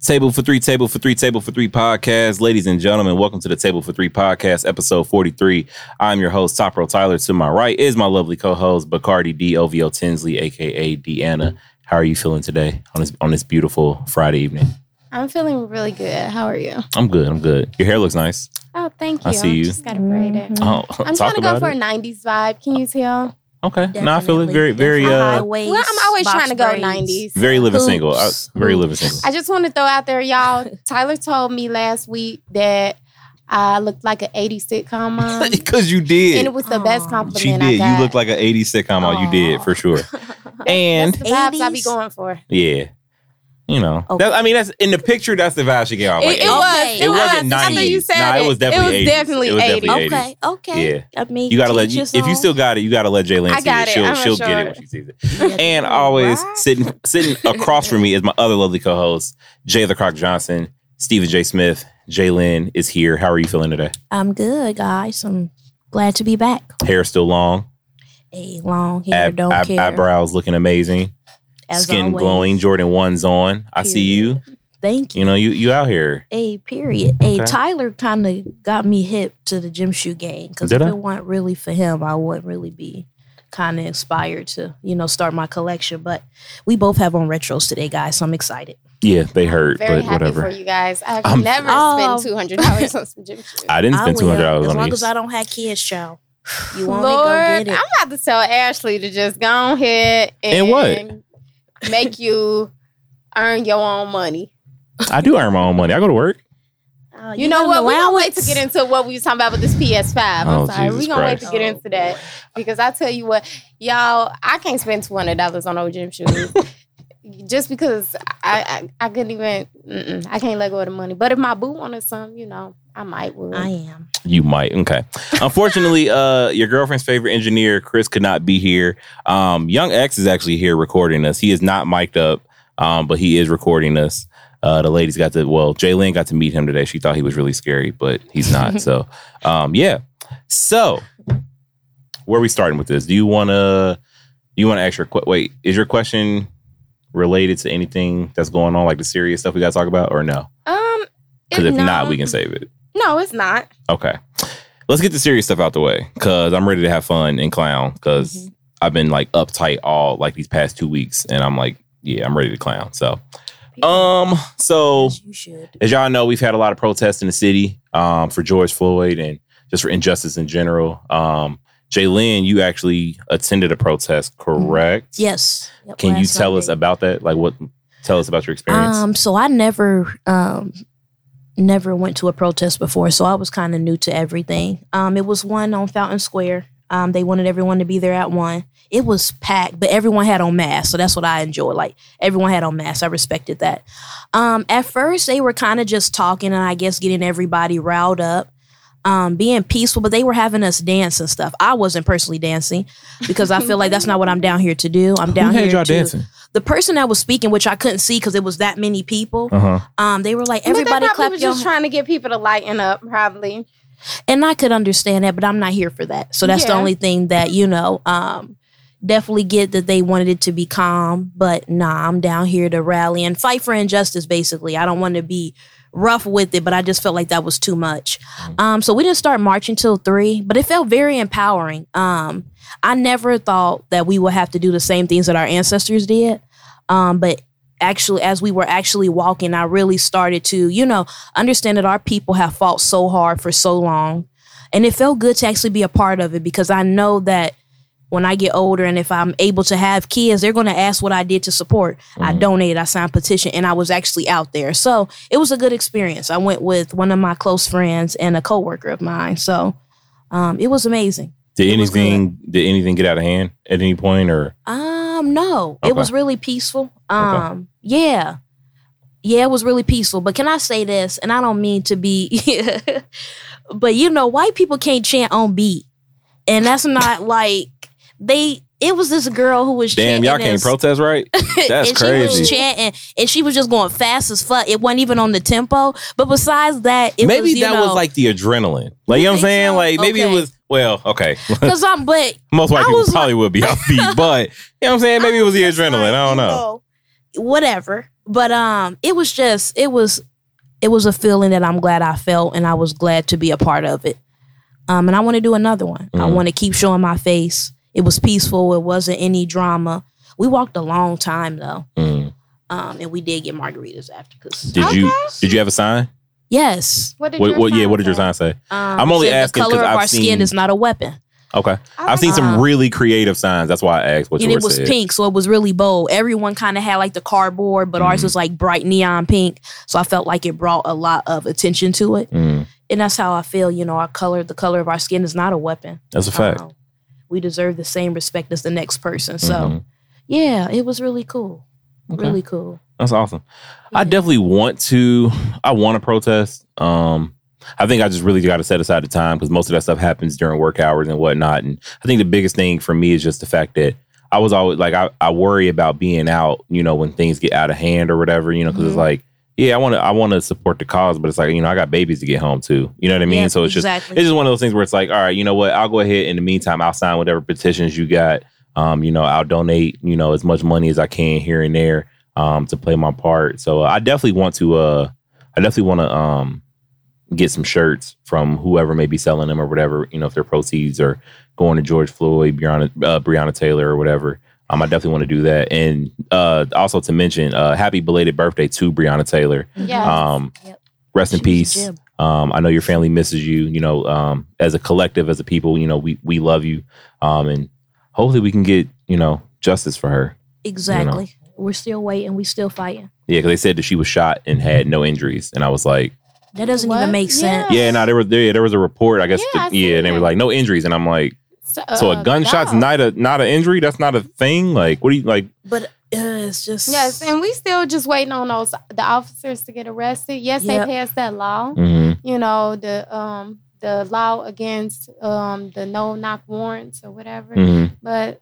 Table for Three, Table for Three, Table for Three podcast. Ladies and gentlemen, welcome to the Table for Three podcast, episode 43. I'm your host, Top Rope Tyler. To my right is my lovely co host, Bacardi D. OVO Tinsley, aka De'Anna. How are you feeling today on this on this beautiful Friday evening? I'm feeling really good. How are you? I'm good. I'm good. Your hair looks nice. Oh, thank you. I see you. Just got to braid it. Mm-hmm. Oh, I'm trying to go for it. a 90s vibe. Can you tell? Okay. No, I feel it very, very, uh, Well, I'm always trying to go braids. 90s. very living Hoops. single. I, very living single. I just want to throw out there, y'all. Tyler told me last week that I looked like an 80s sitcom mom. Because you did. and it was the best Aw. compliment She I did. got. You look like an 80s sitcom. Oh, you did for sure. And That's the vibes I be going for. yeah, you know, Okay. that, I mean, that's in the picture. That's the vibe she gave off. Like, It, it it, was. Okay. It, it was. wasn't After 90s. you said Nah, it was definitely It was 80s. definitely It was 80s. definitely 80s. Okay, okay. Yeah. I mean, you gotta let you, if you still got it, you gotta let J'Lynn I see it. it. She'll she'll get it when she sees it. And always Right. sitting sitting across from me is my other lovely co-host, Jay the Croc Johnson, Stephen J. Smith. J'Lynn is here. How are you feeling today? I'm good, guys. I'm glad to be back. Hair still long, A long hair, ab- don't ab- care. eyebrows looking amazing, as skin always. glowing. Jordan ones on. I see you. Thank you. You know you you out here. A period. A Okay. Tyler kind of got me hip to the gym shoe game because if I? it weren't really for him, I wouldn't really be kind of inspired to you know start my collection. But we both have on retros today, guys. So I'm excited. Yeah, they hurt, Very but happy whatever. for you guys. I've I'm- never Oh. spent $200 on some gym shoes. I didn't spend two hundred two will, hundred dollars as long as I don't have kids, child. You want Lord, it? Go I'm about to tell Ashley to just go ahead and, And what? Make you earn your own money. I do earn my own money. I go to work. Uh, You, know what? an We're gonna wait to get into what we was talking about with this PS5. I'm Oh, sorry. Jesus We're gonna wait to get into that. Because I tell you what, y'all, I can't spend two hundred dollars on old gym shoes. Just because I, I I couldn't even I can't let go of the money. But if my boo wanted some, you know, I might would. I am. You might. Okay. Unfortunately, uh, your girlfriend's favorite engineer, Chris, could not be here. Um, Young Ex is actually here recording us. He is not mic'd up, um, but he is recording us. Uh, the ladies got to well, J'Lynn got to meet him today. She thought he was really scary, but he's not. so, um, yeah. So, where are we starting with this? Do you want to? You want to ask your que- wait? Is your question related to anything that's going on, like the serious stuff we got to talk about, or no? um Because if no. not, we can save it. No, it's not. Okay. Let's get the serious stuff out the way because I'm ready to have fun and clown because Mhm. I've been like uptight all like these past two weeks and I'm like, yeah, I'm ready to clown. So, um, so As you should. as y'all know, we've had a lot of protests in the city um, for George Floyd and just for injustice in general. Um, J'Lynn, you actually attended a protest, correct? Yes. Yep, Can you tell us about that? Like, what? Tell us about your experience. Um, so I never um never went to a protest before, so I was kind of new to everything. Um, it was one on Fountain Square. Um, they wanted everyone to be there at one. It was packed, but everyone had on masks, so that's what I enjoyed. Like everyone had on masks. I respected that. Um, at first they were kind of just talking and I guess getting everybody riled up. Um, being peaceful, but they were having us dance and stuff. I wasn't personally dancing because I feel like that's not what I'm down here to do. I'm down Who here y'all to dancing? the person that was speaking, which I couldn't see because it was that many people. Uh huh. Um, they were like, everybody probably clap was just trying to get people to lighten up, probably. and I could understand that, but I'm not here for that. So that's the only thing that you know. Um, definitely get that they wanted it to be calm, but nah, I'm down here to rally and fight for injustice. Basically, I don't want to be rough with it, but I just felt like that was too much. Um, so we didn't start marching till three, but it felt very empowering. Um, I never thought that we would have to do the same things that our ancestors did. Um, but actually, as we were actually walking, I really started to, you know, understand that our people have fought so hard for so long. And it felt good to actually be a part of it because I know that when I get older and if I'm able to have kids, they're going to ask what I did to support. I donated, I signed petition, and I was actually out there. So it was a good experience. I went with one of my close friends and a coworker of mine. So um, it was amazing. Did It anything? Did anything get out of hand at any point, or Um, no, Okay. it was really peaceful. Um, yeah, yeah, it was really peaceful. But can I say this? And I don't mean to be, but you know, white people can't chant on beat, and that's not like they. It was this girl who was damn, y'all can't protest, right? That's and She crazy. was chanting, and she was just going fast as fuck. It wasn't even on the tempo. But besides that, it maybe was, you that know, was like the adrenaline. Like you know what I'm saying? so? Like maybe it was. Well, okay. because I'm. But Most white I people probably would be offbeat, but you know what I'm saying? Maybe it was the adrenaline. I don't know. Whatever. But um, it was just it was it was a feeling that I'm glad I felt, and I was glad to be a part of it. Um, and I want to do another one. I Mhm. want to keep showing my face. It was peaceful. It wasn't any drama. We walked a long time though, Mm. um, and we did get margaritas after. Cause Did you did you have a sign? yes, What did What, your what yeah, sign what did your say? sign say? um, I'm only said asking the 'cause color of our skin is not a weapon. Okay. I I've seen like some really creative signs. That's why I asked what and yours it was said. pink, so it was really bold. Everyone kind of had like the cardboard, but ours Mhm. was like bright neon pink. So I felt like it brought a lot of attention to it, Mm, and that's how I feel. You know, our color, the color of our skin, is not a weapon. that's a fact. Um, we deserve the same respect as the next person. So Mhm. yeah, it was really cool. Okay. Really cool. That's awesome. I definitely want to. I want to protest. Um, I think I just really got to set aside the time because most of that stuff happens during work hours and whatnot. And I think the biggest thing for me is just the fact that I was always like, I, I worry about being out, you know, when things get out of hand or whatever, you know, because Mhm. it's like, yeah, I want to, I want to support the cause, but it's like, you know, I got babies to get home to. You know what I mean? Yeah, so it's just, it's just one of those things where it's like, all right, you know what? I'll go ahead. In the meantime, I'll sign whatever petitions you got. Um, you know, I'll donate, you know, as much money as I can here and there um, to play my part. So uh, I definitely want to. Uh, I definitely want to um, get some shirts from whoever may be selling them or whatever. You know, if their proceeds are going to George Floyd, Breonna, uh, Breonna Taylor, or whatever. Um, I definitely want to do that, and uh, also to mention, uh, happy belated birthday to Breonna Taylor. Yes. Um, Yep. rest in She was a peace. Um, I know your family misses you. You know, um, as a collective, as a people, you know, we we love you, um, and hopefully we can get you know justice for her. Exactly. We're still waiting. We still fighting. Yeah, because they said that she was shot and had no injuries, and I was like, That doesn't What? even make Yeah. sense. yeah, no, there was there, there was a report, I guess, Yeah, I yeah, and they were like no injuries, and I'm like, So, so uh, a gunshot's no. not a not an injury? That's not a thing. Like, what do you like? But uh, it's just Yes, and we still just waiting on those the officers to get arrested. Yes, Yep. they passed that law. Mhm. You know the um the law against um the no knock warrants or whatever. Mhm. But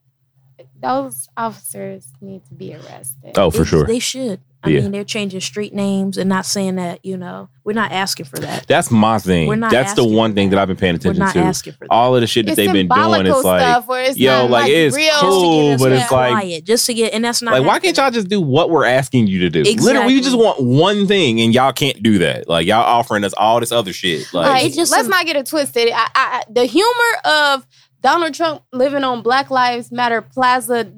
those officers need to be arrested. Oh, for it's- sure. They should. I Yeah. mean, they're changing street names and not saying that, you know, we're not asking for that. That's my thing. We're not That's the one thing that. that I've been paying We're attention not to. asking for that. All of the shit that it's they've been doing, symbolical it's like, stuff where it's yo, not like, it's real. cool, but it's like- quiet, just to get, and that's not like, why can't y'all just do what we're asking you to do? Literally, we just want one thing, and y'all can't do that. Like, y'all offering us all this other shit. Like, Like, It's just let's some- not get it twisted. I, I, the humor of Donald Trump living on Black Lives Matter Plaza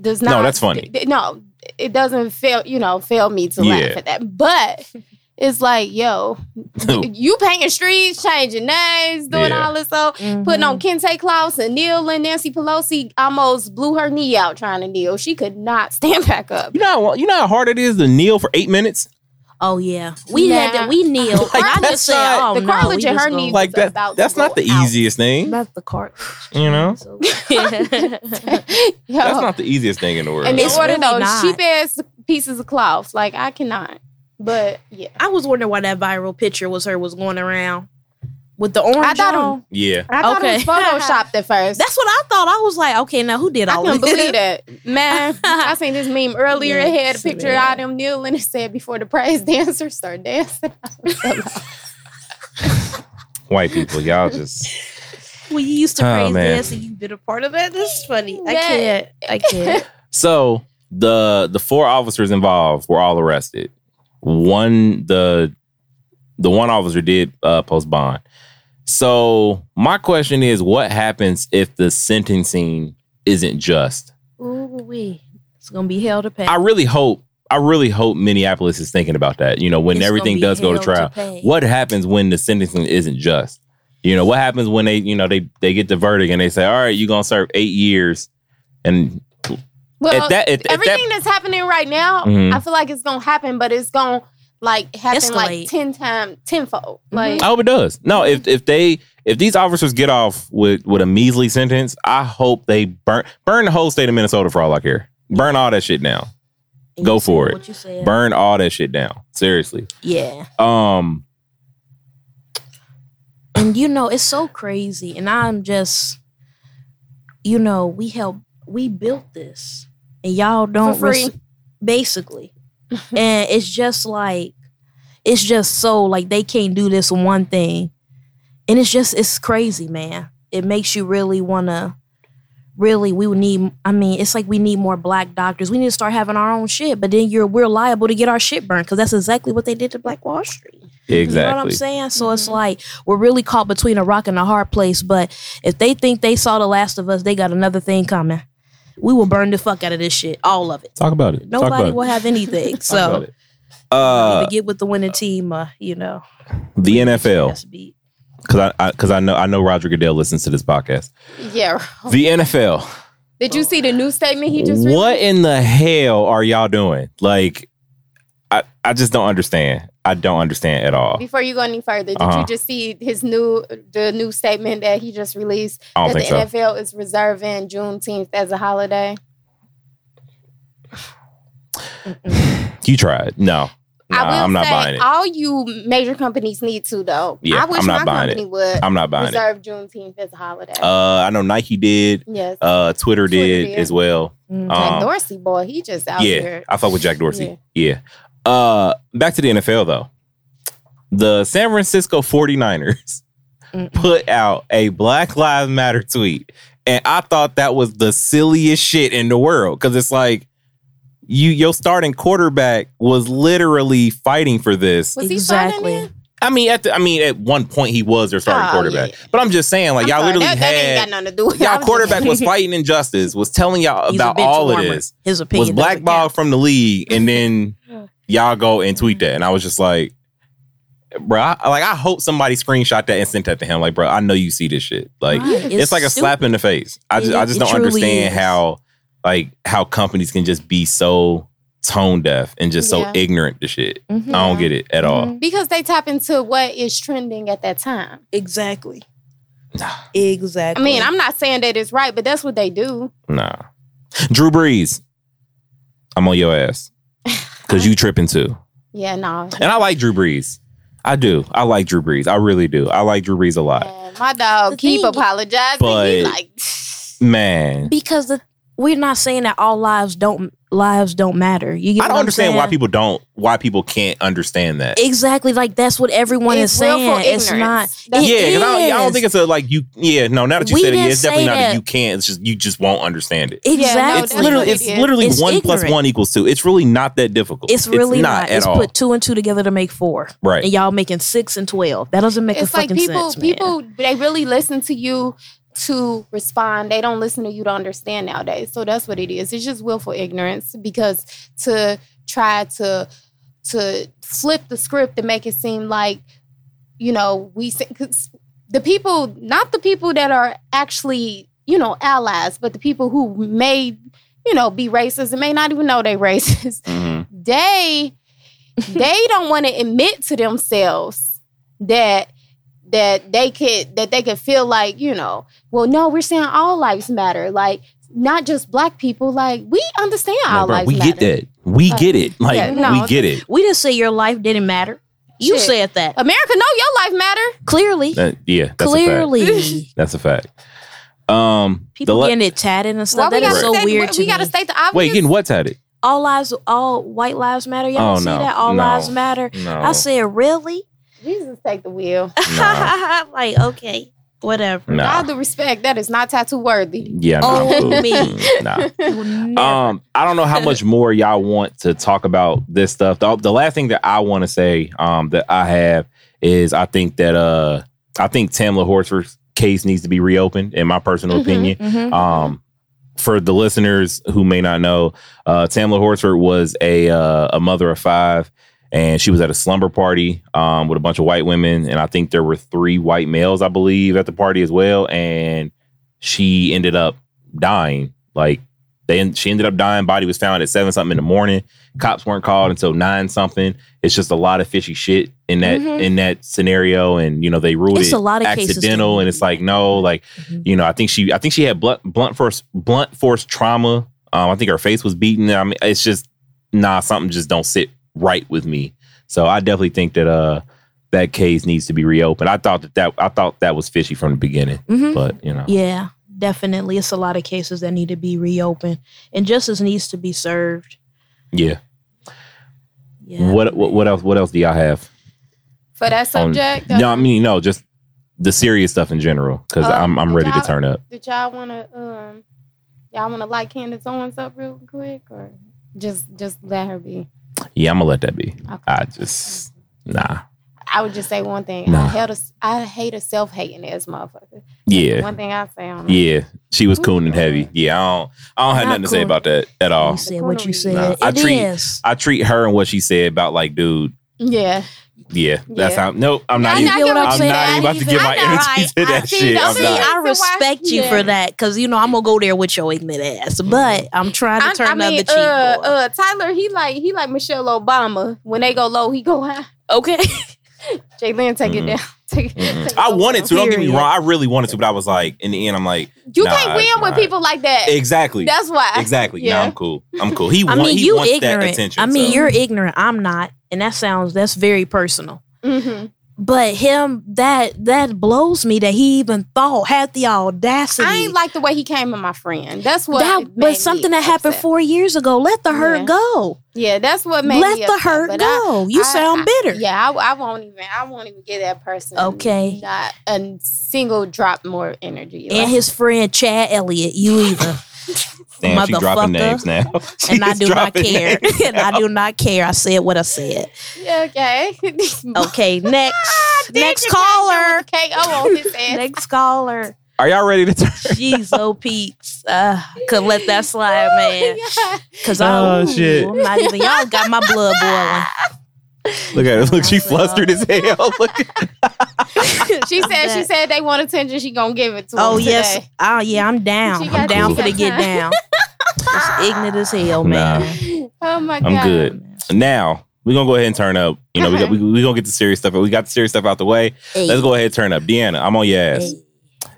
does not. No, that's funny. d- no, it doesn't fail. You know, fail me to Yeah. laugh at that. But it's like, yo, you painting streets, changing names, doing Yeah. all this. So Mhm. putting on Kente cloths and Neil and Nancy Pelosi almost blew her knee out trying to kneel. She could not stand back up. you know, how, you know how hard it is to kneel for eight minutes. Oh yeah, we had Nah. to. We kneel. Like, I just said, not- oh the no, cartilage we in her knee Like was that. about That's not the out. easiest thing. That's the cartilage. You know, Yo. that's not the easiest thing in the world. And they It's order really those cheap ass pieces of cloth. Like I cannot. But yeah. I was wondering why that viral picture was her was going around with the orange I thought on. him, yeah, I thought Okay. it was photoshopped at first. That's what I thought. I was like, okay, now who did I all couldn't of this? believe that. Man, I seen this meme earlier. Yeah, it had a picture that. of them kneeling. It said before the praise dancers start dancing. white people, y'all just. Well, you used to Oh, praise man. dance and you've been a part of that. This is funny. I can't. I can't. So the the four officers involved were all arrested. One the the one officer did uh, post bond. So my question is, what happens if the sentencing isn't just? Ooh wee. It's gonna be hell to pay. I really hope. I really hope Minneapolis is thinking about that. You know, when It's everything does go to trial, to what happens when the sentencing isn't just? You know, what happens when they, you know, they they get the verdict and they say, "All right, you're gonna serve eight years," and well, at that, at, at that everything that's happening right now, Mhm. I feel like it's gonna happen, but it's gonna like happen like ten times tenfold. Mhm. Like I hope it does. No, if if they if these officers get off with with a measly sentence, I hope they burn burn the whole state of Minnesota for all I care. Burn all that shit down. And go for it. What you said. Burn all that shit down. Seriously. Yeah. Um. And you know, it's so crazy. And I'm just, you know, we help we built this. And y'all don't For free. res- basically. and it's just like it's just so like they can't do this one thing. And it's just it's crazy, man. It makes you really wanna really we would need i mean it's like we need more black doctors we need to start having our own shit but then you're we're liable to get our shit burned because that's exactly what they did to black wall street Exactly. you know what i'm saying so it's mm-hmm. like we're really caught between a rock and a hard place but if they think they saw the last of us they got another thing coming we will burn the fuck out of this shit all of it Talk about it. Talk nobody about it. will have anything so. Uh, to get with the winning team uh you know the NFL, that's beat. because I because I, know I know Roger Goodell listens to this podcast. Yeah. The NFL. Did you see the new statement he just What released? in the hell are y'all doing? Like, I I just don't understand. I don't understand at all. Before you go any further, did Uh-huh. you just see his new the new statement that he just released that the so. NFL is reserving Juneteenth as a holiday? You tried. No, no, I will I'm not buying it. all you major companies need to though. Yeah, I wish I'm not my buying company would I'm not buying it. reserve Juneteenth as a holiday. Uh, I know Nike did. yes. Uh, Twitter, Twitter did, did. as well. Mm. Jack um, Dorsey, boy, he just out yeah, here. I fuck with Jack Dorsey. Yeah. Uh, back to the NFL though. The San Francisco 49ers Mm-mm. put out a Black Lives Matter tweet. And I thought that was the silliest shit in the world. Cause it's like you your starting quarterback was literally fighting for this. Was he starting exactly? I mean, at the, I mean, at one point he was their starting Oh, quarterback. yeah. But I'm just saying, like I'm y'all sorry, literally that, that ain't had got nothing to do with y'all I'm quarterback was fighting injustice, was telling y'all He's about bench all of this his opinion doesn't blackballed from the league, and then y'all go and tweet that, and I was just like, bro, I, like I hope somebody screenshot that and sent that to him. Like, bro, I know you see this shit. Like, Right. it's, like a stupid. slap in the face. I just, It- I just don't understand is. how, like, how companies can just be so tone deaf and just so ignorant to shit. Mhm. I don't get it at all. Mhm. because they tap into what is trending at that time. Exactly. Nah. Exactly. I mean, I'm not saying that it's right, but that's what they do. Nah, Drew Brees, I'm on your ass because you tripping too. Yeah, no. And I like Drew Brees. I do. I like Drew Brees. I really do. I like Drew Brees a lot. Man, my dog The keep thing- apologizing. But- he like Man, because the, we're not saying that all lives don't lives don't matter. You get I don't I'm understand why people don't. Why people can't understand that. exactly like that's what everyone It's is saying. It's not. ignorance. That's- It yeah, 'cause I, don't, I don't think it's a like you. Yeah, no. Now that you We said it, yeah, it's definitely not that that. you can't. It's just you just won't understand it. exactly. Yeah, no, It's literally it's it is. literally It's one ignorant. one equals two. It's really not that difficult. It's really not, not. at It's all. put two and two together to make four, right. and y'all making six and twelve. That doesn't make it's a like fucking people sense, man. people they really listen to you to respond. They don't listen to you to understand nowadays. So that's what it is. It's just willful ignorance because to try to to flip the script and make it seem like you know we the people not the people that are actually you know allies but the people who may you know be racist and may not even know they racist Mhm. they they don't want to admit to themselves that that they could that they could feel like you know well no we're saying all lives matter like not just black people like we understand No, all bro, lives we matter get that. We Uh, get it. Like yeah, no, we get it. we didn't say your life didn't matter. You Shit. said that america know your life matter clearly. That- yeah, that's a fact. clearly, That's a fact. Um, people the le- getting it tatted and stuff. we That is gotta so state, weird we, to gotta state the obvious wait, getting what's at it? all lives, all white lives matter. Y'all Oh, see no. that? All No. lives matter. No, I said, really? Jesus take the wheel no, like, okay, whatever. no. all due respect that is not tattoo worthy Yeah, no, Oh, me. Mm, nah. Um, I don't know how much more y'all want to talk about this stuff. The, the last thing that I want to say, um, that I have is I think that uh, I think Tamla Horsford's case needs to be reopened. In my personal Mhm. opinion, Mhm. um, for the listeners who may not know, uh, Tamla Horsford was a uh, a mother of five, and she was at a slumber party um, with a bunch of white women, and I think there were three white males, I believe, at the party as well, and she ended up dying. Like they, she ended up dying. Body was found at seven something in the morning. Cops weren't called until nine something. It's just a lot of fishy shit in that Mhm. in that scenario, and you know they ruled It's it a lot of accidental, and it's like no, like Mhm. you know, I think she, I think she had blunt, blunt force, blunt force trauma. Um, I think her face was beaten. I mean, it's just nah, something just don't sit right with me. So I definitely think that uh that case needs to be reopened. I thought that that I thought that was fishy from the beginning, Mhm. but you know, Yeah, definitely. It's a lot of cases that need to be reopened, and justice needs to be served. yeah. Yeah. What what what else? What else do y'all have? for that on- subject no, I mean no, just the serious stuff in general because Um, I'm I'm ready to turn up. did y'all want to um Y'all want to light Candace Owens up real quick, or just just let her be? Yeah, I'm gonna let that be. Okay. I just nah. I would just say one thing. Nah. I hate a, I hate a self hating ass motherfucker. Yeah, One thing I say on yeah. She was cool and heavy. Yeah, I don't. I don't have Not nothing to say about that at all. You said what you said. Nah, It I is. treat- I treat her and what she said about like, dude. Yeah. Yeah, that's Yeah. how. Nope, I'm not I even. Know what I'm, I'm not even about to give my know, energy right? to I that see, shit. don't I'm see, not. I respect you yeah. for that because you know I'm gonna go there with your ignorant ass, but I'm trying to I, turn I the mean, other cheek. uh, boy. uh, Tyler, he like he like Michelle Obama. When they go low, he go high. okay, J'Lynn, take Mm-mm. it down. Take it I wanted to. Don't get me wrong. I really wanted to, but I was like, in the end, I'm like, You Nah, can't win with people like that. exactly, That's why. exactly. Yeah. Nah, I'm cool. I'm cool. He, I want, mean he you wants that ignorant. attention. I mean so. you're ignorant. I'm not, and that sounds that's very personal. hmm But him, that that blows me that he even thought had the audacity. I ain't like the way he came at my friend. That's what. that, but something that happened four years ago. Let the hurt Yeah. go. Yeah, that's what made Let me the upset, hurt but I- go. you I- sound I- bitter. Yeah, I, I won't even. I won't even give that person. Okay. Not a single drop more energy. And Like, his friend Chad Elliott, you either. Damn, she dropping motherfucker. names now. She and I do not care. and I do not care. I said what I said. yeah, okay. Okay, next. Ah, next caller. came down with the KO on his ass. Next caller. Are y'all ready to turn? Jeez, oh Pete's. Uh, could let that slide, man. Yeah. Cause I, Oh, ooh, shit. I'm not even. Y'all got my blood boiling. Look at her. Look, she flustered as hell. Look She said she said they want attention. She gonna give it to Oh him yes. today. Oh yeah, I'm down. She I'm down she for the get down. It's ignorant as hell, Nah. man. Oh my god. I'm good. Now we're gonna go ahead and turn up. You know, we got we, we gonna get the serious stuff. We got the serious stuff out the way. Hey, Let's go ahead and turn up. De'Anna, I'm on your ass. hey.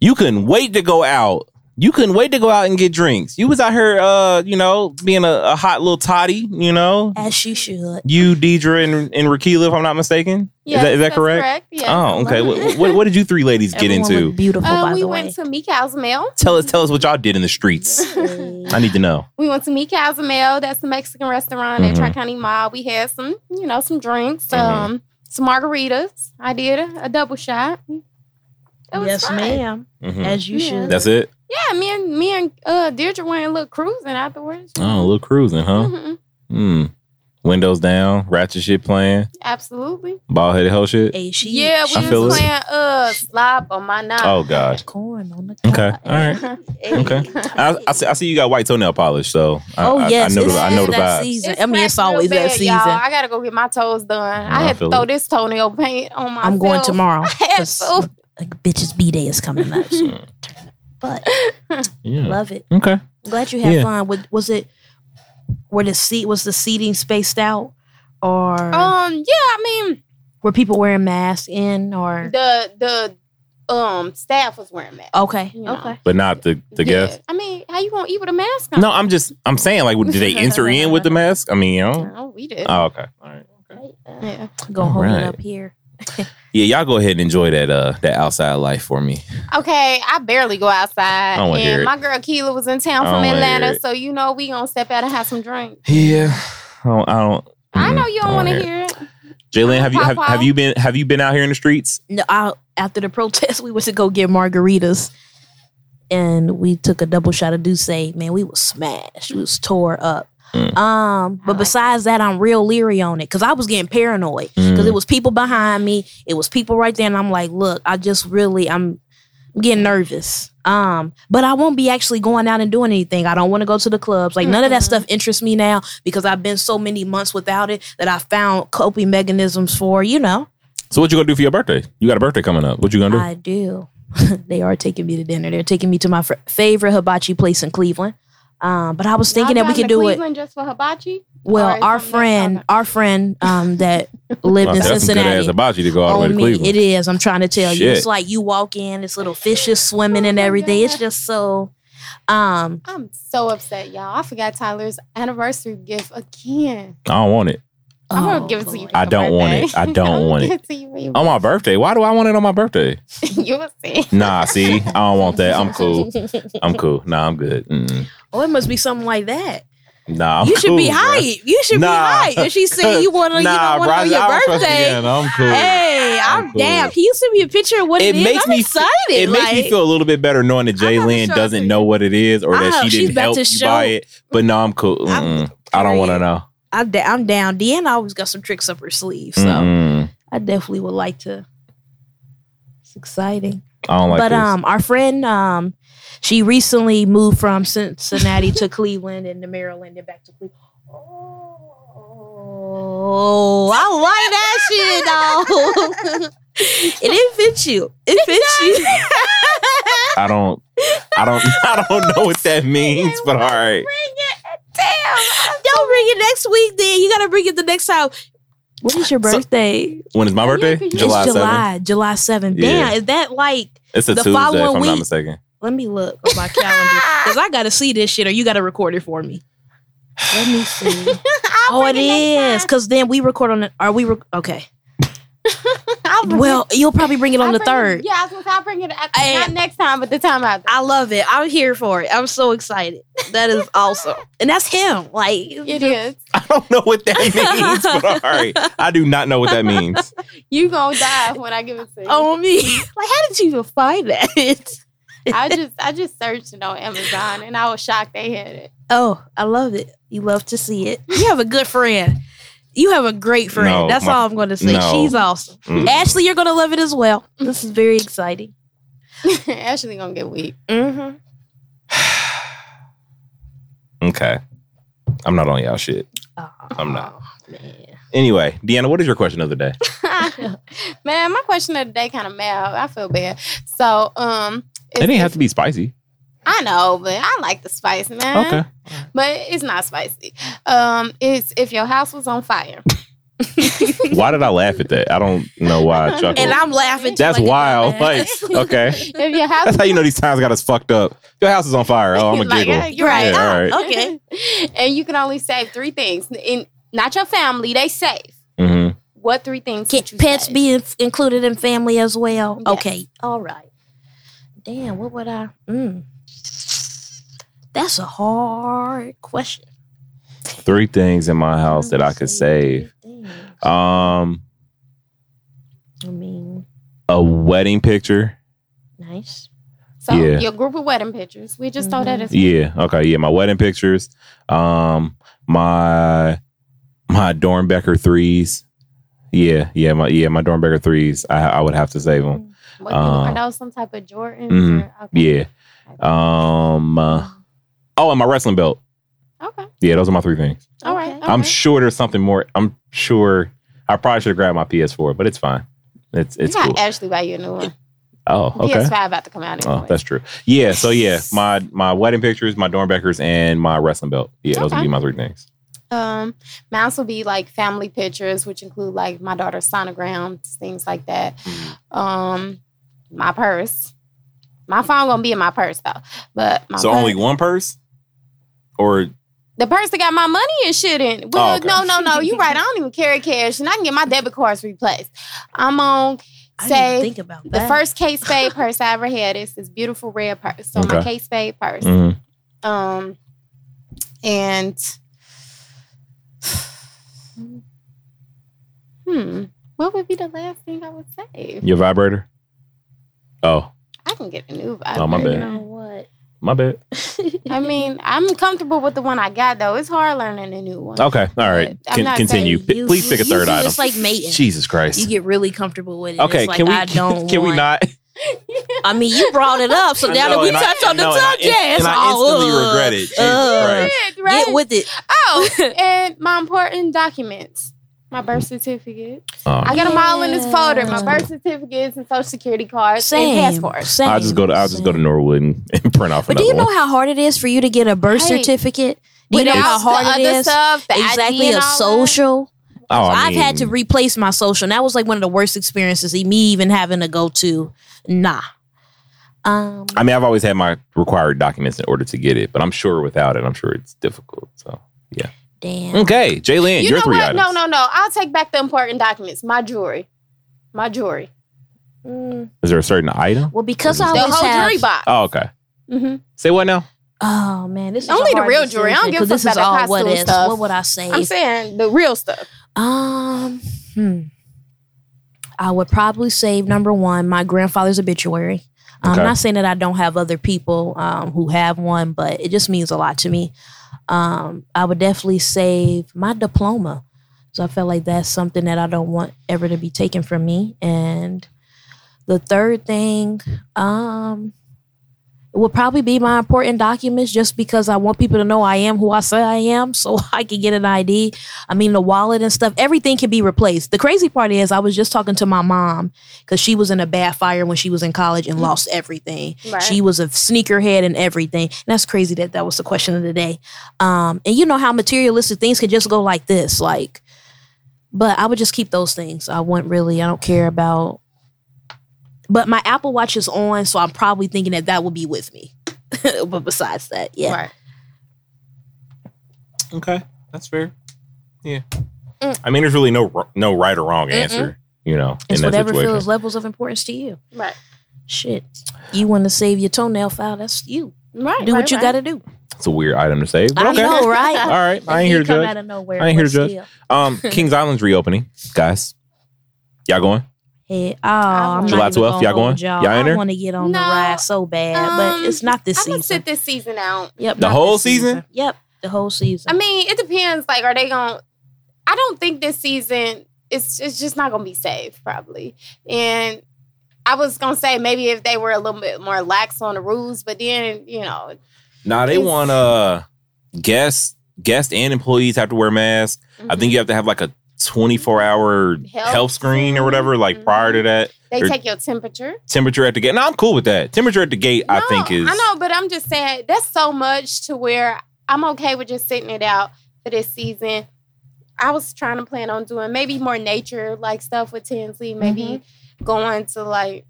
You couldn't wait to go out. You couldn't wait to go out and get drinks. You was out here, uh, you know, being a, a hot little toddy. You know, As she should. you, Deidre, and, and Rakila, if I'm not mistaken. Yes, is that, is that that's correct? Yes. Oh, okay. what, what, what did you three ladies get Everyone into? looked beautiful, Uh, by we the went way. to Meek Mail. Tell us, tell us what y'all did in the streets. I need to know. We went to Meek Mail. That's the Mexican restaurant at Mhm. Tri County Mall. We had some, you know, some drinks, Mhm. um, some margaritas. I did a, a double shot. It was yes, fine. ma'am. Mhm. As you Yeah. should. That's it. Yeah, me and me and uh, Deirdre went a little cruising afterwards. Oh, a little cruising, huh? Mhm. Hmm. Windows down, ratchet shit playing, Absolutely. ball headed hoe shit. Hey, she. Yeah, we feel was it. playing uh slop on my knob. Oh God. corn on the Okay. All right. Hey. Okay. I, I, see, I see you got white toenail polish, so I, Oh yes, I know it's the, I know the that season. It's I mean, it's cracked real always that season. Y'all. I gotta go get my toes done. I I had to throw it. this toenail paint on my. I'm going tomorrow. I had 'cause, to. Like bitches B day is coming up. So. but Yeah. love it. Okay. Glad you had Yeah. fun. With was it were the seat was the seating spaced out or Um, yeah, I mean were people wearing masks in or the the um staff was wearing masks. okay You know. okay But not the the Yeah. guest. I mean, how you gonna eat with a mask on? No, I'm just I'm saying like did they enter in with the mask? I mean, you know. No, we did. Oh, okay. All right. yeah. gonna hold Alright. it up here. Yeah, y'all go ahead and enjoy that uh that outside life for me. Okay, I barely go outside. I don't wanna hear and it. my girl Keela was in town from don't wanna hear Atlanta, so you know we gonna step out and have some drinks. Yeah. I don't. I, don't, I know you don't I want to hear it. hear it. J'Lynn, have you have, have you been have you been out here in the streets? No, I, after the protest, we went to go get margaritas, and we took a double shot of D'usse. Man, we was smashed. We was tore up. Mm. Um, but besides that, I'm real leery on it because I was getting paranoid because Mm. it was people behind me. It was people right there, and I'm like, look, I just really, I'm, I'm getting nervous. Um, but I won't be actually going out and doing anything. I don't want to go to the clubs. Like none of that stuff interests me now because I've been so many months without it that I found coping mechanisms for, you know. So what you gonna do for your birthday? You got a birthday coming up. What you gonna do? I do. they are taking me to dinner. They're taking me to my fr- favorite hibachi place in Cleveland. Um, but I was thinking that we could to do it. Just for hibachi. Well, our friend, our friend um, that lived in Well, that's some good Cincinnati. hibachi to go all the way to Cleveland. it is. I'm trying to tell you. It's like you walk in, this little fish is swimming Oh and my everything. It's just so. Um, I'm so upset, y'all. I forgot Tyler's anniversary gift again. I don't want it. I'm oh, gonna give it to you. I don't want it. I don't want give it. to you for your On my birthday. Why do I want it on my birthday? birthday. you will see. Nah, see, I don't want that. I'm cool. I'm cool. Nah, I'm good. Mm. Oh, it must be something like that. Nah, I'm you should cool, be bruh. hype. You should Nah. be hype. If she said you want to, you nah, don't want bro, on your I birthday. again. I'm cool. Hey, I'm cool. down. Can you send me a picture of what It it is? makes I'm me- excited. It makes me feel a little bit better knowing that I'm Jay about to Lynn doesn't know what it is or that Oh, she she's didn't about help to you buy it. But no, I'm cool. I don't want to know. I'm, I'm down. De'Anna always got some tricks up her sleeve, so Mm-mm. I definitely would like to. It's exciting. I don't like but this. um, our friend um, she recently moved from Cincinnati to Cleveland and to Maryland and back to Cleveland. Oh, I like that shit, though. it didn't fit you. It fits you. I don't. I don't. I don't know what that means. But all right. Damn. Don't bring it next week. Then you gotta bring it the next time. When is your So- birthday? When is my birthday? Yeah, 'cause July it's seventh. July. July seventh. Yeah. Damn, is that like? It's a The Tuesday, if following I'm not week- mistaken. Let me look on my calendar because I gotta see this shit, or you gotta record it for me. Let me see. Oh, it bring next is time. because then we record on the. Are we rec- okay? I'll bring Well, you'll probably bring it on I'll the bring third. Yeah, I was gonna say I'll bring it at, Hey. not next time, but the time after. I love it. I'm here for it. I'm so excited. That is awesome, and that's him. Like It is. I don't know what that means. But all right. I do not know what that means. You gonna die when I give it to you. on me. Like, how did you even find that? I just I just searched it on Amazon and I was shocked they had it. Oh, I love it. You love to see it. You have a good friend. You have a great friend. No, That's my- all I'm going to say. no. She's awesome. Mm. Ashley, you're going to love it as well. This is very exciting. Ashley gonna get weak. Mm-hmm. Okay. I'm not on y'all shit. Oh, I'm not. Man. Anyway, De'Anna, what is your question of the day? Man, my question of the day kind of mad. I feel bad. So, um, It didn't have to be spicy. I know, but I like the spice, man. Okay. but it's not spicy. Um, it's if your house was on fire. Why did I laugh at that? I don't know why I chuckled. And I'm laughing. That's like, wild. like, Like, okay. If your house, That's how you know these times got us fucked up. Your house is on fire. Oh, I'm gonna Like, giggle. yeah, you're right. Yeah, all right. Okay. and you can only save three things. In not your family, they safe. hmm What three things? Can you pets save? be in- included in family as well? Yes. Okay. All right. Damn, what would I? Mm. That's a hard question. Three things in my house that I could save. Um, I mean, a wedding picture. nice. So Yeah. your group of wedding pictures. We just thought that as Yeah. Okay. Yeah. My wedding pictures. Um, my my Doernbecher threes. Yeah. Yeah. My yeah. My Doernbecher threes. I I would have to save them. What, Uh, are those some type of Jordans? mhm. Or, okay. Yeah. Um. uh, oh, and my wrestling belt. Okay. Yeah. Those are my three things. All right. Okay. all I'm right. sure there's something more. I'm sure I probably should have grabbed my PS4, but it's fine. It's it's you got cool. Ashley buy you a new one. Oh, okay. PS5 about to come out anyway. Oh, that's true. Yeah. So yeah, my my wedding pictures, my Doernbechers, and my wrestling belt. Yeah, those would be my three things. Um, mine will be like family pictures, which include like my daughter's sonograms, things like that. Mm-hmm. Um, my purse. My phone gonna be in my purse though, but my So purse- only one purse, or the person got my money and shit in. Well, Oh, okay. no, no, no. You're right. I don't even carry cash, and I can get my debit cards replaced. I'm on I didn't say think about the first Kate Spade purse I ever had is this beautiful red purse. So my Okay. Kate Spade purse. Mhm. Um, and hmm, what would be the last thing I would say? your vibrator. Oh, I can get a new vibrator. Oh, my bad. You know my bad. I mean, I'm comfortable with the one I got though. It's hard learning a new one. Okay, all right. I'm Con- continue. saying P- You- Please pick a third do item. It's like mating. Jesus Christ. You get really comfortable with it. okay, It's like, can we I don't can we not? I mean, you brought it up, so now know, that we and I- touched on the no, and I- subject, it's and I instantly uh, regret it. Jesus uh, Christ. Right? Get with it. Oh, and my important documents. My birth certificate. Oh, I got them all in this folder. My Yeah. birth certificates and social security cards Same. and passports. Same. I'll just go to I'll just go to. Norwood and, and print off But do you know one. how hard it is for you to get a birth Right. certificate? Do you know Without how hard the it other? Stuff, exactly a social. oh, I I've had to replace my social. And that was like one of the worst experiences. Me even having to go to nah. Um, I mean, I've always had my required documents in order to get it, but I'm sure without it, I'm sure it's difficult. So damn. okay, J'Lynn, You your know three what? items. No, no, no. I'll take back the important documents. My jewelry. My jewelry. Mm, Is there a certain item? well, because What I is The always whole have. jewelry box. Oh, okay. hmm Say what now? Oh man, this is Only the real jewelry. I don't decision, give a 'cause fuck this is about all what costume stuff. What would I say? I'm saying the real stuff. Um, hmm. I would probably save number one, my grandfather's obituary. I'm not saying that I don't have other people um, who have one, but it just means a lot to me. Um, I would definitely save my diploma. So I felt like that's something that I don't want ever to be taken from me. And the third thing, um, would probably be my important documents just because I want people to know I am who I say I am so I can get an ID. I mean, the wallet and stuff, everything can be replaced. The crazy part is, I was just talking to my mom because she was in a bad fire when she was in college and lost everything. Right. She was a sneakerhead and everything. And that's crazy that that was the question of the day. Um, and you know how materialistic things can just go like this, like. But I would just keep those things. I wouldn't really. I don't care about. But my Apple Watch is on, so I'm probably thinking that that will be with me. but besides that, yeah. Right. Okay, that's fair. Yeah. Mm. I mean, there's really no no right or wrong answer. You know, It's in that whatever situation. feels levels of importance to you. Right. Shit. You want to save your toenail file, that's you. Right. Do right, what you right. got to do. It's a weird item to say, but I okay. know, right? All right, I ain't here to come judge. out of nowhere. I ain't here to judge. still. Um, Kings Island's reopening, guys. Y'all going? Hey, oh, I'm July 12th, gonna y'all going? Y'all. Y'all in I want to get on the ride so bad, um, but it's not this season. I'm gonna season. sit this season out. Yep, The whole this season? Yep, the whole season. I mean, it depends. Like, are they going? to I don't think this season it's it's just not gonna be safe, probably. And I was gonna say maybe if they were a little bit more lax on the rules, but then you know, Nah, they want uh guests, guests and employees have to wear masks. I think you have to have like a 24 hour health, Health screen or whatever. Like prior to that, they or- take your temperature. temperature at the gate. No, I'm cool with that. Temperature at the gate, I think is. I know, but I'm just saying that's so much to where I'm okay with just sitting it out for this season. I was trying to plan on doing maybe more nature like stuff with Tinsley, maybe Mm-hmm. going to like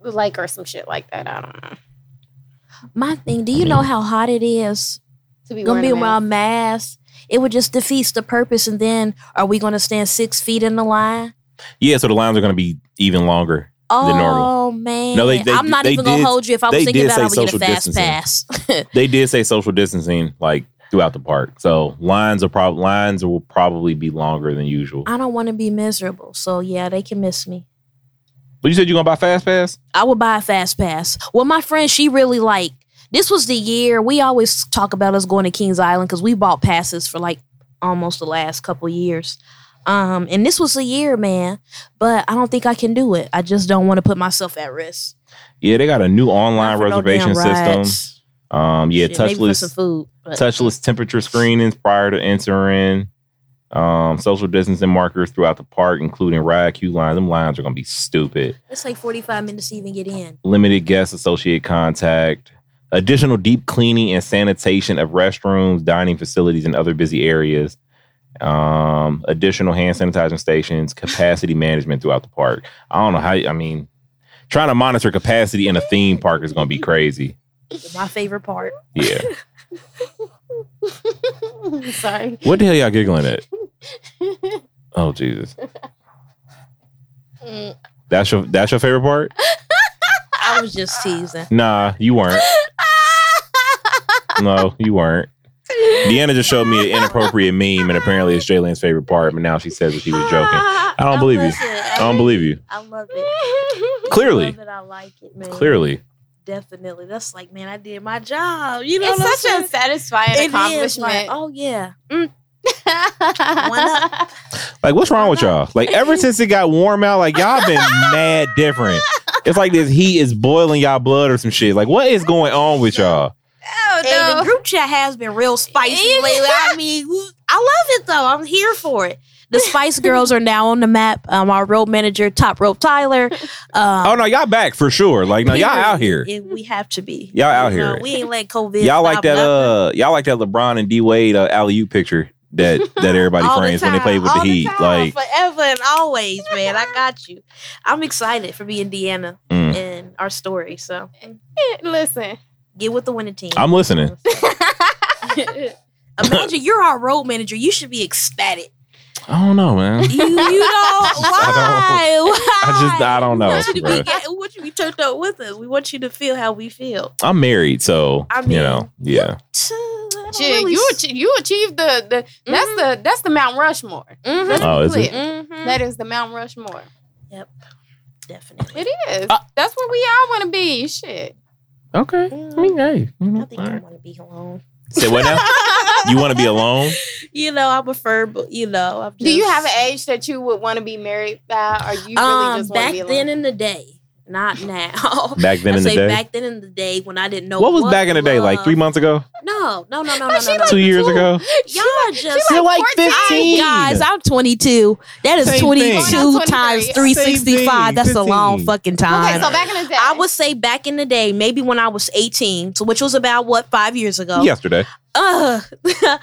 the lake or some shit like that. I don't know. My thing, do you know how hot it is? To be Gonna be a around mask. mask. It would just defeat the purpose. And then, are we going to stand six feet in the line? Yeah, so the lines are going to be even longer. Oh normal. Oh man! No, they- they- I'm not they even gonna hold you. If I they was thinking did that, say I would get a social fast distancing. pass. They did say social distancing like throughout the park. So lines are probably lines will probably be longer than usual. I don't want to be miserable, so yeah, they can miss me. But you said you're gonna buy fast pass? I would buy a fast pass. Well, my friend, she really like this was the year we always talk about us going to Kings Island because we bought passes for like almost the last couple years. Um, and this was a year, man. But I don't think I can do it. I just don't want to put myself at risk. Yeah, they got a new online for no reservation system. Um, yeah, Shit, maybe for some touchless food. but- touchless temperature screenings prior to entering. Um, social distancing markers throughout the park, including ride queue lines. Them lines are gonna be stupid. It's like 45 minutes to even get in. Limited guest associate contact. Additional deep cleaning and sanitation of restrooms, dining facilities, and other busy areas. Um, additional hand sanitizing stations, capacity management throughout the park. I don't know how. I mean, trying to monitor capacity in a theme park is gonna be crazy. My favorite part. Yeah. Sorry. What the hell y'all giggling at? Oh Jesus. Mm. That's your that's your favorite part? I was just teasing. Nah, you weren't. No, you weren't. De'Anna just showed me an inappropriate meme, and apparently it's J'Lynn's favorite part. But now she says that she was joking. I don't believe you. listen, I don't believe you. I love it. Clearly. I love it. I like it, man. Clearly, Definitely. That's like, man, I did my job. You know It's what I'm such a satisfying It is accomplishment. like, oh yeah. up. like what's wrong with y'all? Like ever since it got warm out, like y'all been mad different. It's like this heat is boiling y'all blood or some shit. Like what is going on with y'all? Oh, Hey, the group chat has been real spicy lately. I mean, I love it though. I'm here for it. The Spice Girls are now on the map. Um, our road manager, Top Rope Tyler. Um, Oh no, y'all back for sure. Like no, y'all out here. Yeah, we have to be. Y'all out You know, here. we ain't let COVID. Y'all like that? nothing. Uh, y'all like that LeBron and D Wade uh, alley oop picture that that everybody All the frames when they play with the all Heat. time, Like, forever and always, man. I got you. I'm excited for being De'Anna mm, and our story. So Listen. get with the winning team. I'm listening. Imagine you're our road manager. You should be ecstatic. I don't know, man. You, you know why? Why? I just- I don't We know, want you to bruh. be, ga- we want you to be turned up with us. We want you to feel how we feel. I'm married, so I you mean, know, yeah. I don't Shit, really you s- achieve, you achieved the the that's Mhm. the that's the Mount Rushmore. Mhm. Oh, is it? clear. Mhm. That is the Mount Rushmore. Yep. Definitely. It is. Uh, That's where we all want to be. Shit. Okay. I mean, hey. I think all I right. want to be alone. Say what now? you want to be alone? You know, I prefer, you know, I'm Do you have an age that you would want to be married by, or you really um, just want to back be alone? then in the day, not now. Back then I in the day. back then in the day when I didn't know what was back in the day? Like three months ago? No, no, no, no, no, no, no. like Two years two. ago? Y'all are just You're like 14. 15. guys. I'm 22. That is Same 22 thing. Times 365. That's a long fucking time. Okay, so back in the day, I would say back in the day, maybe when I was 18, so which was about what five years ago. Yesterday. uh,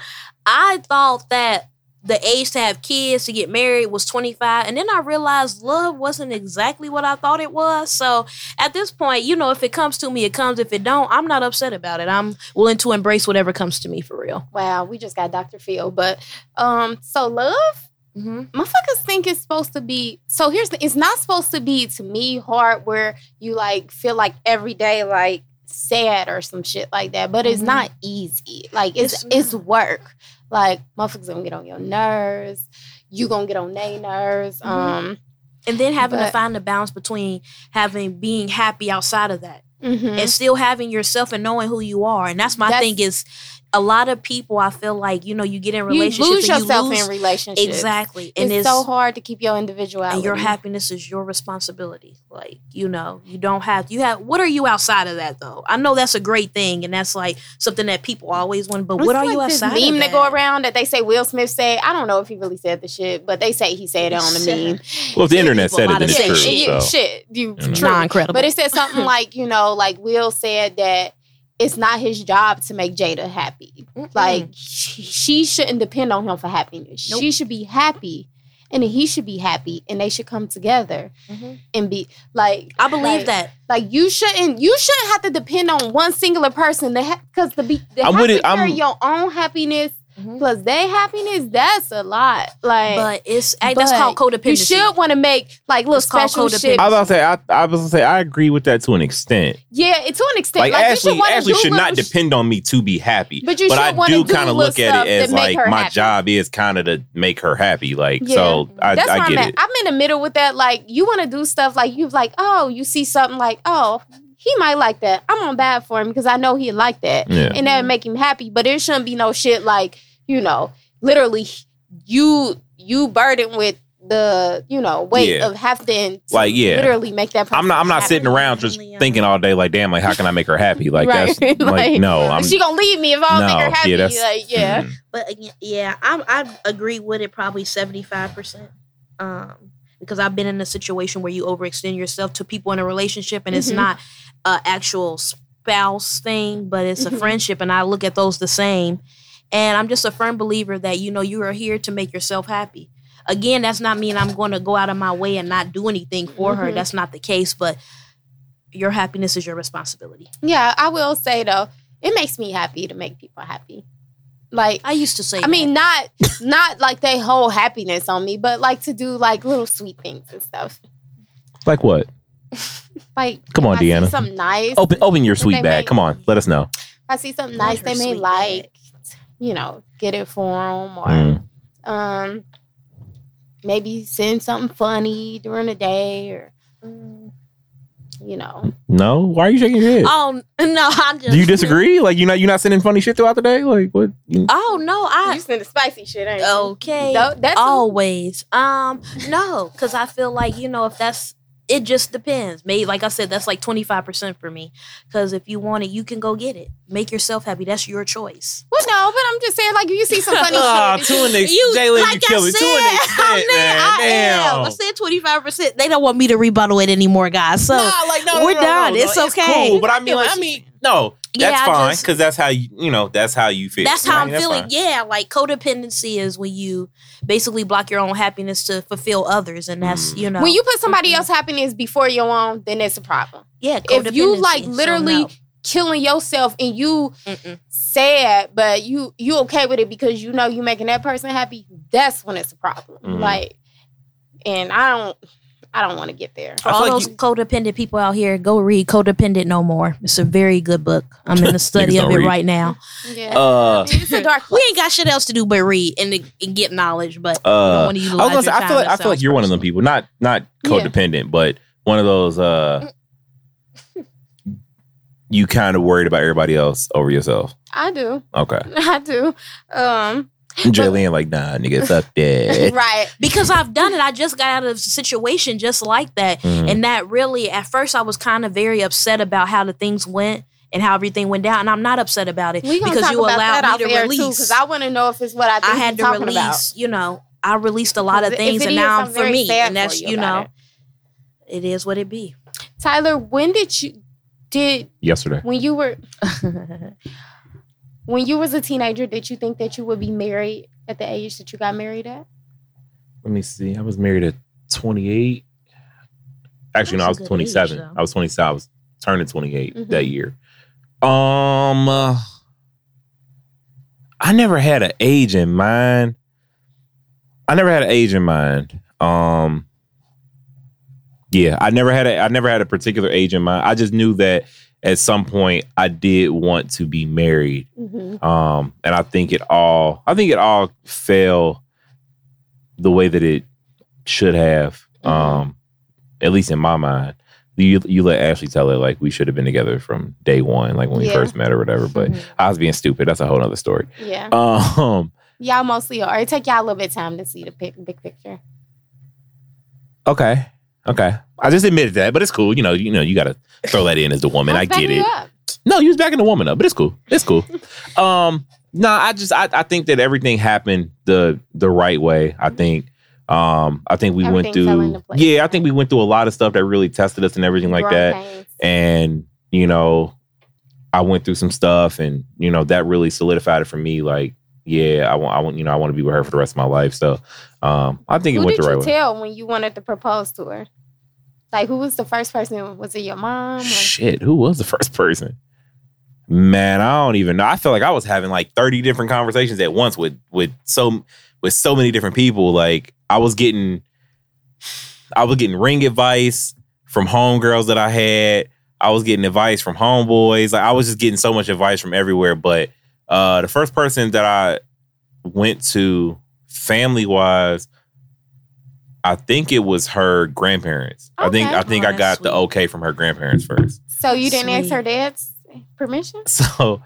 I thought that the age to have kids to get married was 25 and then i realized love wasn't exactly what i thought it was so at this point you know if it comes to me it comes if it don't i'm not upset about it i'm willing to embrace whatever comes to me for real Wow, we just got Dr. Phil, but um, so love, mm-hmm. motherfuckers think it's supposed to be. So here's the, it's not supposed to be to me hard where you like feel like every day like sad or some shit like that, but it's Mhm. not easy. Like it's It's it's, work. Like motherfuckers gonna get on your nerves. You gonna get on their nerves. Mhm. Um, and then having to find the balance between having being happy outside of that mhm. and still having yourself and knowing who you are and that's my That's- thing is a lot of people i feel like you know you get in relationships you relationships lose and yourself you lose in relationships. exactly and it's, so hard to keep your individuality. and your happiness is your responsibility. Like, you know, you don't have you have what are you outside of that though? I know that's a great thing and that's like something that people always want, but It's what are like you this outside meme of that that? go around that they say Will Smith said. I don't know if he really said the shit, but they say he said it on the meme. Well, if the internet said it, might then it's true. shit. You- So. shit, you You know. true. Nah, incredible. But it said something like, you know, like Will said that it's not his job to make Jada happy. Mm-mm. Like she, she shouldn't depend on him for happiness. Nope. She should be happy, and he should be happy, and they should come together Mhm. and be like. I believe like, that. Like you shouldn't, you shouldn't have to depend on one singular person. They because the be, they I'm have to it. I'm- carry your own happiness Mhm. plus their happiness. That's a lot. Like, But it's hey, that's but called codependency. you should want to make like little It's called special codependency. shit. I was about to say, I, I was gonna say, I agree with that to an extent. Yeah, it- to an extent. Like, Like, you Ashley, should Ashley do should not sh- depend on me to be happy. But you should I do do kind of look at it as like my happy. job is kind of to make her happy. Like, Yeah. so I, That's I where get I'm at. it. I'm in the middle with that. Like, you want to do stuff like you like, oh, you see something like, oh, he might like that. I'm on bad for him because I know he'd like that, Yeah. and that would make him happy. But there shouldn't be no shit like, you know, literally, you you burdened with the you know weight Yeah. of having to Like, yeah. literally make that. I'm not. I'm not happy. sitting around just Yeah. thinking all day. Like, damn. Like, how can I make her happy? Like, Right. that's like, Like, no. I'm she gonna leave me if I don't make her no. happy. Yeah, that's like, yeah. mm. But again, yeah, I I agree with it probably seventy five percent. Um, because I've been in a situation where you overextend yourself to people in a relationship, and it's Mhm. not a actual spouse thing, but it's a Mhm. friendship, and I look at those the same. And I'm just a firm believer that you know you are here to make yourself happy. Again, that's not mean I'm going to go out of my way and not do anything for her. Mhm. That's not the case, but your happiness is your responsibility. Yeah, I will say though, it makes me happy to make people happy. Like I used to say, I mean, not not like they whole happiness on me, but like to do like little sweet things and stuff. Like what? Like Come on, if De'Anna. something nice. Open, open your sweet bag. make- Come on, let us know. If I see something nice they may sweet like, you know, get it for them or Mm. um maybe send something funny during the day or Mm. you know. No, why are you shaking your head? oh no, I'm just. Do you disagree? Like, you not you're not sending funny shit throughout the day? Like, what? You- Oh no, I you send the spicy shit, ain't you? okay. Tho- that's always. Um, no, because I feel like you know if that's it, just depends. Maybe like I said, that's like twenty five percent for me. Because if you want it, you can go get it. Make yourself happy. That's your choice. Well, no, but I'm just saying, like, if you see some funny Ah, shit. to an ex- You J'Lynn, like you kill I me. To an extent, I'm man. I Damn. am. I said twenty five percent. They don't want me to rebuttal it anymore, guys. So Nah, like, no, no, we're no, no, done. no. It's okay. cool, but I I mean, like, I mean, no, that's I fine because that's how you, you know, that's how you feel. That's how I I'm feeling. fine. Yeah, like codependency is when you basically block your own happiness to fulfill others, and that's Mm. you know When you put somebody Mhm. else's happiness before your own, then it's a problem. yeah. If you codependency. like So, literally no. killing yourself and you Mm-mm. sad, but you you okay with it because you know you making that person happy, that's when it's a problem. Mhm. Like, and I don't, I don't want to get there. For all like those you- codependent people out here, go read Codependent No More. It's a very good book. I'm in the study of it read. right now. Yeah, Uh, it's a dark We ain't got shit else to do but read and, and get knowledge, but I Uh, don't I utilize was gonna say, I feel like I feel like you're one of them people, not not Yeah. codependent, but one of those. uh You kind of worried about everybody else over yourself. I do. Okay, I do. Um, Jillian, like, nah, nigga, fuck that. right. Because I've done it. I just got out of a situation just like that. Mhm. And that really, at first, I was kind of very upset about how the things went and how everything went down. And I'm not upset about it We because talk you about allowed off me to release. because I want to know if it's what I think I had to talking release, you know, I released a lot of things and is, now I'm I'm for me. And that's, you, you know, about it is what it be. Tyler, when did you did Yesterday, when you were when you was a teenager? Did you think that you would be married at the age that you got married at? let me see. I was married at 28. Actually, no, I was a good age, 27. I was 27. I was turning 28 Mhm. that year. Um, uh, I never had an age in mind. I never had an age in mind. Um, yeah, I never had a I never had a particular age in mind. I just knew that at some point I did want to be married. Mm-hmm. Um, and I think it all I think it all fell the way that it should have. Mhm. Um, at least in my mind. You you let Ashley tell it like we should have been together from day one, like when we first met or whatever. But Mhm. I was being stupid. That's a whole other story. Yeah, Um, y'all mostly are. It take y'all a little bit of time to see the pic- big picture. okay. Okay. I just admitted that, but it's cool. You know, you know, you gotta throw that in as the woman. I I'm get it. up. No, you was backing the woman up, but it's cool. It's cool. um, no, I just I, I think that everything happened the the right way. I think um I think we went Everything fell through place. Yeah, I think we went through a lot of stuff that really tested us and everything like that. And, you know, I went through some stuff and, you know, that really solidified it for me like yeah, I want I want you know, I want to be with her for the rest of my life. So um I think it Who went the right you way. tell when you wanted to propose to her? Like, who was the first person? Was it your mom? Or? Shit, who was the first person? Man, I don't even know. I feel like I was having like 30 different conversations at once with with so with so many different people. Like I was getting I was getting ring advice from homegirls that I had. I was getting advice from homeboys. Like I was just getting so much advice from everywhere. But uh the first person that I went to family wise, I think it was her grandparents. I think I think Oh, I that's got the okay from her grandparents first. So you didn't ask her dad's permission? So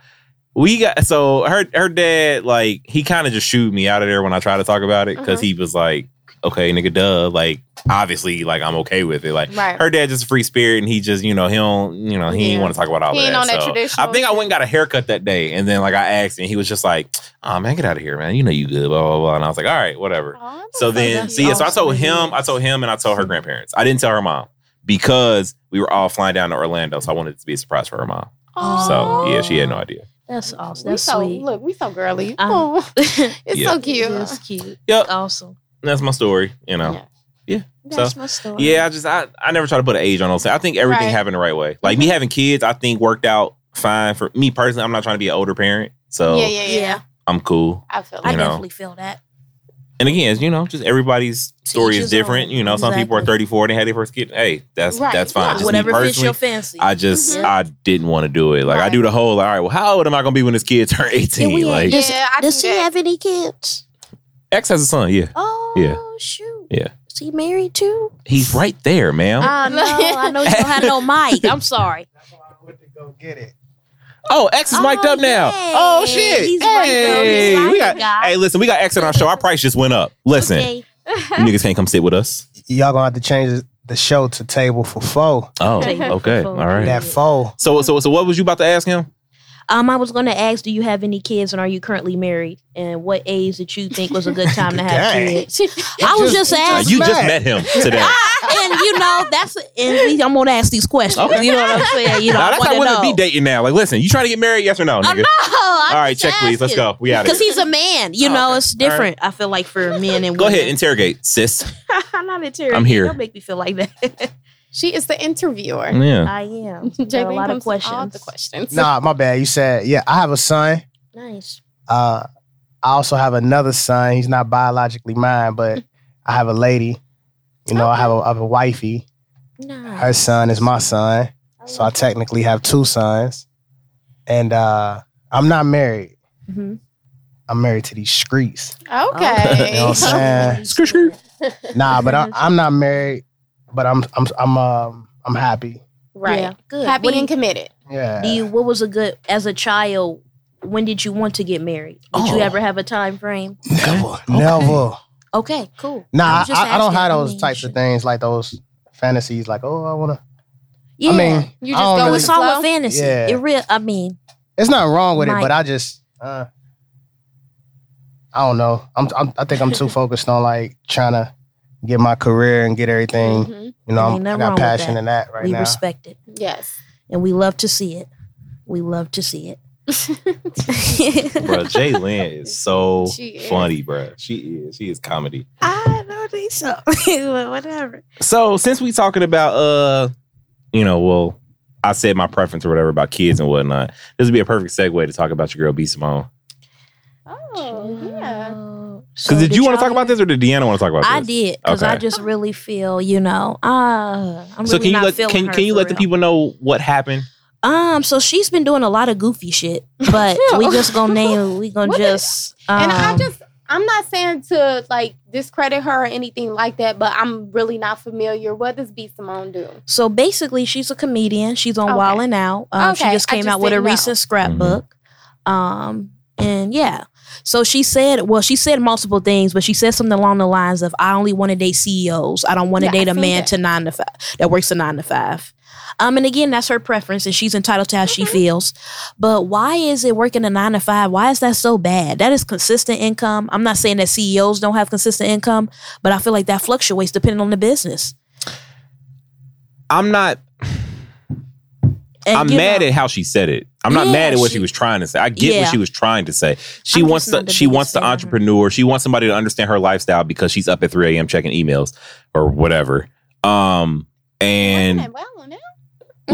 we got so her her dad like he kind of just shooed me out of there when I tried to talk about it because Uh-huh. he was like, okay, nigga, duh, like obviously like I'm okay with it. Like Right. her dad just a free spirit and he just you know he don't you know he Yeah. didn't want to talk about all He that. ain't on that So traditional I think I went and got a haircut that day and then like I asked and he was just like, oh man, get out of here, man. You know you good, blah blah blah. And I was like, all right, whatever. Oh, So then, see, so yeah, so I told him, I told him, and I told her grandparents. I didn't tell her mom because we were all flying down to Orlando, so I wanted it to be a surprise for her mom. So yeah, she had no idea. That's awesome. We That's so sweet. look, we so girly. Um, oh, it's Yeah. so cute. That's cute. Yep, Awesome. That's my story. You know, Yeah. That's my story. yeah. I just I, I never try to put an age on those. things. I think everything Right. happened the right way. Like me having kids, I think worked out fine for me personally. I'm not trying to be an older parent, so yeah, yeah, yeah, Yeah. I'm cool. I feel I know. definitely feel that. And again, you know, just everybody's story each is different. own. You know, some people are 34 and they had their first kid. Hey, that's Right. that's fine. Yeah. Just me Whatever fits personally, your fancy. I just Mhm. I didn't want to do it. Like I do the whole. All right, well, how old am I gonna be when this kid turn eighteen? Yeah, like Does- yeah, I Does do he that. have any kids? X has a son. Yeah, Oh, Yeah. Oh shoot. Yeah. Is he married too? he's right there, man. I know. I know you don't have no mic. I'm sorry. That's why I went to go get it. oh, X is mic'd Oh, up now. yay. Oh shit! He's right there. hey, He's we got. guy. Hey, listen, we got X on our show. Our price just went up. Listen, Okay. you niggas can't come sit with us. Y'all gonna have to change the show to table for four. Oh, okay, for all four. right. That four. So, so, so, what was you about to ask him? Um, I was going to ask, do you have any kids, and are you currently married? And what age did you think was a good time to have Dang. kids? I was just just- Uh, asking. you just met him today. and you know that's and we, I'm gonna ask these questions. Okay. You know what I'm saying? You know, Nah, I that's want how to women be dating now. Like, listen, you trying to get married? Yes or no, I nigga? know. All right, check, please. Let's go. We out Because he's a man. You Oh, know, okay. it's different. I feel like for men and women. Go women. ahead, interrogate, sis. I'm not interrogating. I'm here. Don't make me feel like that. She is the interviewer. Yeah. I am. JB Got a lot of comes all questions. the questions. Nah, my bad. You said yeah. I have a son. Nice. Uh, I also have another son. He's not biologically mine, but I have a lady. You know, I have a, I have a wifey. Nice. Her son is my son, so I technically have two sons. And uh, I'm not married. Mhm. I'm married to these streets. Okay. You know what I'm saying? Skr, skr. Nah, but I, I'm not married. But I'm I'm I'm um I'm happy. right. Yeah, good. Happy What and you- committed. Yeah. Do you? What was a good as a child? When did you want to get married? Did you Oh. ever have a time frame? never, never. Okay, cool. Nah, was I, I don't have those types shit. of things like those fantasies. Like, oh, I wanna. Yeah, I mean, You I just don't go really- with it's all flow? a fantasy. Yeah. It real. I mean, It's not wrong with it, but I just, uh, I don't know. I'm, I'm I think I'm too focused on like trying to get my career and get everything. Mhm. You know, I'm, ain't I got passion in that right we now. We respect it, Yes. and we love to see it. We love to see it. bro. J'Lynn is so is. funny, bro. She is. She is comedy. I don't think so. Whatever. So since we talking about uh, you know, well, I said my preference or whatever about kids and whatnot. This would be a perfect segue to talk about your girl B Simone. Yeah. Because did you want to talk about this or did De'Anna want to talk about I this? I did because I just really feel, you know, uh, I'm So really can you let feeling can, can you for let the people know what happened? Um, so she's been doing a lot of goofy shit, but we just gonna name. We gonna just. Um, and I just, I'm not saying to like discredit her or anything like that, but I'm really not familiar. What does B Simone do? So basically, she's a comedian. She's on Okay. Wildin' Out. Um, She just came just out with a didn't know. recent scrapbook. Um, and yeah. So she said, well, she said multiple things, but she said something along the lines of, "I only want to date CEOs. I don't want to Yeah, date a man that. to nine to five that works a nine to five. Um, and again, that's her preference, and she's entitled to how she Mhm. feels. But why is it working a nine to five? Why is that so bad? That is consistent income. I'm not saying that CEOs don't have consistent income, but I feel like that fluctuates depending on the business. I'm not And, I'm mad know- at how she said it. I'm not Yeah, mad at what she, she- was trying to say. I get Yeah. what she was trying to say. She I'm wants to the she wants the fan of her. entrepreneur. She wants somebody to understand her lifestyle because she's up at 3 a.m. checking emails or whatever. Um and Wasn't that well now?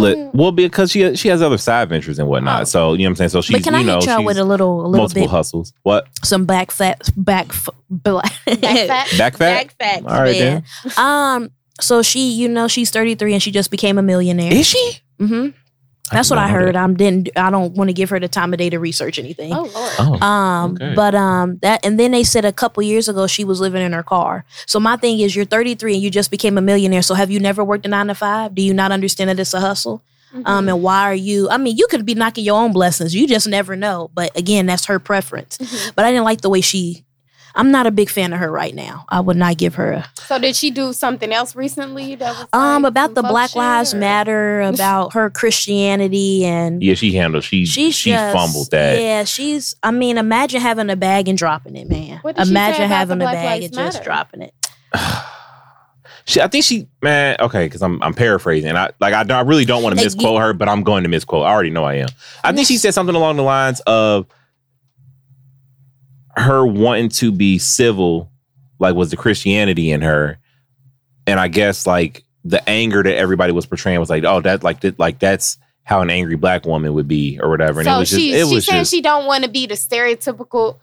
let, Mhm. well because she she has other side ventures and whatnot. Oh. So you know what I'm saying. So she's but can I you know hit y'all with a little, a little multiple bit, hustles. What some back fat, back, f- black, Back fat? back fat? back facts, All right man. Um, so she, you know, she's 33 and she just became a millionaire. Is she? hmm That's did what I heard. that. I didn't. I don't want to give her the time of day to research anything. Oh Lord. Oh, Um, okay. but um, that and then they said a couple years ago she was living in her car. So my thing is, you're 33 and you just became a millionaire. So have you never worked a nine to five? Do you not understand that it's a hustle? Mm-hmm. Um, and why are you? I mean, you could be knocking your own blessings. You just never know. But again, that's her preference. Mhm. But I didn't like the way she. I'm not a big fan of her right now. I would not give her a, So did she do something else recently that was um like, about the Black Lives or- Matter, about her Christianity, and yeah, she handled. She she's she just, fumbled that. Yeah, she's. I mean, imagine having a bag and dropping it, man. What did she say Imagine about having the a Black bag Lives and just dropping it. She, I think she, man, okay, because I'm I'm paraphrasing. I like I, I really don't want to misquote her, but I'm going to misquote. I already know I am. I think she said something along the lines of her wanting to be civil, like was the Christianity in her, and I guess like the anger that everybody was portraying was like, oh, that like that like that's how an angry black woman would be or whatever. And So it was just she, it she's was saying just she don't want to be the stereotypical,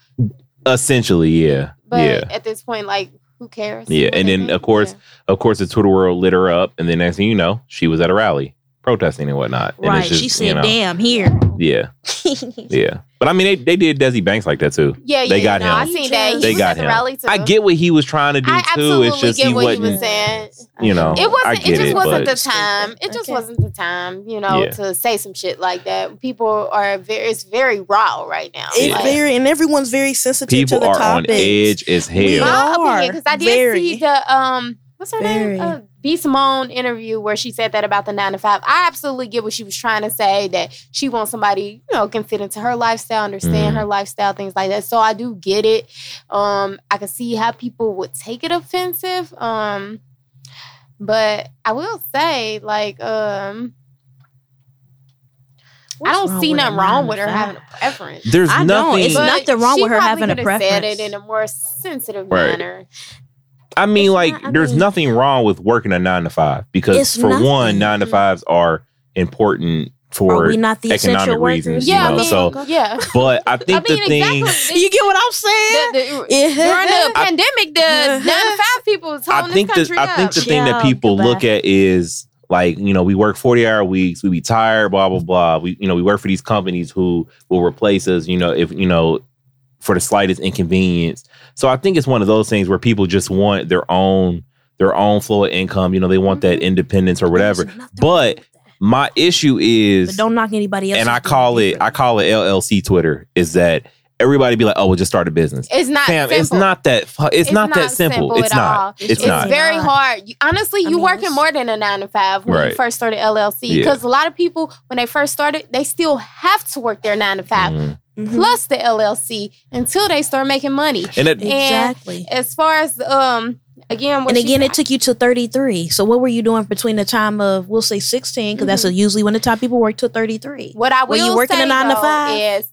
essentially, yeah, but yeah. at this point, like, who cares? Yeah, and then, of course, Of course, the Twitter world lit her up, and then next thing you know, she was at a rally protesting and whatnot. And Right. it's just, she you said, know, "Damn, here." Yeah, yeah. But I mean, they, they did Desi Banks like that too. yeah, yeah, they got no, I him. seen that. He They was got at the him. Rally too. I get what he was trying to do I too. absolutely It's just get he what he wasn't. was saying. you know, It wasn't. I It just it, wasn't but- the time. It just Okay. wasn't the time. You know, Yeah. to say some shit like that. People are very. It's very raw right now. It's Like, very, and everyone's very sensitive People to the are on edge as We hell. are. my opinion because I did Very. see the um. What's her Very. name? Uh, B Simone interview where she said that about the nine to five. I absolutely get what she was trying to say that she wants somebody you know can fit into her lifestyle, understand Mhm. her lifestyle, things like that. So I do get it. Um, I can see how people would take it offensive. Um, but I will say like um. I don't see nothing wrong with her having a preference. There's I don't. nothing. It's nothing wrong with her having a could have Said it in a more sensitive Right. manner. I mean, It's like, not- I there's mean- nothing wrong with working a nine to five because It's for one, nine to fives are important for Are we not the economic reasons. workers? You Yeah, I mean, so yeah. but I think I mean, the thing exactly. You get what I'm saying? The- the- Yeah. during the I- pandemic, the nine to five people was holding I think this the country I think the thing that people goodbye. look at is like you know we work 40 hour weeks we be tired blah blah blah we you know we work for these companies who will replace us you know if you know for the slightest inconvenience so i think it's one of those things where people just want their own their own flow of income you know they want that independence or whatever but wrong with that. my issue is But don't knock anybody else. and i call it i call it llc twitter is that everybody be like oh we'll just start a business it's not Fam, simple. it's not that fu- it's, not, that simple, it's at not all. it's, It's, not very hard. You, honestly, I you mean, working more than a nine to five when you Right. first started LLC. Yeah. Because a lot of people, when they first started, they still have to work their nine to 5 Mhm. Mhm. plus the LLC until they start making money. and it, exactly. As far as um, again, what And again, said- it took you to 33. So what were you doing between the time of we'll say 16 because that's usually when the top people work to 33. what I Were you working say, a nine to five? Is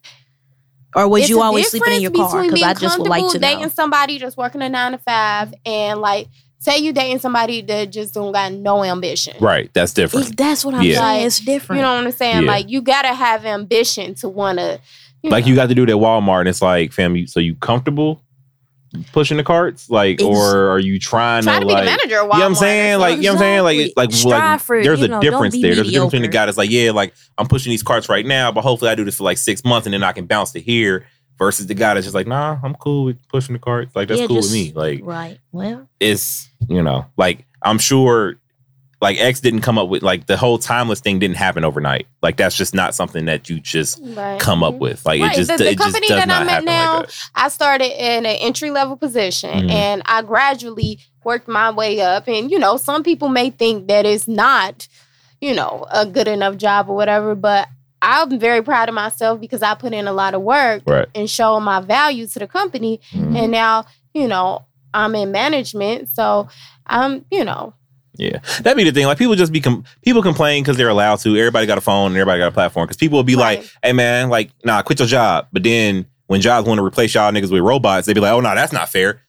Or was it's you a always sleeping in your car? Because I just would like to comfortable dating know. somebody just working a nine to five and like say you dating somebody that just don't got no ambition. right that's different that's what I'm Yeah. saying. It's different. You know what I'm saying? Yeah. Like you gotta have ambition to wanna like you got to do that at Walmart, and it's like, fam, you, so you comfortable pushing the carts, like, Ex- or are you trying try to to be like? the manager of You know what I'm saying? Like, you know what I'm saying? Like, like, like for there's a know, difference there. There's a difference between the guy that's like, yeah, like I'm pushing these carts right now, but hopefully I do this for like six months and then I can bounce to here. Versus the guy that's just like, nah, I'm cool with pushing the carts. Like that's Yeah, cool just- with me. Like right. Well, it's you know, like I'm sure like X didn't come up with like the whole timeless thing didn't happen overnight. Like that's just not something that you just Right. come up with. Like Right. it just The- the it just company does that not I'm at happen now, like. I started in an entry level position Mhm. and I gradually worked my way up. And, you know, some people may think that it's not, you know, a good enough job or whatever, but I'm very proud of myself because I put in a lot of work Right. and show my value to the company. Mhm. And now, you know, I'm in management. So I'm, you know, Yeah, that'd be the thing. Like people just be com- people complain because they're allowed to. Everybody got a phone and everybody got a platform. Because people will be Right. like, "Hey man, like nah, quit your job." But then when jobs want to replace y'all niggas with robots, they be like, "Oh no, that's not fair."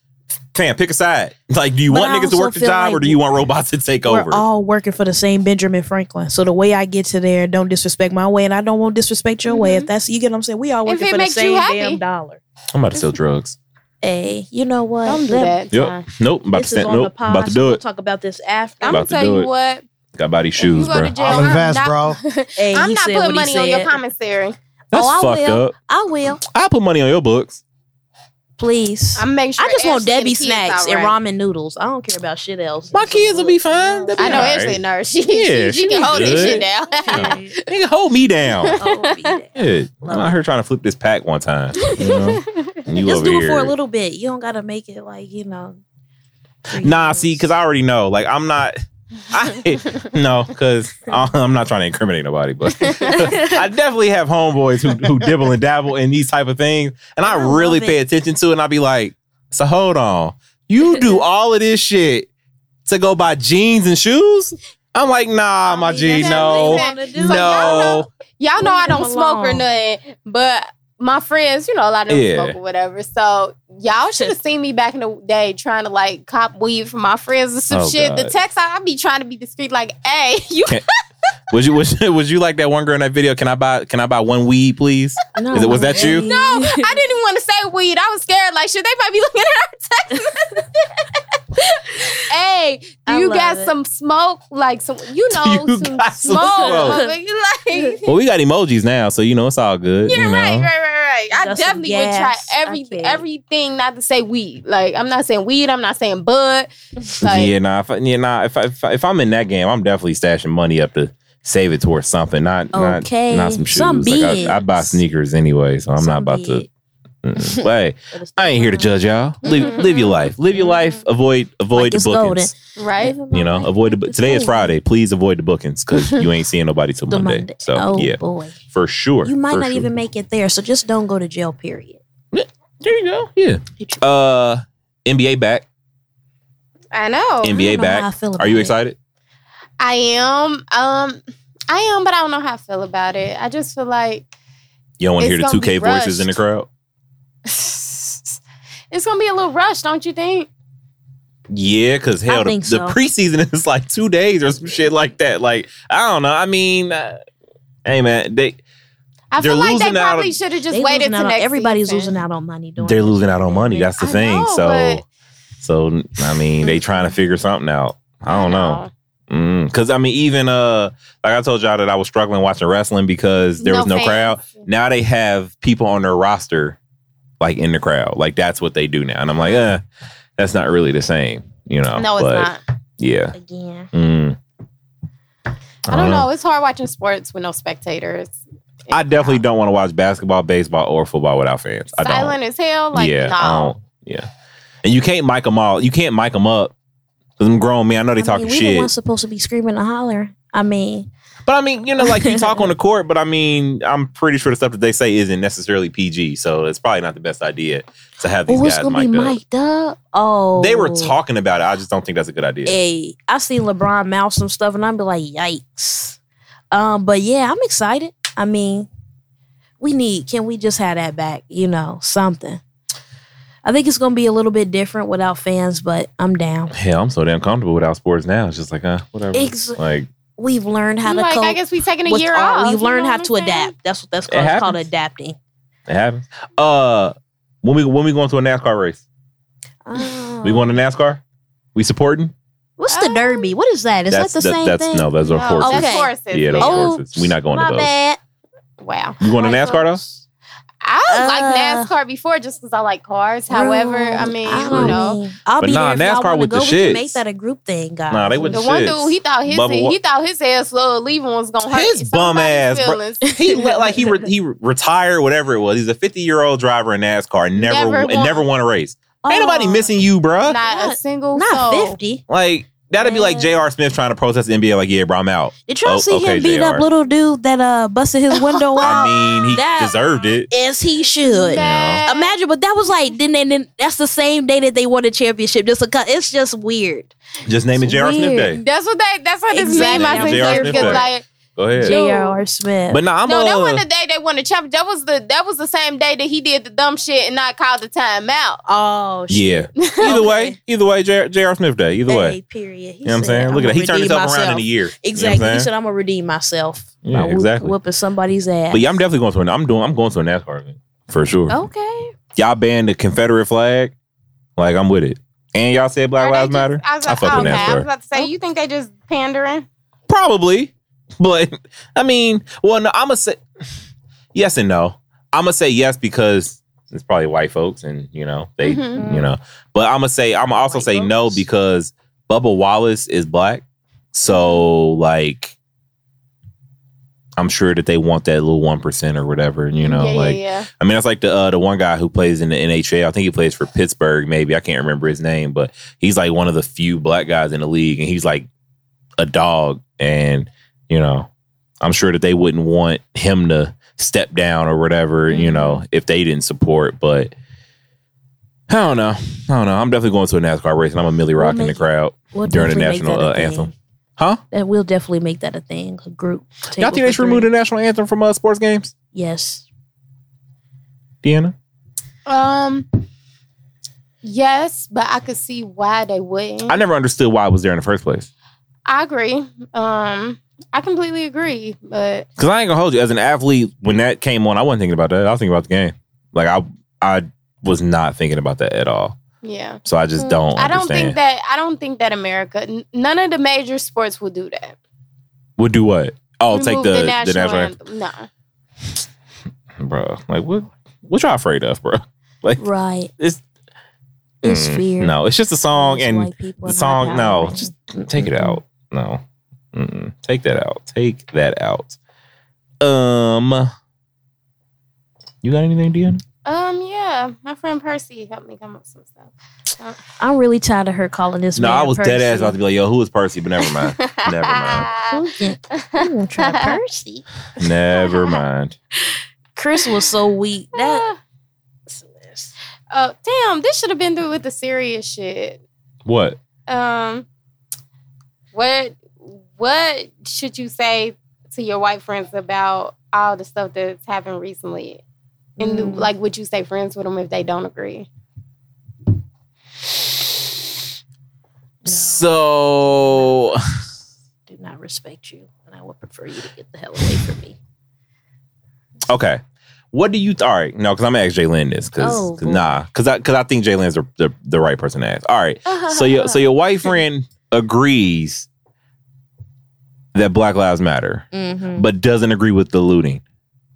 Fam, pick a side. Like, do you But want I niggas to work the feel job or do you want robots to take over? we're over? all working for the same Benjamin Franklin. So the way I get to there, don't disrespect my way, and I don't want to disrespect your way. If that's you get what I'm saying, we all Mm-hmm. Working for the same damn dollar. I'm about to sell drugs. Hey, you know what? don't do that. Yep. Nope. I'm about This to is stand. on Nope. the pod. about to so do We'll it. talk about this after. I'm About gonna tell do you it. what. Got body if shoes, bro. to jail, I'll I'm invest, not- bro. Hey, I'm not putting what he money on your said. commissary. That's Oh, I fucked will. up. I will, I'll put money on your books. please. I'm make sure I just want Ashley and Debbie snacks all and ramen noodles. I don't care about shit else. My kids will be fine. Be I know all Ashley nurse. She, Yeah, she, she she can hold this shit down. Yeah. Nigga, hold me down. Oh, be there. Yeah, I'm Love out here trying to flip this pack one time. You know? And you Just over do it here. for a little bit. You don't gotta make it like you know. Nah, years. see, because I already know. Like, I'm not. I no, because I'm not trying to incriminate nobody, but I definitely have homeboys who who dibble and dabble in these type of things, and I, I love really it. pay attention to it. And I'll be like, so hold on, you do all of this shit to go buy jeans and shoes? I'm like, nah, my mean, G, that's no, what they wanna do. So y'all know- no. Y'all know I don't smoke or nothing, but my friends, you know, a lot of them Yeah. smoke or whatever. So y'all should have seen me back in the day trying to like cop weed from my friends or some Oh, shit. The God. text I, I be trying to be discreet, like, hey, you Was you was, was you like that one girl in that video? Can I buy Can I buy one weed, please? No, Is it- was that you? No, I didn't even want to say weed. I was scared. Like, shit, they might be looking at our text. hey, do I you got it. some smoke? Like, some, you know, You some got some smoke. smoke. Like, like- Well, we got emojis now, so you know it's all good. yeah, you know? right, right, right, right. I Got some definitely would try every everything not to say weed. Like, I'm not saying weed. I'm not saying bud. Like, yeah, nah, if, I- yeah, nah. If, I, if, I, if I'm in that game, I'm definitely stashing money up to save it towards something, not Okay. not, not some shoes. Some like I, I buy sneakers anyway, so I'm not Some about to. Bid. mm. But hey, I ain't here to judge y'all. Live, live your life. Live your life. Avoid avoid Like the it's bookings. right? You know, avoid the. bu- Today is Friday. Please avoid the bookings because you ain't seeing nobody till The Monday. Monday. So oh yeah, boy, for sure. you might for not sure. even make it there. So just don't go to jail. Period. There you go. Yeah. Uh, NBA back. I know. NBA know how I back. feel Are you about it. excited? I am. Um, I am, but I don't know how I feel about it. I just feel like You don't want to It's hear the two gonna K be voices in the rushed. crowd. it's gonna be a little rush, don't you think? Yeah, because hell, the, think the preseason is like two days or some shit like that. Like I don't know. I mean, uh, Hey man, they I They're feel like they probably should have just waited losing to out next everybody's season. losing out on money. Doing they're losing out on money. That's the I thing. know, so but- so I mean, they trying to figure something out. I don't know. Because I mean, even uh, like I told y'all that I was struggling watching wrestling because there was no fans. crowd. Now they have people on their roster, like in the crowd. Like that's what they do now, and I'm like, eh, that's not really the same, you know. No, it's but, not. Yeah. Again. Mm. I don't know. It's hard watching sports with no spectators. I definitely don't want to watch basketball, baseball, or football without fans. I don't. Silent as hell. Like yeah, I no. don't. Yeah, and you can't mic them all. You can't mic them up. Cause I'm grown man. I know they I talking mean, we the shit, ones supposed to be screaming and holler. I mean, but I mean, you know, like you talk on the court. But I mean, I'm pretty sure the stuff that they say isn't necessarily PG, so it's probably not the best idea to have these guys gonna be mic'd up. mic'd up. Oh, They were talking about it. I just don't think that's a good idea. Hey, I seen LeBron mouth some stuff, and I'm be like, yikes. Um, but yeah, I'm excited. I mean, we need. Can we just have that back? You know, something. I think it's gonna be a little bit different without fans, but I'm down. Hell, I'm so damn comfortable without sports now. It's just like, uh, whatever. Ex- like, We've learned how to like, cope. I guess we've taken a year our- off. We've learned how to saying? adapt. That's what that's called. It's called adapting. it happens. Uh, when we when we going to a NASCAR race, Oh. we going to NASCAR. We supporting? What's the Oh. Derby? What is that? Is that's that the same that's thing? no, those are No, horses. that's Okay. horses. Yeah, those. Oh, horses. We not going My to those. bad. Wow. You going to NASCAR though? I Uh, like NASCAR before just because I like cars. However, I mean, I you know, I'll But be nah, there if y'all NASCAR with the go. We can shits. make that a group thing, guys. Nah, they with the the one dude he thought his Bubba Wa- he thought his ass little leaving was gonna hurt His bum somebody's ass, bro. He let, like he re- he retired, whatever it was. He's a 50 year old driver in NASCAR. Never Never never won. won, never won a race. Ain't nobody Oh, missing you, bruh. not Not- a single Not soul. fifty. Like that'd be like Man. J.R. Smith trying to protest the NBA. Like, yeah, bro, I'm out. Did y'all Oh, see okay, him beat JR. up little dude that uh busted his window out? I mean, he that- deserved it. As he should. Nah. Imagine, but that was like then, then, then that's the same day that they won the championship. Just because it's just weird. Just name it It's J.R. Smith weird. Day. That's what they. That's what this Exactly. meme I Yeah, think J.R. Smith because Day. like Go ahead. J.R.R. Smith. But nah, I'm no, that uh, wasn't the day they won the championship. That was the that was the same day that he did the dumb shit and not called the timeout. oh, yeah. Either Okay. way, either way, J.R. Smith Day. Either Hey, way. period. He You know what I'm said, saying? Look at that. "I'ma He turned redeem himself around in a myself." year. You know Exactly. he said, "I'm gonna redeem myself." Yeah, by whoop- exactly. Whooping somebody's ass. But yeah, I'm definitely going to an. I'm doing. I'm going to a NASCAR event for sure. okay. Y'all banned the Confederate flag. Like I'm with it. And y'all said Black Lives just- Matter. I was I like, fuck with okay, I was about to say, you think they just pandering? Probably, but I mean, well, no, I'm gonna say yes and no. I'm gonna say yes because it's probably white folks, and you know they, Mhm. you know. But I'm gonna say I'm gonna also White say no because Bubba Wallace is black, so like. I'm sure that they want that little one percent or whatever, you know. yeah, like, yeah, yeah. I mean, that's like the uh, the one guy who plays in the NHL. I think he plays for Pittsburgh. Maybe I can't remember his name, but he's like one of the few black guys in the league, and he's like a dog. And you know, I'm sure that they wouldn't want him to step down or whatever. You know, if they didn't support. But I don't know. I don't know. I'm definitely going to a NASCAR race, and I'm a Millie We'll Rock in the crowd. We'll During the national, uh, anthem. Huh? That we'll definitely make that a thing. A group. Y'all think they for should remove the national anthem from uh, sports games? Yes. De'Anna? Um, yes, but I could see why they wouldn't. I never understood why it was there in the first place. I agree. Um, I completely agree. But Because I ain't gonna hold you. As an athlete, when that came on, I wasn't thinking about that. I was thinking about the game. Like I, I was not thinking about that at all. yeah, So I just don't. I don't think that. I don't think that America, n- none of the major sports will do that. Would do what? Oh, take Remove the the national, anthem. No, bro. Like what? What y'all afraid of, bro? Like Right. it's It's mm, fear. No, it's just a song, It's and white people the and song. high No, just take it out. No, Mm-mm. take that out. Take that out. Um, you got anything, De'Anna? um, yeah, my friend Percy helped me come up with some stuff. I'm really tired of her calling this. No, man I was dead ass about to be like, yo, who is Percy? But never mind. Never mind. Who can- who gonna try Percy? Never mind. Chris was so weak. That Oh damn! This should have been through with the serious shit. What? Um, what what should you say to your white friends about all the stuff that's happened recently? And Mm. like, would you stay friends with them if they don't agree? So do not respect you, and I would prefer you to get the hell away from me. Okay. What do you? All right, no, because I'm gonna ask J'Lynn this because Oh, boy. nah, because I because I think J'Lynn's the, the the right person to ask. All right, so your so your white friend agrees that Black Lives Matter, Mhm. but doesn't agree with the looting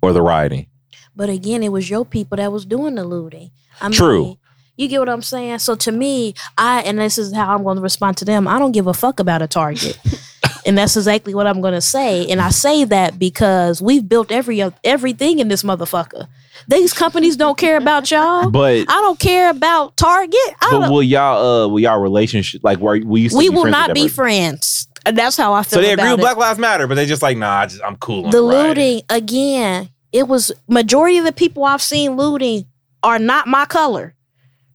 or the rioting. But again, it was your people that was doing the looting. I mean, True. You get what I'm saying? So to me, I and this is how I'm going to respond to them. I don't give a fuck about a target. and that's exactly what I'm going to say. And I say that because we've built every everything in this motherfucker. These companies don't care about y'all. But I don't care about Target. I but will y'all uh will y'all relationship like where will you still we be will not be friends. And that's how I feel. So they agree with it. Black Lives Matter, but they just like nah, I just, I'm cool. On the looting again it was majority of the people i've seen looting are not my color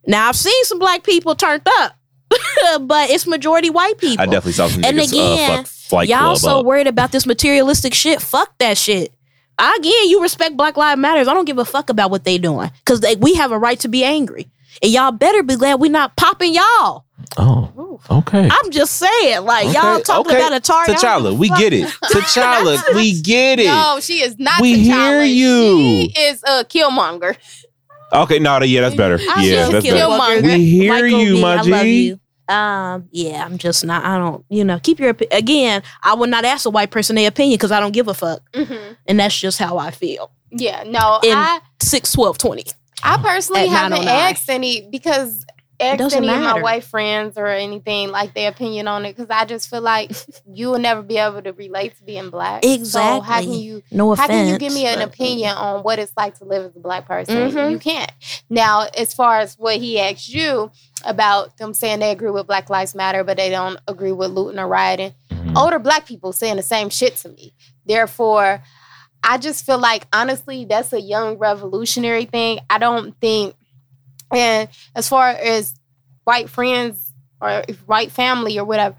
now i've seen some black people turned up but it's majority white people I definitely saw some And niggas again, uh, fuck y'all so up. worried about this materialistic shit fuck that shit again you respect black lives matters i don't give a fuck about what they doing because we have a right to be angry and y'all better be glad we're not popping y'all Oh, okay. i'm just saying like y'all talking okay. about a target I don't give T'Challa, we get it. T'Challa, we get it. No, she is not. We T'Challa. hear you. She is a Killmonger. Okay, no, yeah, that's better. I'm Yeah, that's kidding. better. Killmonger. We hear Michael you, B, my I love you. Um, yeah, I'm just not. I don't. You know, keep your opi- again. I will not ask a white person their opinion because I don't give a fuck, hmm and that's just how I feel. Yeah, no, In I Six, twelve, twenty. I personally haven't 909. asked any because asked doesn't any of my white friends or anything like their opinion on it because I just feel like you will never be able to relate to being black. So how can Exactly. you No offense. How can you give me an opinion on what it's like to live as a black person? Mhm. You can't. Now, as far as what he asked you about them saying they agree with Black Lives Matter, but they don't agree with looting or rioting, Mhm. older black people saying the same shit to me. Therefore, I just feel like honestly, that's a young revolutionary thing. I don't think, and as far as white friends or white family or whatever,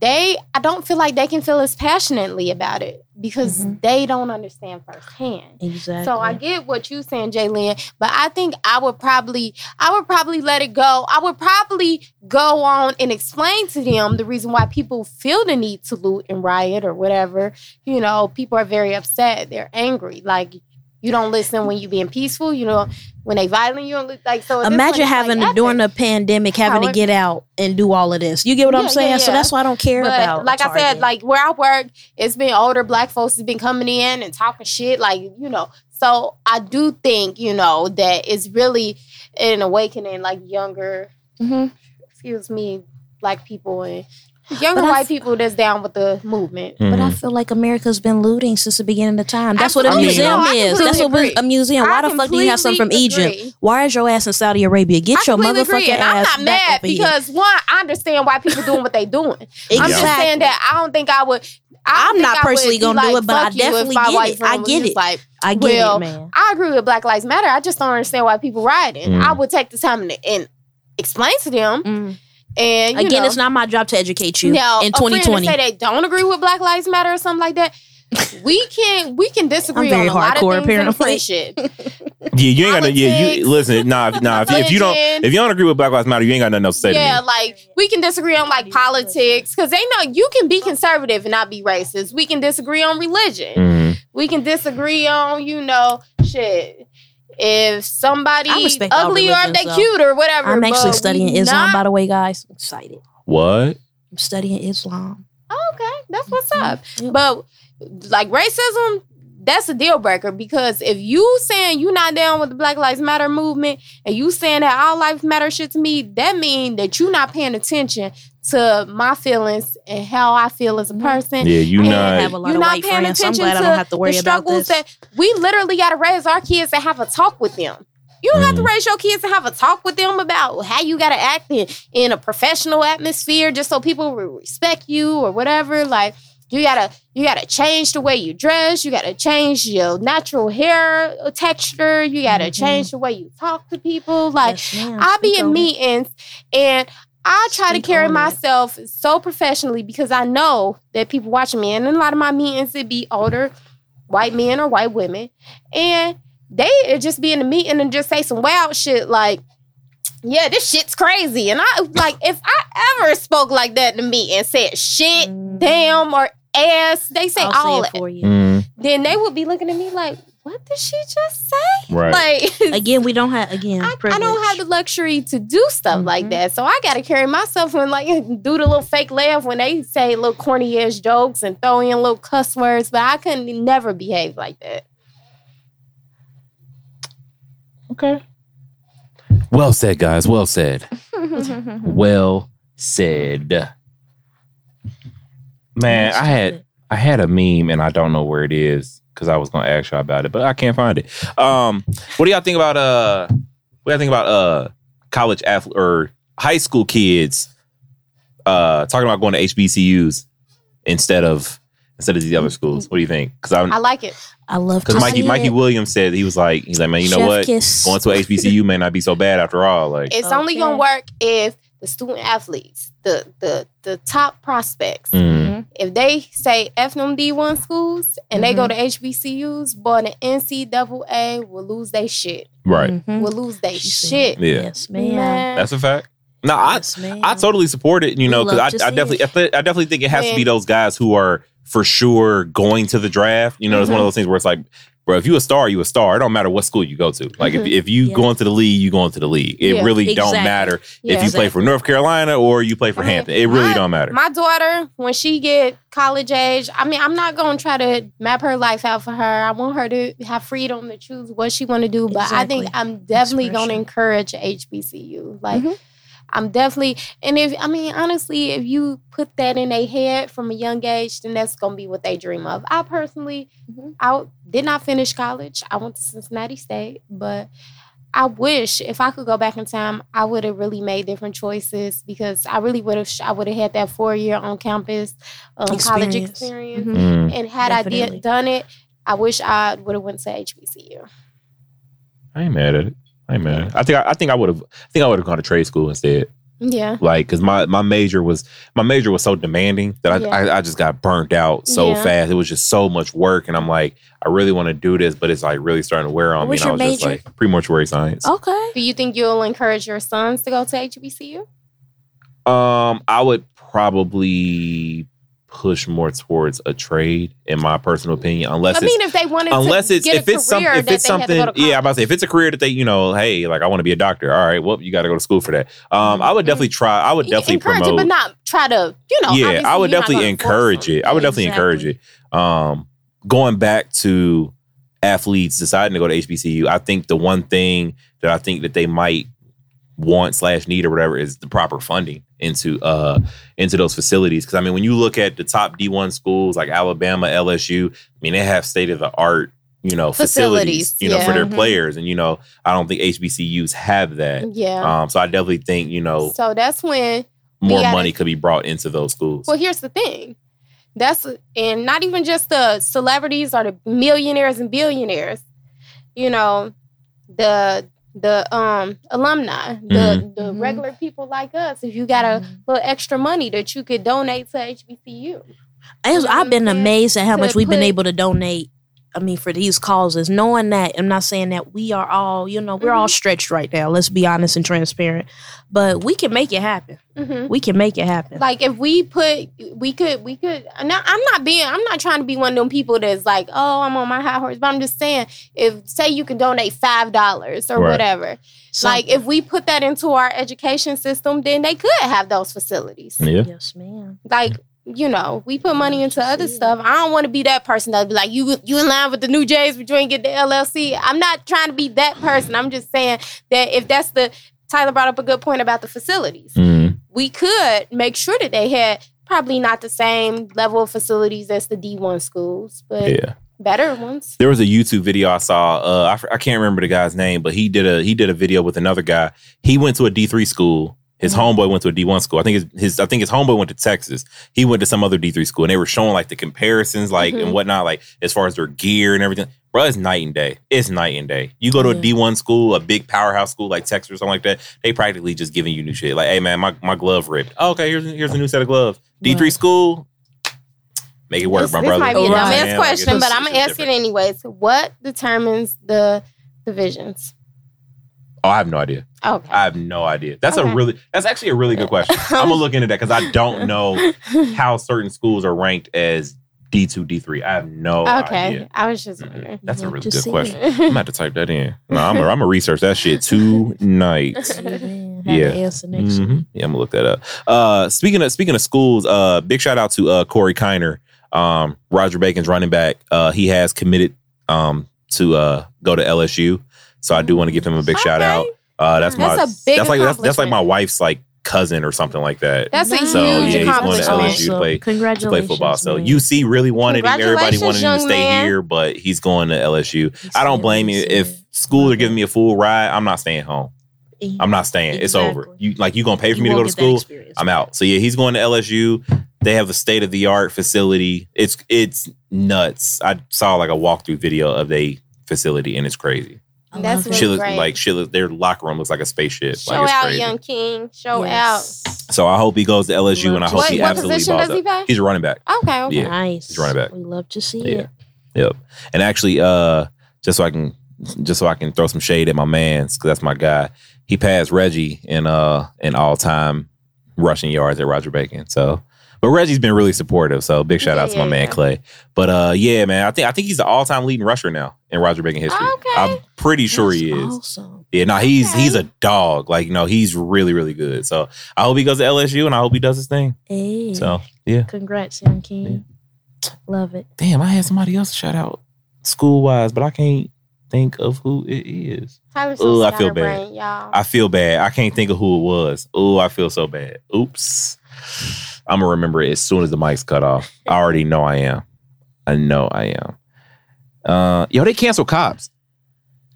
they I don't feel like they can feel as passionately about it because Mhm. they don't understand firsthand. Exactly. So I get what you saying, J'Lynn, but I think I would probably, I would probably let it go. I would probably go on and explain to them the reason why people feel the need to loot and riot or whatever. You know, people are very upset. They're angry. Like you don't listen when you being peaceful. You know, when they violent, you don't li- like. So Imagine having like, during the pandemic having to get out and do all of this. You get what Yeah, I'm yeah, saying? So that's why I don't care But about. like I said, like where I work, it's been older black folks has been coming in and talking shit, like you know. So I do think you know that it's really an awakening, like younger, Mhm. excuse me, black people and younger But white f- people that's down with the movement. But I Mhm. feel like America's been looting since the beginning of time. That's what a museum No, is. That's completely what a museum. Why I the fuck do you have something from completely Egypt? Why is your ass in Saudi Arabia? Get your motherfucking agree, and ass I'm not back mad over here. because one, I understand why people doing what they doing. I'm just saying that I don't think I would. I don't I'm not personally gonna do it, but I fuck you if definitely get it. I get it. Like, I get well, it, man. I agree with Black Lives Matter. I just don't understand why people rioting. Mm. I would take the time to, and explain to them. Mm. And you Again, know, it's not my job to educate you now in a friend to 2020. say they don't agree with Black Lives Matter or something like that. we can we can disagree on a lot of things in apparently. friendship. Yeah, you ain't got no. Yeah, you listen. Nah, nah. If, if you don't, if you don't agree with Black Lives Matter, you ain't got nothing else to say Yeah, to me. like we can disagree on like politics because they know you can be conservative and not be racist. We can disagree on religion. Mhm. We can disagree on you know shit. If somebody I respect ugly or if they though. cute or whatever. I'm actually studying Islam, not- by the way, guys. I'm excited. What? I'm studying Islam. Oh, okay, that's what's mm-hmm. up. Yep. But like racism, that's a deal breaker because if you saying you not down with the Black Lives Matter movement and you saying that all lives matter shit to me, that mean that you're not paying attention to my feelings and how I feel as a Mhm. person. Yeah, you and not, have a lot you're of not paying friends. so I'm attention glad I to don't have to worry the about struggles this. that we literally got to raise our kids and have a talk with them. You don't have to Mhm. raise your kids and have a talk with them about how you got to act in, in a professional atmosphere just so people will respect you or whatever. Like you gotta you gotta change the way you dress. You gotta change your natural hair texture. You gotta Mhm. change the way you talk to people. Like Yes, ma'am. I be Speak in meetings and I try to carry on it. myself so professionally because I know that people watching me. And in a lot of my meetings, it be older white men or white women. And they just be in the meeting and just say some wild shit like, yeah, this shit's crazy. And I like, if I ever spoke like that to me and said shit, Mhm. damn, or ass, they say I'll all say that it for you. Mm. then they would be looking at me like, what did she just say? Right. Like Again, we don't have again. I, I don't have the luxury to do stuff like Mhm. that. So I gotta carry myself and like do the little fake laugh when they say little corny ass jokes and throw in little cuss words, but I couldn't never behave like that. okay. Well said, guys. Well said. Well said. Man, I had I had a meme and I don't know where it is because I was gonna ask y'all about it, but I can't find it. Um, what do y'all think about uh what do y'all think about uh college athlete or high school kids uh talking about going to HBCUs instead of instead of these other schools? What do you think? Because I'm I like it. I love because Mikey Mikey it. Williams said he was like he's like man you know Chef what kiss. going to a HBCU may not be so bad after all like It's only gonna work if the student athletes, the the the top prospects, mm, if they say F them D1 schools and they go to HBCUs, boy, the NCAA will lose their shit. right Mhm. Will lose their shit. yeah Yes, ma'am. Man. that's a fact. No, I yes, ma'am. I totally support it, you know, because I, I definitely, I, thi- I definitely think it has to be those guys who are for sure going to the draft. You know, it's one of those things where it's like, bro, if you a star, you a star. It don't matter what school you go to. Like, if, Mhm. if you Yeah. go into the league, you go into the league. It Yeah, really don't exactly. matter if Yeah. you play for North Carolina or you play for Right. Hampton. It really My- don't matter. My daughter, when she get college age, I mean, I'm not gonna try to map her life out for her. I want her to have freedom to choose what she want to do. But I think I'm definitely gonna encourage HBCU. Like, Mhm. I'm definitely, and if I mean honestly, if you put that in their head from a young age, then that's gonna be what they dream of. I personally, Mhm. I did not finish college. I went to Cincinnati State, but I wish if I could go back in time, I would have really made different choices because I really would have. I would have had that four year on campus um, college Experience. experience, Mhm. Mm. and had I did done it, I wish I would have went to HBCU. I ain't mad at it. I ain't mad. At it. I think I, I think I would have. I think I would have gone to trade school instead. Yeah, Like, because my my major was my major was so demanding that I Yeah. I, I just got burnt out so Yeah. fast. It was just so much work, and I'm like, I really want to do this, but it's like really starting to wear on What me. was And I your was just major? like pre-mortuary science. Okay. do you think you'll encourage your sons to go to HBCU? Um, I would probably push more towards a trade, in my personal opinion, unless I it's mean, if they wanted unless to it's get if a it's something if it's had to something to yeah i'm about to say if it's a career that they you know hey like i want to be a doctor all right well you got to go to school for that um i would Mhm. definitely try i would You definitely encourage promote it, but not try to, you know. yeah i would definitely encourage it i would definitely encourage it um going back to athletes deciding to go to hbcu i think the one thing that i think that they might want slash need or whatever is the proper funding into uh into those facilities because i mean when you look at the top d1 schools like alabama lsu i mean they have state of the art you know facilities, Facilities, you know for yeah. their Mhm. players and you know i don't think hbcus have that Yeah. um so i definitely think you know so that's when more gotta- money could be brought into those schools Well, here's the thing. That's and not even just the celebrities or the millionaires and billionaires. You know, the the um alumni, the Mhm. the Mhm. regular people like us. If you got a Mhm. little extra money that you could donate to HBCU. I was- You know what I've been amazed at how much we've been able to donate. I mean, for these causes, knowing that I'm not saying that we are all, you know, we're Mm-hmm. all stretched right now. Let's be honest and transparent, but we can make it happen. Mhm. We can make it happen. Like if we put, we could, we could. Now, I'm not being, I'm not trying to be one of them people that's like, oh, I'm on my high horse. But I'm just saying, if say you can donate five dollars or Right. whatever, like if we put that into our education system, then they could have those facilities. yeah yes, ma'am. Like you know, we put money into other stuff. I don't want to be that person that be like, you you in line with the new Jays, but you ain't get the LLC. I'm not trying to be that person. I'm just saying that if that's the Tyler brought up a good point about the facilities Mhm. we could make sure that they had probably not the same level of facilities as the D1 schools, but yeah better ones. there was a YouTube video I saw. Uh, I, I can't remember the guy's name, but he did a he did a video with another guy. He went to a D three school. His Mm-hmm. homeboy went to a D one school. I think his, his I think his homeboy went to Texas. He went to some other D three school, and they were showing like the comparisons, like Mhm. and whatnot, like as far as their gear and everything. Bro, it's night and day. It's night and day. You go to a Yeah. D one school, a big powerhouse school like Texas or something like that. They practically just giving you new shit. Like, hey man, my, my glove ripped. Oh, okay, here's here's a new set of gloves. D three school, make it work, this, my this brother. might be a Right. dumbass Man, like, question, but I'm gonna ask different. it anyways. What determines the divisions? Oh, I have no idea. Okay. I have no idea. That's Okay. a really that's actually a really good question. I'm gonna look into that because I don't know how certain schools are ranked as D two, D three. I have no okay, idea. I was just Mhm. That's a really good question. it. I'm gonna have to type that in. No, I'm gonna I'm research that shit tonight. Yeah. an answer next Mhm. Yeah, I'm gonna look that up. Uh, speaking of speaking of schools, uh, big shout out to uh Corey Kiner, um, Roger Bacon's running back. Uh, he has committed um to uh go to LSU, so I do want to give him a big shout out. Uh, that's, my That's a big that's like that's, that's like my wife's like cousin or something like that. That's a So, huge yeah, he's going to. LSU to play- to Congratulations. play football. So man. UC really wanted him. Everybody wanted him to stay man. here, but he's going to LSU. He I don't blame what you if schools are giving me a full ride. I'm not staying home. I'm not staying. It's over. Exactly. You like you gonna pay for You me to go to school? I'm out. So yeah, he's going to LSU. They have a state of the art facility. It's it's nuts. I saw like a walkthrough video of the facility and it's crazy. I That's love it. really Shit looks great. like shit. look- Their locker room looks like a spaceship. Show like it's out, crazy. young king. Show Yes. So I hope he goes to LSU and I hope What, he what absolutely position balls does he up. He's a running back. Okay, okay. Yeah. Nice. He's running back. We love to see Yeah. it. Yep. And actually, uh, just so I can just so I can throw some shade at my man's because that's my guy. He passed Reggie in uh in all time rushing yards at Roger Bacon. So, but Reggie's been really supportive. So big shout Yeah, out to my yeah, man yeah. Clay. But uh, yeah, man, I think I think he's the all time leading rusher now in Roger Bacon history. Okay. I'm pretty sure he is. Awesome. Yeah, no, he's Okay. he's a dog. Like, you know, he's really really good. So I hope he goes to LSU and I hope he does his thing. Hey. So yeah. Congrats, young king. Love it. Damn, I had somebody else shout out school wise, but I can't think of who it is. Ooh, I feel scatterbrained, y'all. I feel bad. I can't think of who it was. Oh, I feel so bad. Oops. I'm gonna remember it as soon as the mic's cut off. I already know I am. I know I am. Uh, yo, they cancel cops.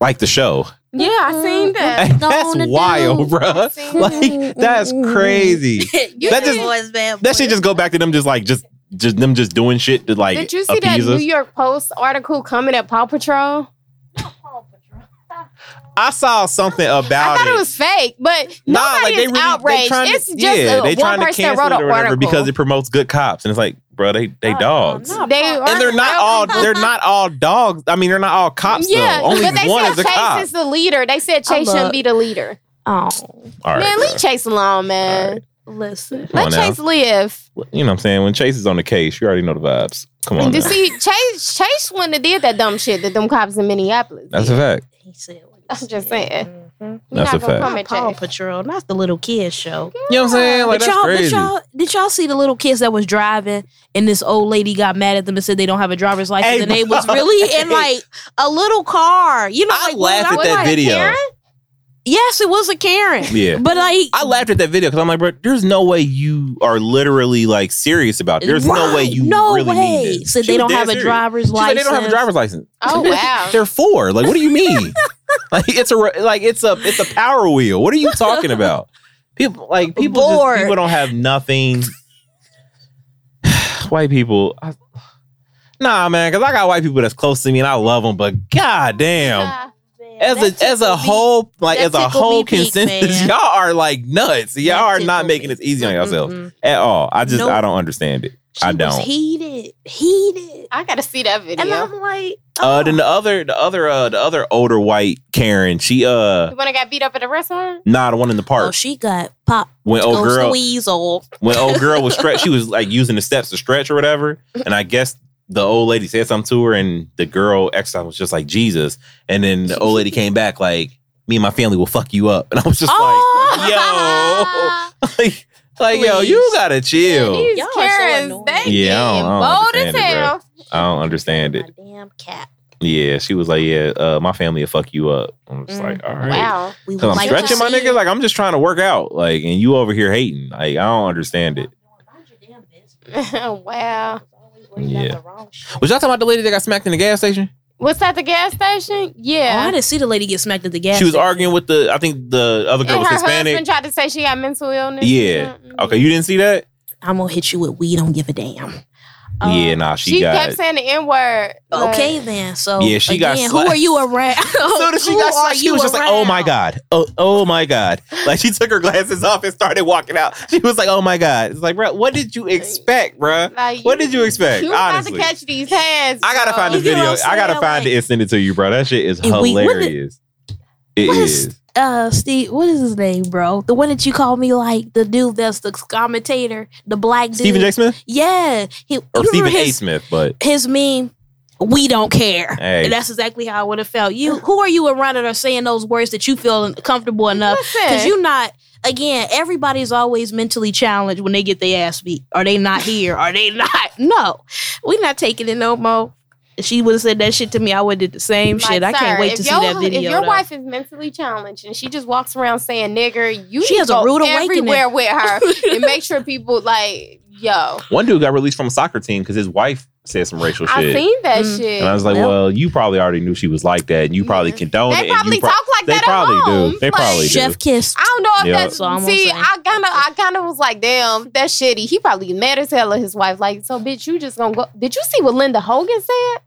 Like the show. yeah, I seen that. Going that's wild, do. bruh. seen Like that's crazy. you That that just- just bad. That should just go back to them just like just just them just doing shit to like Did you see that appease New. York Post article coming at Paw Patrol? I saw something about it. I thought it was fake, but Nah, nobody like they is really outraged. they trying to, it's just yeah, uh, they one trying to person that cancel wrote it an or whatever article. because it promotes good cops, and it's like, bro, they they Uh-uh, dogs, no. they and they're not all they're not all dogs. I mean, they're not all cops yeah, though. Only but they one said is a Chase cop. is the leader. They said Chase shouldn't be the leader. Oh, all right, man, bro. leave Chase alone, man. All right. listen. Come on Let now. Chase live. You know what I'm saying? When Chase is on the case, you already know the vibes. Come on, And to now. see Chase, Chase wouldn't have did that dumb shit that them cops in Minneapolis. that's a fact. He said what he I'm just said. saying. Mhm. We're That's not a fact. Paw Patrol, not the little kids show. You know what I'm saying? Like But that's y'all, but crazy. y'all, did y'all see the little kids that was driving and this old lady got mad at them and said they don't have a driver's license Hey, and they bro. was really in like a little car. You know, I like, laughed at that like, video. Karen? Yes, it was a Karen. Yeah. But like I laughed at that video because I'm like, bro, there's no way you are literally like serious about it. There's no way you no really way. mean this. Said She they don't dead have a driver's She said license. they don't have a driver's license. Oh wow. They're four. Like, what do you mean? like, it's a like it's a it's a power wheel. What are you talking about? People like people Bored. just people don't have nothing. white people, I, nah, man, because I got white people that's close to me and I love them, but god damn. As That a as a tickled me. whole like that as a whole consensus, man. y'all are like nuts. Y'all That are not making me. this easy on yourselves Mm-mm. at all. I just Nope. I don't understand it. She I was don't. heated, heated. I gotta see that video. And I'm like, Uh, oh. then the other, the other, uh, the other older white Karen, she uh, the one that got beat up at the restaurant? nah, the one in the oh, park she got pop. when old Ghost girl, weasel. when old girl was stretch, she was like using the steps to stretch or whatever, and I guess the old lady said something to her, and the girl exercise was just like Jesus, and then the old lady came back like, "Me and my family will fuck you up," and I was just Oh. like, "Yo, like, like yo, you gotta chill." These Y'all so Karens, annoying. they Yeah, I don't- I don't bold as understand it, hell. I don't understand it. My damn cat. Yeah, she was like, "Yeah, uh, my family will fuck you up." I'm just Mm. like, "All right." Wow. Cause I'm like stretching my see nigga. Like I'm just trying to work out. Like, and you over here hating. Like, I don't understand it. wow. Yeah. Was y'all talking about the lady that got smacked in the gas station? What's that? the gas station? Oh, I didn't see the lady get smacked at the gas. she was station. arguing with the. I think the other girl and was her Hispanic. husband tried to say she got mental illness. Yeah. Okay, you didn't see that? I'm gonna hit you with we don't give a damn. Yeah, Um, nah, she, She, got. kept saying the N word. Okay then. So Yeah, she got again, slapped. Who are you around? So she Who got are slapped. She you was just like, "Oh my god, oh oh my god!" Like she took her glasses off and started walking out. She was like, "Oh my god!" It's like, bro, what did you expect, bro? Like, What did you expect? You about Honestly, to catch these hands. I gotta find this video. I'm gotta find Like- it and send it to you, bro. That shit is And we- hilarious. It What is. is- uh Steve, what is his name, bro? The one that you call me like the dude that's the commentator, the black dude. Stephen J. Smith Yeah, he or Stephen remember A. Smith, but his meme. We don't care. Hey. And that's exactly how I would have felt. You, who are you around that are saying those words that you feel comfortable enough? Because you're not. Again, everybody's always mentally challenged when they get their ass beat. Are they not here? Are they not? No, we're not taking it no more. If she would have said that shit to me, I would have did the same Like, shit. I can't wait to see that video. If your though. wife is mentally challenged and she just walks around saying nigger, you She need has to a go rude awakening. everywhere with her and make sure people like, yo, one dude got released from a soccer team because his wife said some racial I shit. seen that Mm. shit. and I was like, Well- well, you probably already knew she was like that, and you probably Yeah. condoned it. they and you probably pro- talk like they that probably at do. home. They probably like, do. Chef kissed. I don't know if Yeah. that's That's all I'm see. saying. I kind of, I kind of was like, damn, that's shitty. He probably mad as hell at his wife. Like, so bitch, you just gonna go? Did you see what Linda Hogan said?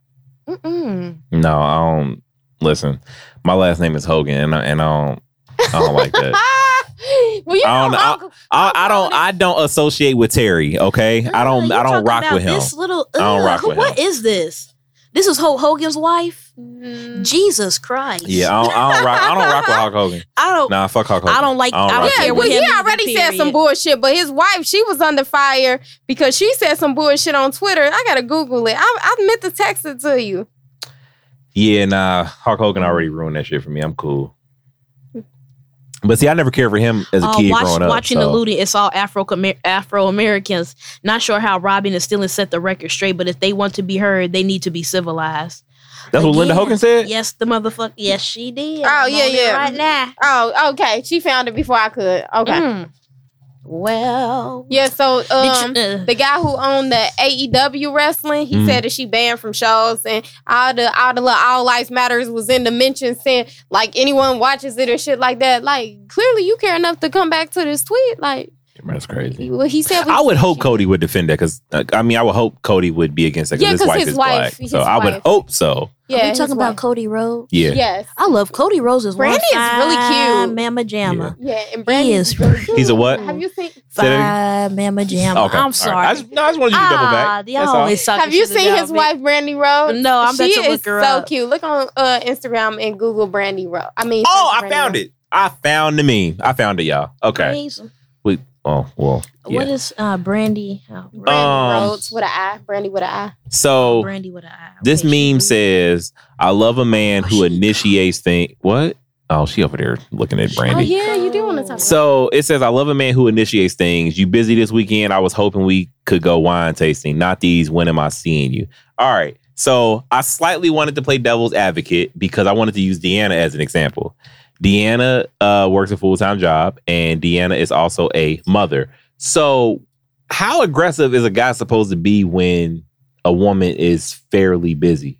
Mm-mm. No, I don't. Listen, my last name is Hogan, and I, and I don't. I don't like that. well, you I don't know. Hulk- I, I don't. I don't associate with Terry. Okay, I don't. I don't rock with him. This little, I don't rock with What him. is this? This is Hulk Hogan's wife. Mm, Jesus Christ. Yeah, I don't, I don't rock. I don't rock with Hulk Hogan. I don't. Nah, fuck Hulk Hogan. I don't like- I don't rock yeah, care with well, him. he already either, said some bullshit, but his wife, she was under fire because she said some bullshit on Twitter. I gotta Google it. I, I meant to text it to you. Yeah, nah. Hulk Hogan already ruined that shit for me. I'm cool. But see, I never cared for him as a Uh, kid watch, growing up. watching the looting, it's all Afro Afro Americans. Not sure how Robin is Stealing set the record straight, but if they want to be heard, they need to be civilized. That's what Linda Again, Hogan said. Yes, the motherfucker. Yes, she did. Oh, I'm yeah, yeah. Right now. Oh, okay. She found it before I could. Okay. Mm. Well, Yeah, so um you- uh, the guy who owned the AEW wrestling, he Mhm. said that she banned from shows and all the all the little all lives matters was in the mention saying like anyone watches it or shit like that. Like clearly you care enough to come back to this tweet. Like That's crazy. Well, he said. I would hope Cody would defend that because I mean I would hope Cody would be against it because Yeah, his 'cause wife his is wife- black. his So I would hope so. Yeah, are we his talking about wife. Cody Rhodes? Yeah. Yes. I love Cody Rhodes is Brandi is really fine cute. Mama Jamma. Yeah, and Brandi is really cute. He's a what? Have you seen? Say that Mama Jamma. Okay. I'm right. sorry. I just, no, I just wanted you to double Ah, back. y'all always talking Have you seen his bitch. wife, Brandi Rhodes? No, I'm about she to look is so cute. Look on uh, Instagram and Google Brandi Rhodes. I mean, Oh, I found it. I found the meme. I found it, y'all. Okay. Amazing. Oh well. Yeah. What is uh, Brandi? Oh, Brandi Um, Rhodes with an I. Brandi with an I. so Brandi with an eye. this Okay, meme says, "I love a man Oh, who initiates things." What? Oh, she over there looking at Brandi. Oh Brandi. yeah, you do want to talk. about So it says, I love a man who initiates things. You busy this weekend? I was hoping we could go wine tasting. Not these. When am I seeing you? All right. So I slightly wanted to play devil's advocate because I wanted to use De'Anna as an example. De'Anna uh, works a full time job, and De'Anna is also a mother. So, how aggressive is a guy supposed to be when a woman is fairly busy?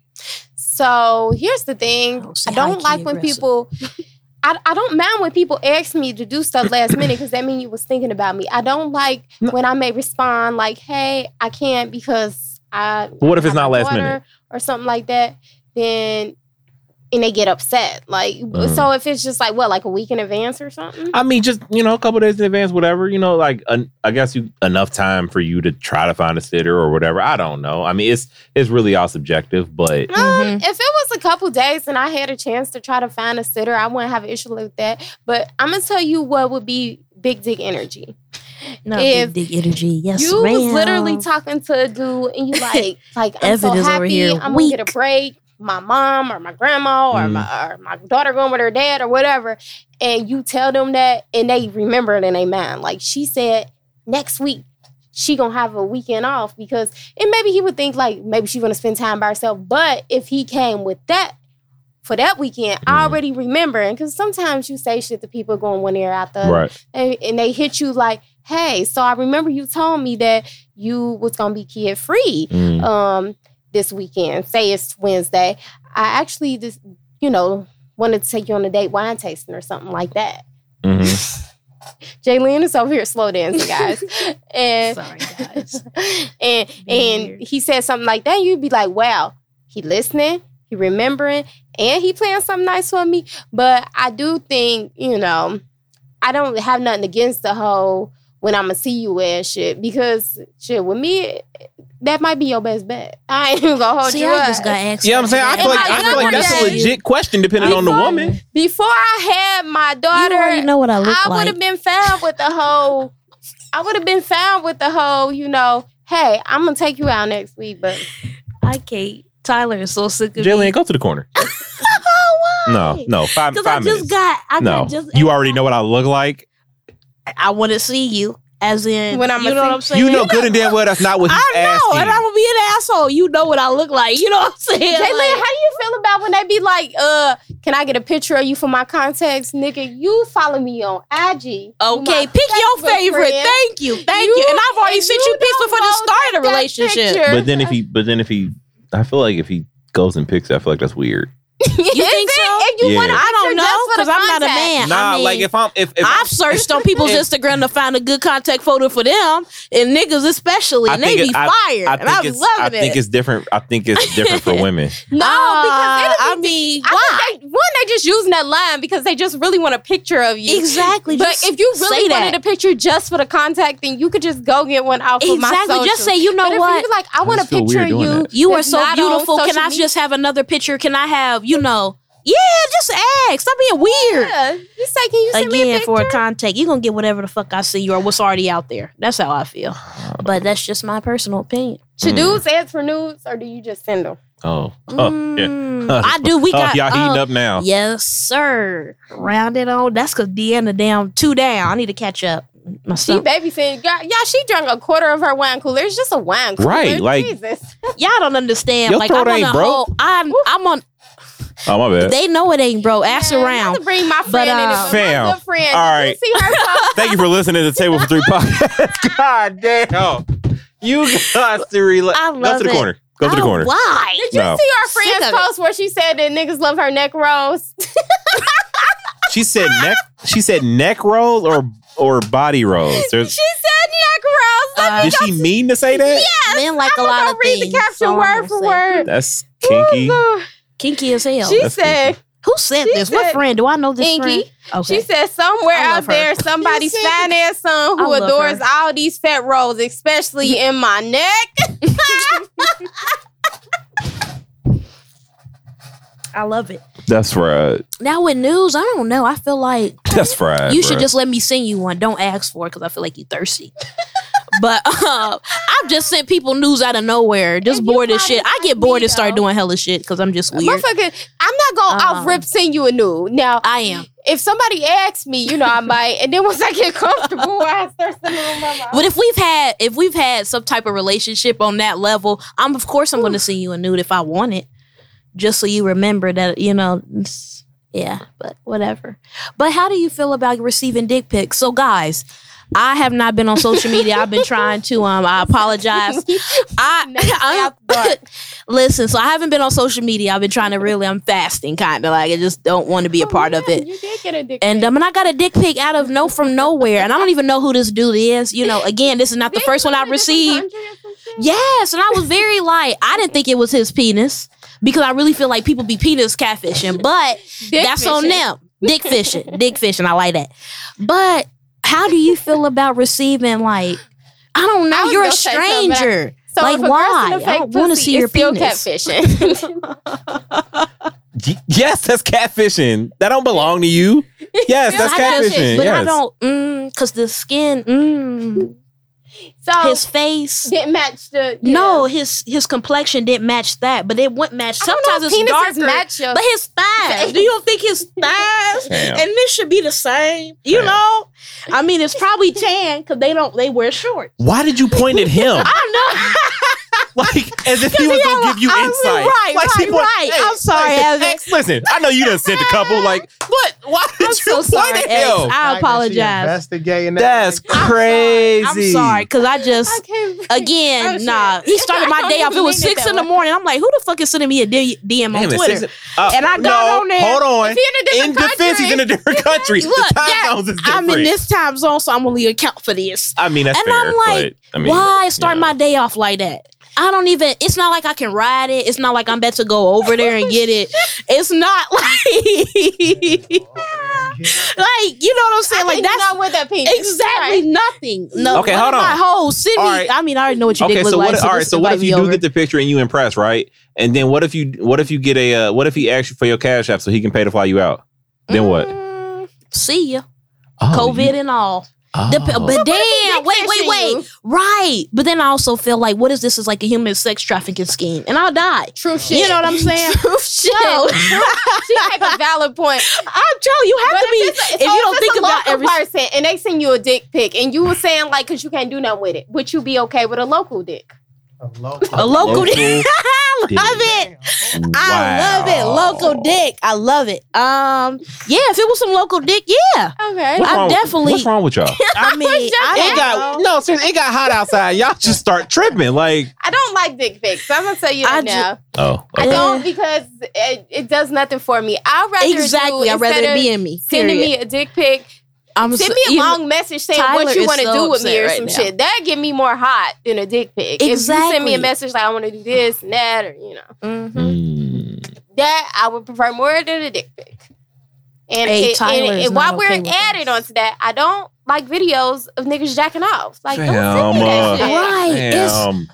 So here's the thing. Oh, say I don't like when aggressive. people. I, I don't mind when people ask me to do stuff last minute because that means you was thinking about me. I don't like No. when I may respond like, "Hey, I can't because I." But what if it's not last daughter," minute? or something like that? Then and they get upset. Like, Mm. so if it's just like what, like a week in advance or something? I mean, just you know, a couple days in advance, whatever. You know, like an, I guess you enough time for you to try to find a sitter or whatever. I don't know. I mean, it's it's really all subjective, but Um, Mhm. if it was a couple days and I had a chance to try to find a sitter, I wouldn't have an issue with that. But I'm gonna tell you what would be big dick energy. No, if big dick energy. Yes, you ma'am. was literally talking to a dude and you like, like I'm so Evan is happy. I'm weak. gonna get a break. My mom or my grandma or Mm. my or my daughter going with her dad or whatever, and you tell them that and they remember it in their mind. Like she said, next week she gonna have a weekend off because and maybe he would think like maybe she's gonna spend time by herself. But if he came with that for that weekend, I Mm. already remembering because sometimes you say shit to people going one ear out the right. and, and they hit you like, hey, so I remember you told me that you was gonna be kid free Mm. um this weekend. Say it's Wednesday. I actually just, you know, wanted to take you on a date wine tasting or something like that. Mhm. J'Lynn is over here slow dancing, guys. and Sorry, guys. and Being and weird. he said something like that, you'd be like, wow, he listening, he remembering, and he playing something nice for me. But I do think, you know, I don't have nothing against the whole when I'm gonna see you and shit. Because shit, with me, that might be your best bet. I ain't even gonna hold See, you I up. just got asked. Yeah, I'm saying I that. feel like I feel like that's a legit question depending on the woman. Before I had my You daughter, already know what I look I would like. have been found with the whole. I would have been found with the whole. You know, hey, I'm gonna take you out next week, but I can't. Tyler is so sick of Jillian, me. go to the corner. Why? No, no, five Because I five just minutes. got. I No, got just. you already know what I look like. I want to see you, as in. When I'm you a know what I'm saying. You know good and damn well that's not what he's I know, asking. and I'm gonna be an asshole. You know what I look like. You know what I'm saying? J'Lynn, Like, how do you feel about when they be like, uh, can I get a picture of you for my contacts, nigga? You follow me on IG. Okay, my pick your favorite. friend. Thank you, thank You- you. And I've already and sent you you pics before the start of the relationship. picture. but then if he, but then if he, I feel like if he goes and picks, it, I feel like that's weird. you think so? And you Yeah. want a I don't know because I'm not a man. Nah, I mean, like if I'm if, if I've searched on people's Instagram to find a good contact photo for them, and niggas especially, I and they think be it- fired, I and I think was it's I loving think it's different. I think it's different for women. No, Uh, because I it'll be- mean, I why? think they, one, they just using that line because they just really want a picture of you. Exactly. But if you say really that. wanted a picture just for the contact, then you could just go get one off of my exactly, just say, you know but if what? you like, I want a picture of you. that. You are so beautiful. Can I just have another picture? Can I have, you know? Yeah, just ask. Stop being weird. Yeah, just say, can you send me a Again, for a contact, you're gonna get whatever the fuck I see you or what's already out there. That's how I feel. But that's just my personal opinion. Should Mm. dudes ask for nudes or do you just send them? Oh, oh yeah. Mm, I do. We Oh, got y'all heating uh, up now. Yes, sir. Round it on. That's because De'Anna down two down. I need to catch up. My She stomach. baby said, "God, yeah, she drank a quarter of her wine cooler. It's just a wine cooler. Right, like- Jesus. Y'all don't understand. Your like throat I'm on ain't a broke. whole. I'm. I'm on. Oh my bad. They know it ain't, bro. Ask Man, around. not to bring my But, friend in it, uh, but Fam, my good friend. all did right. You see her? Thank you for listening to the Table for Three podcast. God damn. You got to relax. Go love to the it. corner. Go to the Oh, corner. Why? Did you No. see our friend's of it. post where she said that niggas love her neck rolls? She said neck. She said neck rolls or or body rolls. she said neck rolls. Uh, did she mean to say that? Men like a I'm lot gonna of read things. the caption so word for word. That's kinky. Ooh, Kinky as hell. She That's said, Who sent she this? What friend? Do I know this Inky. friend? Okay. she said somewhere I out her. there, somebody's You said- fine ass son who adores her. all these fat rolls, especially in my neck. I love it. That's right. Now with news, I don't know. I feel like That's right. you should just let me send you one. Don't ask for it because I feel like you're thirsty. But uh, I've just sent people news out of nowhere, just you bored as shit. I get bored and start though. doing hella shit because I'm just weird. Motherfucker, I'm not gonna Um, off rip send you a nude. Now, I am. if somebody asks me, you know, I might, and then once I get comfortable, I start sending them my mouth. But if we've had if we've had some type of relationship on that level, I'm of course I'm going to send you a nude if I want it, just so you remember that you know. it's- Yeah, but whatever. But how do you feel about receiving dick pics? So guys. I have not been on social media. I've been trying to. Um, I apologize. I, I'm, listen. So I haven't been on social media. I've been trying to really. I'm fasting, kind of like I just don't want to be a part of it. Oh, You did get a dick And um, and I got a dick pic out of no from nowhere, and I don't even know who this dude is. You know, again, this is not the first one I different received. country or some shit? Yes, and I was very like, I didn't think it was his penis because I really feel like people be penis catfishing, but Dick that's on them. Dick fishing, dick fishing. I like that. But how do you feel about receiving like? I don't know. I You're a gonna say something, but I- stranger. So Like, a why? girl send a I fake don't wanna see your it's still penis. catfishing. Yes, that's catfishing. That don't belong to you. Yes, that's catfishing. But yes. I don't, mm, cause the skin, mm, so his face. didn't match the yeah. No, his his complexion didn't match that, but it wouldn't match. I don't know Sometimes if it's darker. match your But his thighs. Do you don't think his thighs Damn. and this should be the same? You Damn. know? I mean, it's probably tan because they don't they wear shorts. Why did you point at him? I like as if he was gonna give you I mean, insight. Right, like, she right, point- right. Hey, I'm sorry, hey, Evan. Ex, listen, I know you done sent a couple. Like, what? Why did I'm you so point sorry, at Ex. him? I Fact that she apologize. Investigating that. That's like, crazy. I'm sorry because I I just. can't Again, shit. nah. He started my day off. It was didn't it six in the morning. I'm like, who the fuck is sending me a DM on Damn it, Twitter? six- uh, And I got no, on there. Hold on. In a different in defense, he's in a different country. Look, time yeah, is I'm different. in this time zone, so I'm only account for this. I mean, that's And fair. I'm like, but, I mean, Why start you my day off like that? I don't even. It's not like I can ride it. It's not like I'm about to go over there and get it. It's not like. like you know what I'm saying? I like that's not know what that penis. exactly Right. nothing. No, Okay, hold if My on. whole city. All right. I mean, I already know what your Okay, dick look so like. what? all right, just so what if you do over. get the picture and you impress, right? And then what if you what if you get a uh, what if he asks you for your cash app so he can pay to fly you out? Then what? Mm, See ya, Oh, COVID you- and all. Ah. oh. Dep- but dick damn, wait, wait, wait. you. Right. But then I also feel like, what is this? Is like a human sex trafficking scheme, and I'll die. True shit. You know what I'm saying? True shit. No. she make a valid point. I'm telling you, have But to be. if, it's, If you don't if think it's a about local every person and they send you a dick pic and you were saying like, cause you can't do nothing with it, would you be okay with a local dick? A local. a local, Local dick. I love it. I love it. Local dick. I love it. Um, yeah, if it was some local dick, yeah. Okay. What's I wrong- definitely- What's wrong with y'all? I mean, I it got no, seriously, it got hot outside. Y'all just start tripping. Like, I don't like dick pics. I'm gonna tell you I that ju- now. oh, I don't because it, it does nothing for me. I'd rather exactly. do, I'd rather it be in me. sending period. me a dick pic. I'm Send me a even- long message saying Tyler what you want to so do with me or right some now. shit. That get me more hot than a dick pic. If you send me a message like I want to do this and that, or you know, Mhm. mm. that I would prefer more than a dick pic. And, Hey, it- and, is and not while we're okay with added onto that, I don't like videos of niggas jacking off. Like, don't Damn, send me that uh, shit. Right. It's, Damn.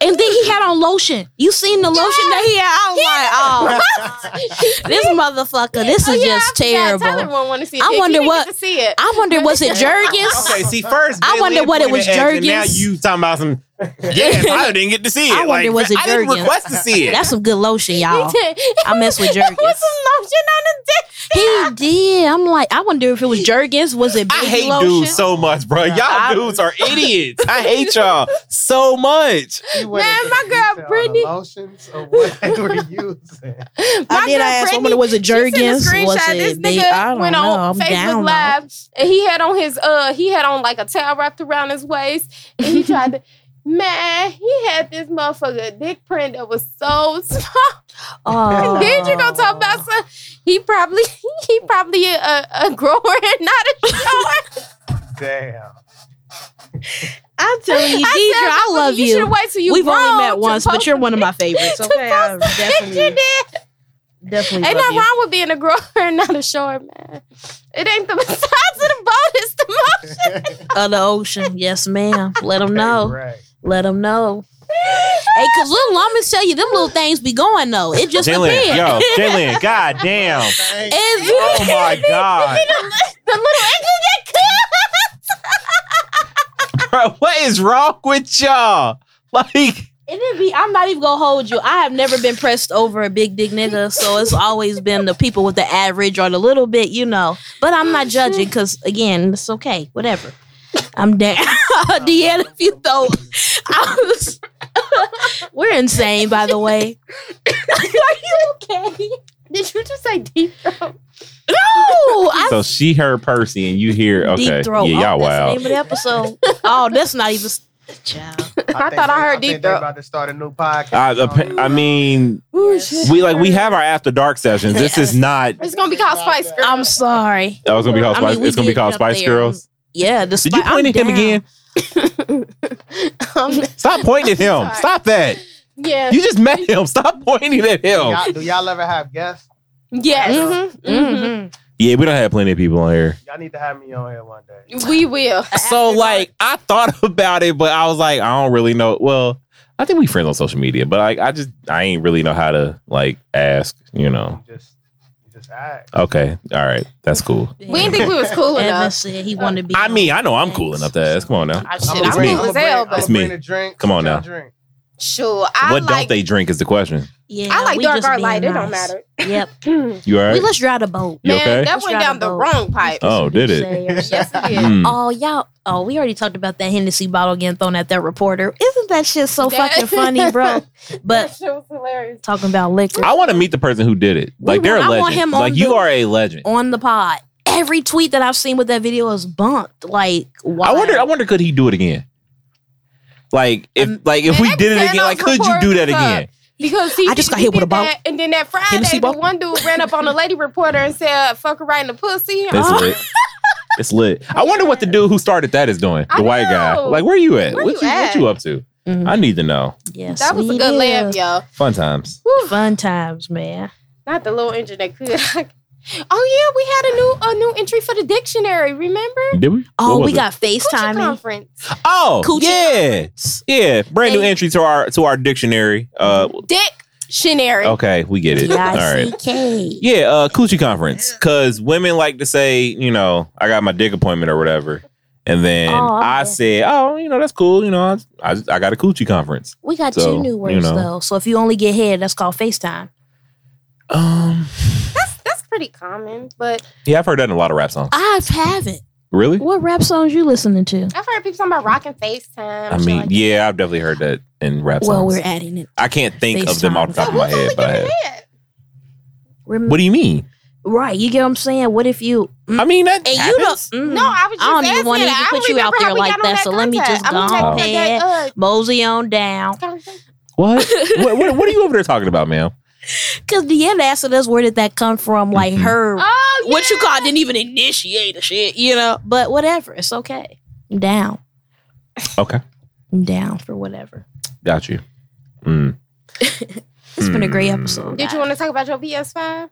And then he had on lotion. You seen the lotion that he had? I was like, oh, this motherfucker. This oh, is Oh, yeah, just I forgot. Tyler terrible. won't want to see it. I wonder what- get to see it. I wonder, was it Jergens? Okay, see, first I wonder what it was And now you talking about some. Yeah, I didn't get to see it. I wonder, like, was it I didn't request to see it. That's some good lotion, y'all. I mess with There Jergens. was some lotion on the dick. He did. I'm like, I wonder if it was Jergens. Was it I baby hate lotion? dudes so much, bro. Y'all I- dudes are idiots. I hate y'all so much. Man, my girl Brittany- Lotions or what they were using. I My did girl ask. I Brittany, wonder was it a Jergens? screenshot. Was This it? They, nigga I don't went know. on I'm Facebook down now. Live and he had on his uh he had on like a towel wrapped around his waist and he tried to man he had this motherfucker dick print that was so small. Oh. Then you gonna talk about some? He probably he probably a, a grower and not a shower. Damn. I'm telling you, Deidre, said, I love you. you. should wait till you. We've only met once, but you're one of my favorites. Okay, I post a picture, definitely, definitely Ain't nothing you. wrong with being a grower and not a shore, man. It ain't the size of the boat, it's the motion. Of the ocean, yes, ma'am. Let them know. Right. Let them know. Hey, cause little llamas tell you them little things be going though. It just J'Lynn, depends. yo, J'Lynn, god damn. It Oh my god. the little ankle that Bro, what is wrong with y'all? Like, And it be, I'm not even gonna hold you. I have never been pressed over a big dick nigga, so it's always been the people with the average or the little bit, you know. But I'm not judging because again, it's okay, whatever. I'm down. De'Anna, if you thought I was, we're insane, by the way. Are you okay? Did you just say deep throat? No, I so she heard Percy and you hear, okay. deep throat. Yeah, y'all oh, that's the wild. name of the episode. oh, that's not even. Child. I think thought I heard think deep they throat. about to start a new podcast. I, appa- I mean, we like we have our after dark sessions. This is not. It's gonna be called Spice Girl. I'm sorry. Oh, it's gonna be called I Spice. mean, it's gonna be called Spice there. Girls. Yeah, the Did you point I'm at him down. again? Um, Stop pointing at him. Sorry. Stop that. yeah. You just met him. Stop pointing at Do him. y'all, do y'all ever have guests? Yes. Mhm, mhm. Yeah, we don't have plenty of people on here. Y'all need to have me on here one day. We will. So like, I thought about it, but I was like, I don't really know. Well, I think we friends on social media, but like, I just I ain't really know how to like ask. You know. Just, you just act. Okay. All right. That's cool. We didn't think we was cool enough. said he wanted to be. I mean, I know I'm cool enough to ask. Come on now. I shit, I'ma It's cool me. as hell, but It's me. drink. Come on What now. Drink. sure. I what like. don't they drink is the question. Yeah, I like dark just or being light. It don't matter. Yep. You all We right? let's drive the boat. You Man, okay? that Let's went down to the vote. wrong pipe. Oh, did it? Yes, it did. Hmm. Oh, y'all. Oh, we already talked about that Hennessy bottle getting thrown at that reporter. Isn't that shit so That- fucking funny, bro? that But shit was hilarious. talking about liquor I want to meet the person who did it. Like We they're a want- I legend. want him on like you the- are a legend. on the pod. Every tweet that I've seen with that video is bunked. Like, why? I wonder. I wonder could he do it again? Like if Um, like if we did it again, like could you do that reporters again? Because he, I just got hit with a boat. that, and then that Friday, Hennessy the boat? one dude ran up on a lady reporter and said, "Fuck her right in the pussy." It's Oh, lit. It's lit. I wonder what the dude who started that is doing. The I white guy. Like where you at? Where what you you, what you up to? Mhm. I need to know. Yes, that was a good do. laugh, y'all. Fun times. Whew. Fun times, man. Not the little engine that could. Oh yeah, we had a new a new entry for the dictionary. Remember? Did we? Oh, we it? got FaceTime. conference. Oh, Coochie yeah, yeah. Brand new Hey. entry to our to our dictionary. Uh, Dictionary. okay, we get it. All right. D-I-C-K. Yeah, uh, coochie conference. Cause women like to say, you know, I got my dick appointment or whatever. And then Oh, I okay. said, oh, you know, that's cool. You know, I, I, I got a coochie conference. We got So, two new you words know. though. So if you only get head, that's called FaceTime. Um, That's that's pretty common, but yeah, I've heard that in a lot of rap songs. I haven't. Really? What rap songs you listening to? I've heard people talking about rocking FaceTime. I mean, like yeah, I've definitely heard that in rap Well, songs. Well, we're adding it. I can't think of them off the FaceTime. top of my head, but I have. head? Rem- What do you mean? right, you get what I'm saying? What if you mm, I mean, that and you don't? mm, No, I was just I don't even want to even put you out there like got on that. So let me just I'm go gonna Oh. take ahead, that, mosey on down. uh. What? what, what? What are you over there talking about, ma'am? Because De'Anna asked us, where did that come from? Like Mhm. her, Oh, yeah. what you call didn't even initiate the shit, you know? But whatever, it's okay. I'm down. Okay, I'm down for whatever. got you. Mm. It's been a great episode. Did you want to talk about your PS5?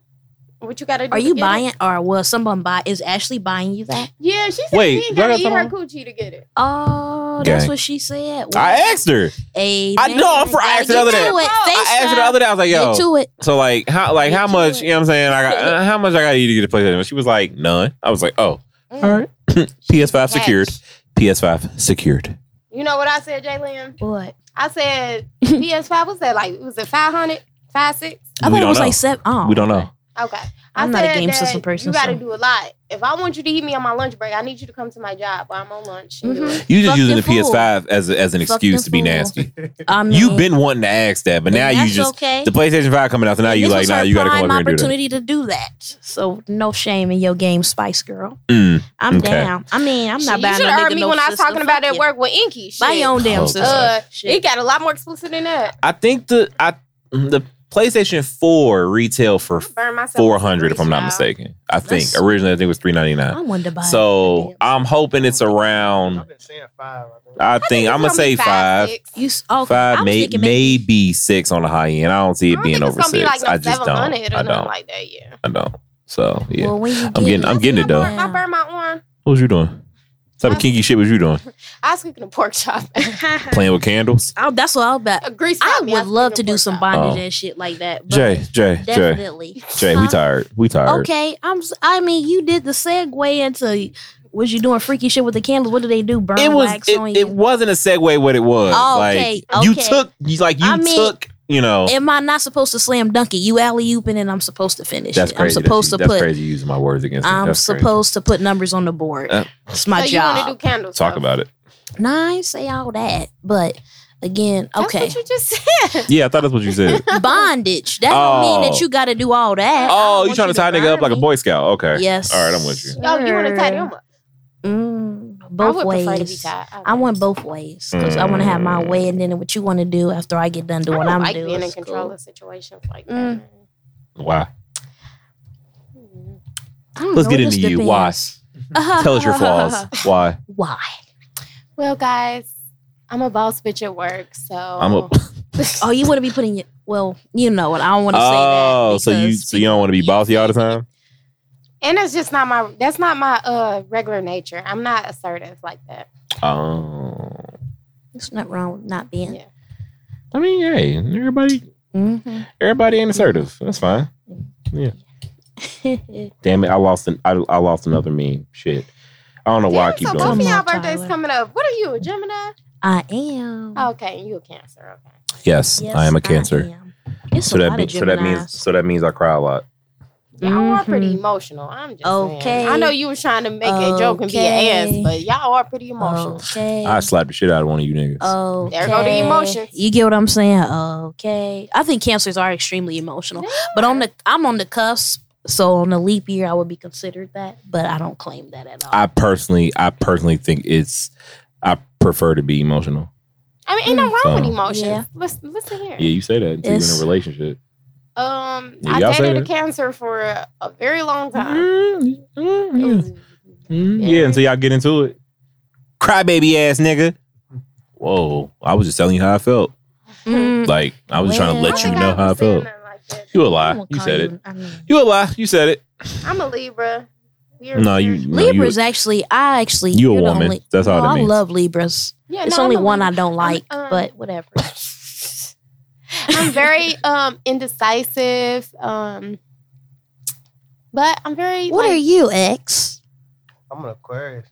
What you got to do? Are to you get buying, It? or was someone buy? Is Ashley buying you that? Yeah, she said Wait, she ain't gotta eat her someone? coochie to get it. Oh, that's Okay. what she said. I asked her. Amen. I know, I'm for- I asked her the other day. Get to it. I asked her the other day. I was like, "Yo, Get to it. so like how like how Get to much? it. You know what I'm saying? I got uh, how much I got to eat to get a PlayStation?" She was like, "None." I was like, "Oh, Mm. all right." PS5 secured. PS5 secured. You know what I said, J'Lynn? What? I said PS5 was that like was it 500, 5, 6? I We thought it was know. like seven. Oh, We don't know. Okay. I'm I not a said game that system person, You got to so- do a lot. If I want you to eat me on my lunch break, I need you to come to my job while I'm on lunch. and do Mhm. You just Fuck using the the fool. PS5 as a, as an Fuck excuse the to be fool. nasty. I mean, You've been wanting to ask that, but now you just okay. the PlayStation 5 coming out, so now you This like, was nah, you got to come over here and do that. opportunity to do that. So no shame in your game, Spice Girl. Mm. I'm Okay. down. I mean, I'm Shit, not you should have heard me no when I was talking about Fuck at work with Inky. Buy your own damn Oh, system. Uh, it got a lot more explicit than that. I think the I the PlayStation 4 retail for 400 if I'm not Child. mistaken. I think That's- originally I think it was 399. I wanted to buy. So it. I'm hoping it's around. I've been saying five. I think. I think it's I'm gonna gonna say five, six. you s- oh, okay. I five, was may, thinking maybe maybe six on the high end. I don't see it don't being over gonna be six. like no I just don't. or I don't. like that. Yeah. I don't. So yeah, Well, when you I'm get getting. I'm getting it though. I burned my arm. What was you doing? What type of kinky shit was you doing? I was cooking a pork chop. Playing with candles? Oh, that's what I'll bet. a grease I would was love to do some bondage Oh. and shit like that. But Jay, Jay, Jay, definitely. Jay. We tired. We tired. Okay, I'm. s- I mean, you did the segue into. Was you doing freaky shit with the candles? What do they do? Burn It was. wax It, on you? it wasn't a segue. What it was. Oh, okay, Like you okay. took. You like you I mean, took. You know. Am I not supposed to slam dunk it? You alley ooping and I'm supposed to finish That's it. crazy. I'm supposed that's, to that's put. crazy using my words against me. I'm That's crazy. supposed to put numbers on the board. Uh, it's my so you want to do job. candles? talk about it. Nah, I say all that, but again, That's okay. what you just said. Yeah, I thought that's what you said. Bondage. That don't mean Oh. that you got to do all that. oh, you trying to tie a nigga up like a Boy Scout? Okay. Yes. All right, I'm with you. Oh, you want to tie them up? Mm, I both would ways. prefer to be tied. Okay. I want both ways because I want to have my Mm. way, and then what you want to do after I get done I doing don't what I'm like doing. being in is control of situations like that. Mm. man. Why? Mm. I don't Let's know, get into just you. Why? Tell us your flaws. Why? Why? Well, guys, I'm a boss bitch at work, so I'm a. Oh, you want to be putting your well, you know what? I don't want to say that. Oh, so you so you don't want to be bossy all the time? And it's just not my that's not my uh regular nature. I'm not assertive like that. Oh. There's nothing wrong with not being. Yeah. I mean, hey, everybody, hmm everybody ain't assertive. That's fine. Yeah. Damn it, I lost an, I, I lost another meme. Shit, I don't know why I keep so doing. both it. of y'all birthdays Tyler. coming up. What are you, a Gemini? I am. Okay, you a Cancer. Okay. Yes, Yes, I am a Cancer. am. It's So a that lot means so that means so that means I cry a lot. Y'all are pretty Mhm. emotional. I'm just Okay. saying. I know you was trying to make a joke and be an ass, but y'all are pretty emotional. Okay. I slapped the shit out of one of you niggas. Okay. There go the emotions. You get what I'm saying? Okay. I think cancers are extremely emotional. But on the I'm on the cusp. So on the leap year I would be considered that, but I don't claim that at all. I personally, I personally think it's. I prefer to be emotional. I mean, ain't no wrong with So- emotions. Yeah. Listen, listen here. Yeah, you say that until you're in a relationship. Um, Yeah, I dated a. Cancer for a, a very long time. Mm, mm, It yeah. was- Yeah. yeah, until y'all get into it. Crybaby ass nigga. Whoa, I was just telling you how I felt. Mm, Like I was just trying to let you know I how I felt. like. You a I lie. won't You said it. I mean, You a lie. You said it. I'm a Libra. We're, No, you. we're- No, you- Libras actually, I actually You a you're woman. only- That's all No, that I means. love Libras. Yeah, it's no, only I'm one I don't like, um, but whatever. I'm very um indecisive. Um, but I'm very. What like, are you, Ex? I'm an Aquarius.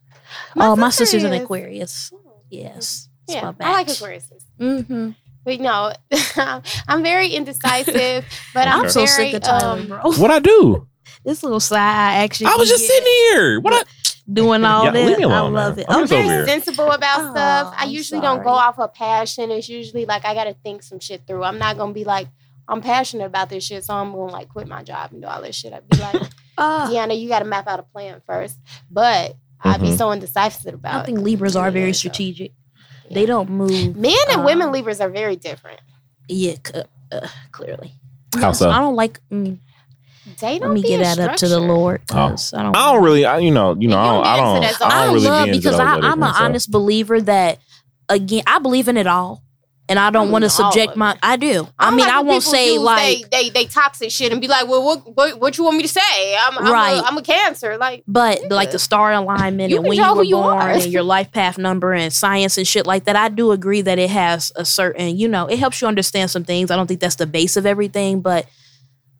oh, my sister sister's an. Aquarius. Yes. Yeah, I like batch. Aquarius. Mm-hmm. But no, I'm very indecisive. But I'm, I'm so very, sick of Tyler, um, bro. What I do? This little side actually. I was just sitting here. What I? Doing all Yeah, that. leave me I love now. it. I'm I'm very here. sensible about Oh, stuff. I usually don't go sorry. off of passion. It's usually like I got to think some shit through. I'm not gonna be like I'm passionate about this shit, so I'm gonna like quit my job and do all this shit. I'd be like, Uh, De'Anna, you got to map out a plan first. But I'd be Mhm. so indecisive about. I think Libras are very strategic. Yeah. They don't move. Men and women um, Libras are very different. Yeah, c- uh, clearly. How so? I don't like. Mm, They don't let me be get a that up to the Lord. Lord. 'cause I don't. I don't really. I, you know. You know. I don't. don't I don't. I I don't really love because I, I'm an so. honest believer that again I believe in it all, and I don't I want to believe in all subject my. I do. I, don't mean, like I when won't say like, they, they they toxic shit and be like, well, what what, what you want me to say? I'm, I'm Right. A, I'm a cancer. Like, but Yeah. like the star alignment You and can when tell you were who you born are. and your life path number and science and shit like that. I do agree that it has a certain, you know, it helps you understand some things. I don't think that's the base of everything, but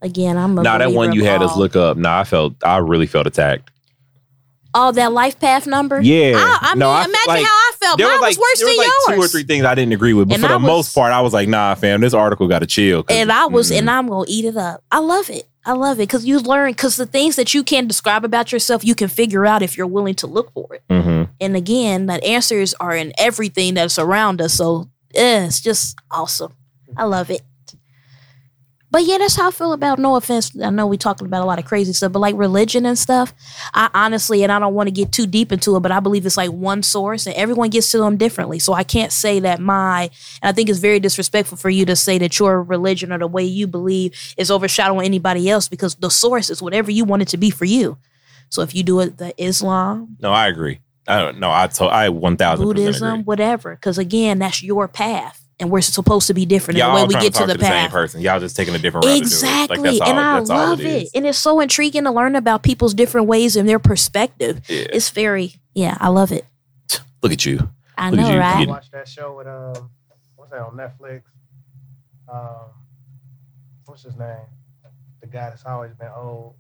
again, I'm a Nah, that one you had us look up. Nah, I felt. I really felt attacked. Oh, that life path number. Yeah. I, I mean, No, I- imagine like, how I felt. Mine was like was worse there than was like yours. two or three things I didn't agree with, but And for the was- most part, I was like, nah, fam, this article got to chill." and I was, mm, and I'm gonna eat it up. I love it. I love it because you learn because the things that you can describe about yourself, you can figure out if you're willing to look for it. mhm. And again, that answers are in everything that's around us. So yeah, it's just awesome. I love it. But yeah, that's how I feel about. No offense, I know we talking about a lot of crazy stuff, but like religion and stuff. I honestly, and I don't want to get too deep into it, but I believe it's like one source, and everyone gets to them differently. So I can't say that my. And I think it's very disrespectful for you to say that your religion or the way you believe is overshadowing anybody else because the source is whatever you want it to be for you. So if you do it the Islam, No, I agree. I don't know. I told. I one thousand Buddhism, agree. whatever. Because again, that's your path, and we're supposed to be different in Y'all the way all we trying get to talk to to the the same person. Y'all just taking a different route. Exactly, To do it. Like, that's all, and I love it. it, is. and it's so intriguing to learn about people's different ways and their perspective. Yeah. It's very, yeah, I love it. Look at you. I Look know, you, I right? getting- watched that show with um, what's that on Netflix? Um, what's his name? The guy that's always been old.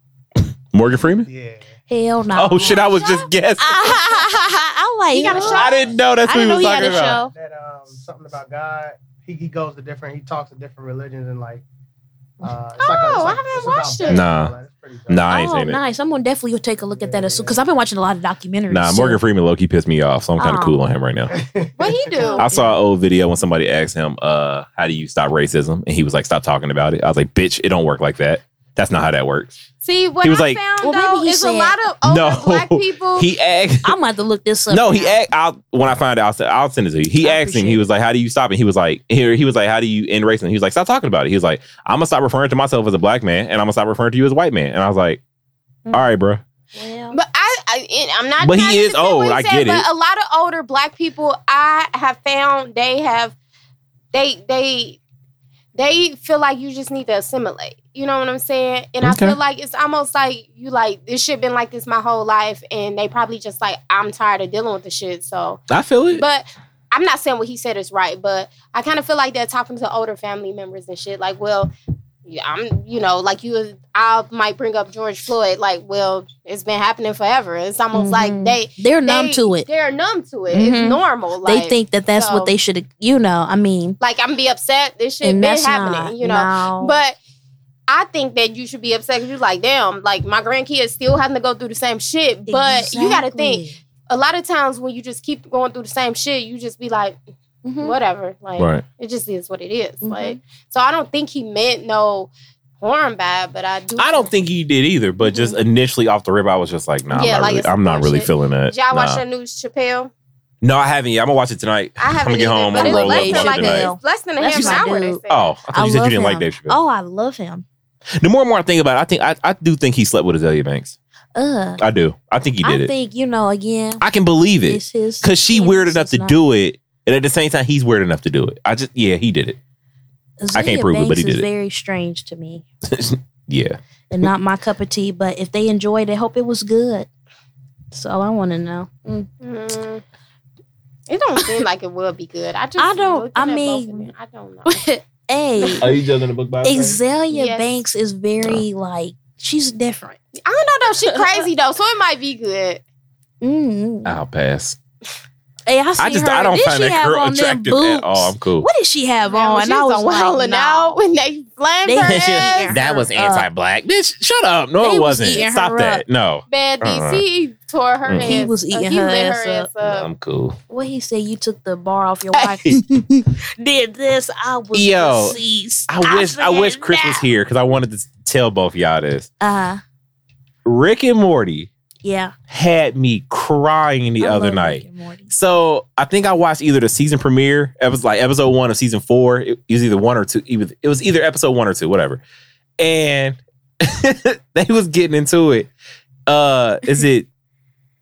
Morgan Freeman. Yeah. Hell no. Oh shit! I was just guessing. I like. He got a oh. show? I didn't know that's I what he was know he had talking a about. show. That um, something about God. He he goes to different. He talks to different religions and like. Uh, it's like a, it's Oh, I haven't watched it. faith. Nah. It's. Nah, I ain't Oh, seen it. nice. I'm gonna definitely take a look at that as soon because I've been watching a lot of documentaries. Nah, so- Morgan Freeman low key pissed me off, so I'm kind of Oh. cool on him right now. What he do? I saw an old video when somebody asked him, uh, how do you stop racism? And he was like, stop talking about it. I was like, bitch, it don't work like that. That's not how that works. See, what He was I like- found Well, maybe though he is a lot of older no, black people. he asked. I'm gonna look this up. No, he asked. I'll, when I find out, I'll, send- I'll send it to you. He I asked him. He was like, "How do you stop it?" He was like, "Here." He was like, "How do you end racism?" He was like, "Stop talking about it." He was like, "I'm gonna stop referring to myself as a black man, and I'm gonna stop referring to you as a white man." And I was like, Mm. "All right, bro." Well, But I, I and I'm not. But he is old, he I said, get But it. a lot of older black people, I have found they have, they they they feel like you just need to assimilate. You know what I'm saying? And Okay. I feel like it's almost like you like this shit been like this my whole life, and they probably just like I'm tired of dealing with the shit. So, I feel it. but. I'm not saying what he said is right, but I kind of feel like they're talking to older family members and shit. Like, well, I'm, you know, like you, I might bring up George Floyd. Like, well, it's been happening forever. It's almost like Mhm. they they're numb to it. They're numb to it. Mhm. It's normal. Like, they think that that's so- what they should. You know, I mean, like I'm be upset. This shit and been happening. not. you know, no. but. I think that you should be upset because you're like, damn, like my grandkids still having to go through the same shit. But you got to think, a lot of times when you just keep going through the same shit, you just be like, Mhm. whatever. Like, right. it just is what it is. Mhm. Like, so I don't think he meant no harm bad, but I do. I don't think he did either. But just initially off the rip, I was just like, "Nah, Yeah, I'm, not like really, I'm not really feeling that." Did y'all watch the that news, Chappelle? No, I haven't yet. I'm gonna watch it tonight. I haven't I'm gonna get either, home. but I'm it's gonna roll less up than like tonight. less than a half hour. They dude. Oh, I thought you said you didn't like. Dave Chappelle. Oh, I love him. The more and more I think about it, I think I, I do think he slept with Azealia Banks. Uh, I do. I think he I did it. I think you know. Again, I can believe it it's his because she it's weird enough to not- do it, and at the same time, he's weird enough to do it. I just yeah, he did it. I can't Azealia prove it, but he Banks did is it. Very strange to me. Yeah. and not my cup of tea. But if they enjoyed it, hope it was good. That's all I want to know. Mm. Mm, it don't seem like it will be good. I just I don't- looking I at both of mean- them, I don't know. hey, Are you judging the book by Azealia Yes. Banks is very like she's different. I don't know though. She's crazy though, so it might be good. Mm. I'll pass. Hey, I, I just her. I don't Did find she that have girl on them attractive at all. I'm cool. What did she have Man, on? when And she I was was like, out no. when they flamed They her ass. that was anti-black. Bitch, shut up. No, They it was wasn't. Stop that. up. No. Bad. DC tore her Mm. ass. He was uh, eating he her lit ass her up. ass up. I'm cool. What he said? You took the bar off your wife. Did this? I was Yo, deceased. I wish I wish said Chris was here because I wanted to tell both y'all this. Uh, huh. Rick and Morty yeah. had me crying the I other love night. Rick and Morty. So I think I watched either the season premiere, it was like episode one of season four. It, it was either one or two. It it was either episode one or two, whatever. And they was getting into it. Uh, is it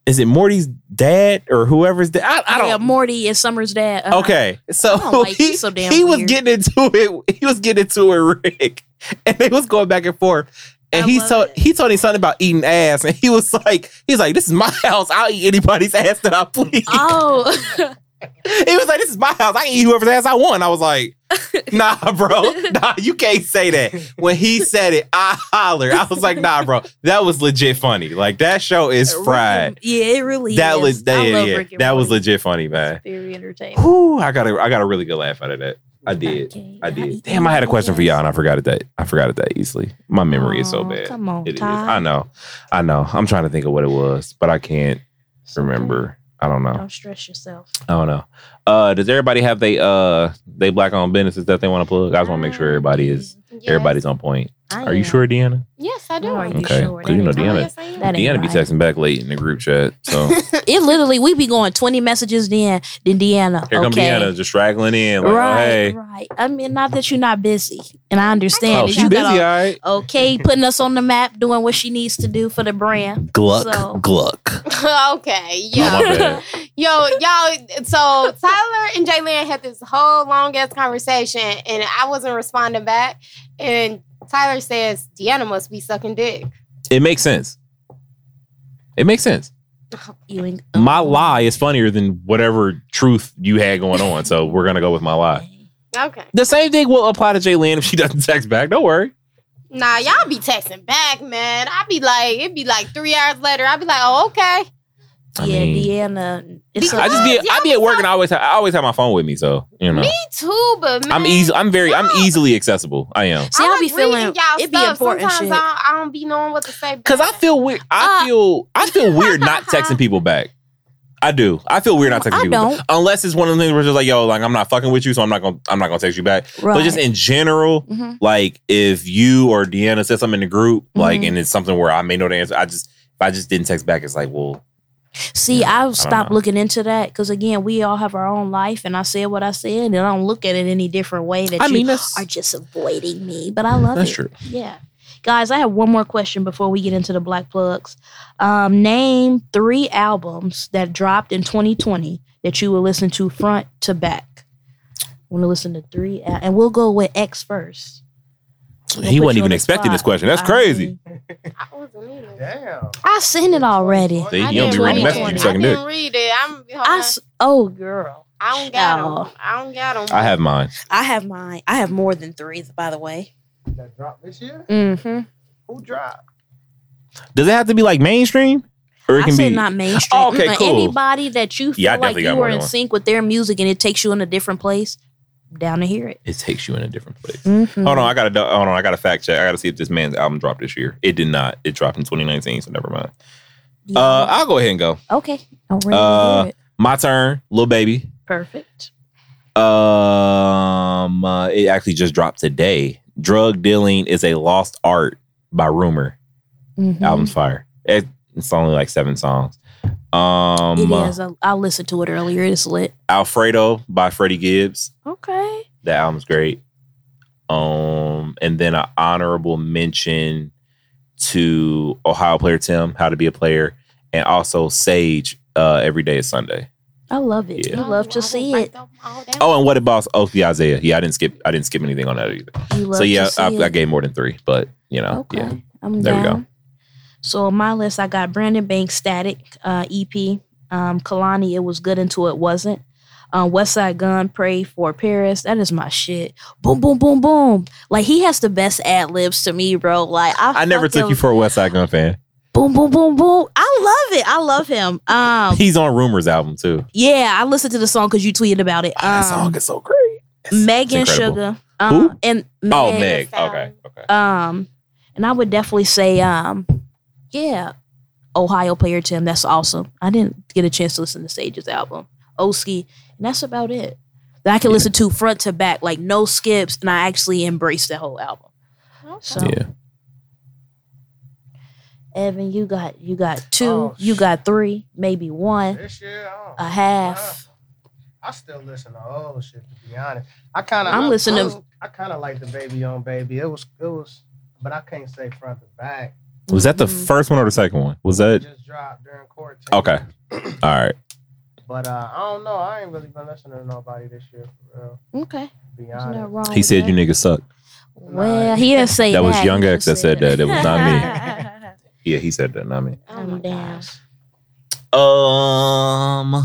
is it Morty's dad or whoever's dad? I, I don't. Yeah, Morty is Summer's dad. uh-huh. Okay, so, like- he, so he was getting into it. He was getting into it, Rick, and they was going back and forth. And I he told it. he told him something about eating ass, and he was like, he's like, this is my house. I'll eat anybody's ass that I please. Oh, He was like, this is my house. I can eat whoever's ass I want. I was like, nah, bro, nah, you can't say that. When he said it, I hollered. I was like, nah, bro, that was legit funny. Like that show is fried. yeah, it really That is. was that, yeah, yeah, that was legit funny, man. Very entertaining. Whew, I got a I got a really good laugh out of that. I did. Okay, I did. Damn, I had a question for y'all and I forgot it that I forgot it that easily. My memory is so bad. Come on, It is. Ty. I know. I know. I'm trying to think of what it was, but I can't It's remember. I don't know. Don't stress yourself. I don't know. Uh does everybody have they uh they black owned businesses that they want to plug? I just want to make sure everybody is Yes. everybody's on point. I Are you sure, De'Anna? Yes, I do. No, are you Okay. sure? 'Cause you know De'Anna- right. Yes, I am. That ain't De'Anna be right. texting back late in the group chat. So It literally, we be going 20 messages then, then De'Anna. Here come. De'Anna just straggling in like, oh, right, oh hey. right. I mean, not that you're not busy. And I understand Oh, that she you busy, got all right. okay putting us on the map, doing what she needs to do for the brand. Gluck, So- gluck. okay, Oh, yo, yo, y'all. So Tyler and J'Lynn had this whole long ass conversation, and I wasn't responding back. And Tyler says De'Anna must be sucking dick. It makes sense. It makes sense. You My lie is funnier than whatever truth you had going on. So we're gonna go with my lie. Okay. The same thing will apply to J'Lynn if she doesn't text back. Don't worry. Nah, y'all be texting back, man. I'd be like, it'd be like three hours later. I'd be like, oh, okay. I yeah, mean, De'Anna. It's I a, just be I be be at work and I always have, I always have my phone with me. So you know, Me too, but man, I'm easy. I'm very I'm easily accessible. I am See, I I like be feeling reading y'all it be stuff. important Sometimes shit. I don't, I don't be knowing what to say. because I feel weird. I Uh, feel I feel weird not texting people back. I do. I feel weird not texting I people don't. back. unless it's one of the things where it's just like yo, like I'm not fucking with you, so I'm not gonna I'm not gonna text you back. right. But just in general, Mhm. like if you or De'Anna said something in the group, like Mhm. and it's something where I may know the answer, I just if I just didn't text back, it's like, well, See, Yeah, I I don't stopped looking into that because again, we all have our own life, and I said what I said, and I don't look at it any different way that I you mean are just avoiding me. But I love that's it. true. Yeah. Guys, I have one more question before we get into the black plugs. Um, name three albums that dropped in 2020 that you will listen to front to back. want to listen to three, al- and we'll go with Ex first. We'll He wasn't even the expecting this question. That's I crazy. mean, I wasn't either. Damn. I seen it already. See, I you don't be reading read messages, it. you sucking I dick. didn't read it. I'm. hold I on. oh girl, I don't got Oh. them. I don't got them. I have mine. I have mine. I have more than three, by the way. That dropped this year? Mm-hmm. Who dropped? Does it have to be like mainstream? Or it I can said be not mainstream. Oh, okay, cool. Anybody that you feel Yeah, I like definitely got you more are than in one. sync with their music and it takes you in a different place, down to hear it. it takes you in a different place. Mhm. Hold on, I gotta hold on, I gotta fact check. I gotta see if this man's album dropped this year. It did not. It dropped in 2019, so never mind. Yeah. Uh I'll go ahead and go. okay. I'm ready uh, hear it. My turn, little baby. Perfect. Um uh, it actually just dropped today. Drug dealing is a lost art by Rumor. Mhm. Album's fire. It, it's only like seven songs. Um It uh. I, I listened to it earlier. It's lit. Alfredo by Freddie Gibbs. Okay. That album's great. Um, and then an honorable mention to Ohio player Tim, How to Be a Player, and also Sage, uh, Every Day is Sunday. I love it. Yeah. You love to see it. Oh, and what about oh yeah, Isaiah? Yeah, I didn't skip. I didn't skip anything on that either. So yeah, I. I gave more than three, but you know, Okay. yeah. I'm There we go. So on my list, I got Brandon Banks Static uh, EP. Um, Kalani, it was good until it wasn't. Um, Westside Gunn, Pray for Paris. That is my shit. Boom, boom, boom, boom. Like he has the best ad libs to me, bro. Like I, I never took fucking- you for a Westside Gunn fan. boom, boom, boom, boom. I love it. I love him. Um, He's on Rumors album too. yeah, I listened to the song because you tweeted about it. Oh, that Um, song is so great. It's- Megan it's. Sugar. Um, Who? And Oh, Meg. Meg. Okay. Okay. Um, and I would definitely say, um, yeah, Ohio Player Tim. That's awesome. I didn't get a chance to listen to Sage's album, Oski, and that's about it. That I can Yeah. listen to front to back, like no skips, and I actually embrace the whole album. So, Yeah. Evan, you got you got two, Oh, you got three, maybe one, This year, a half. I still listen to old shit to be honest. I kind of I'm listening to- I kind of like the baby on baby. It was it was, but I can't say front to back. Was that the Mhm. first one or the second one? Was It that just dropped during quarantine. okay? All right. But uh, I don't know. I ain't really been listening to nobody this year for real. Okay, To be there's nothing honest. wrong. He with said that. you niggas suck. Well, he didn't say that. That was Young just Ex that said that. It was not me. Yeah, he said that, not me. Oh my I'm down. gosh. Um,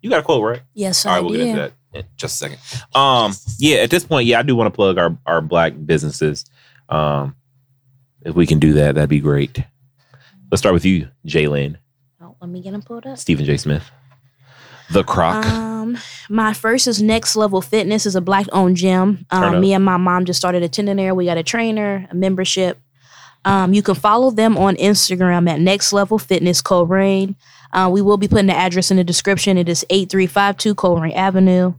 you got a quote, right? Yes, All I right, we'll get into did. that in just a second. Um, yeah, at this point, yeah, I do want to plug our our black businesses. Um, if we can do that, that'd be great. Let's start with you, J'Lynn, Oh, let me get him pulled up. Stephen J. Smith, the Croc. Um, my first is Next Level Fitness is a black owned gym. Turn Um, up. me and my mom just started attending there. We got a trainer, a membership. Um, you can follow them on Instagram at Next Level Fitness Colerain. Uh, we will be putting the address in the description. It is 8352 Colerain Avenue.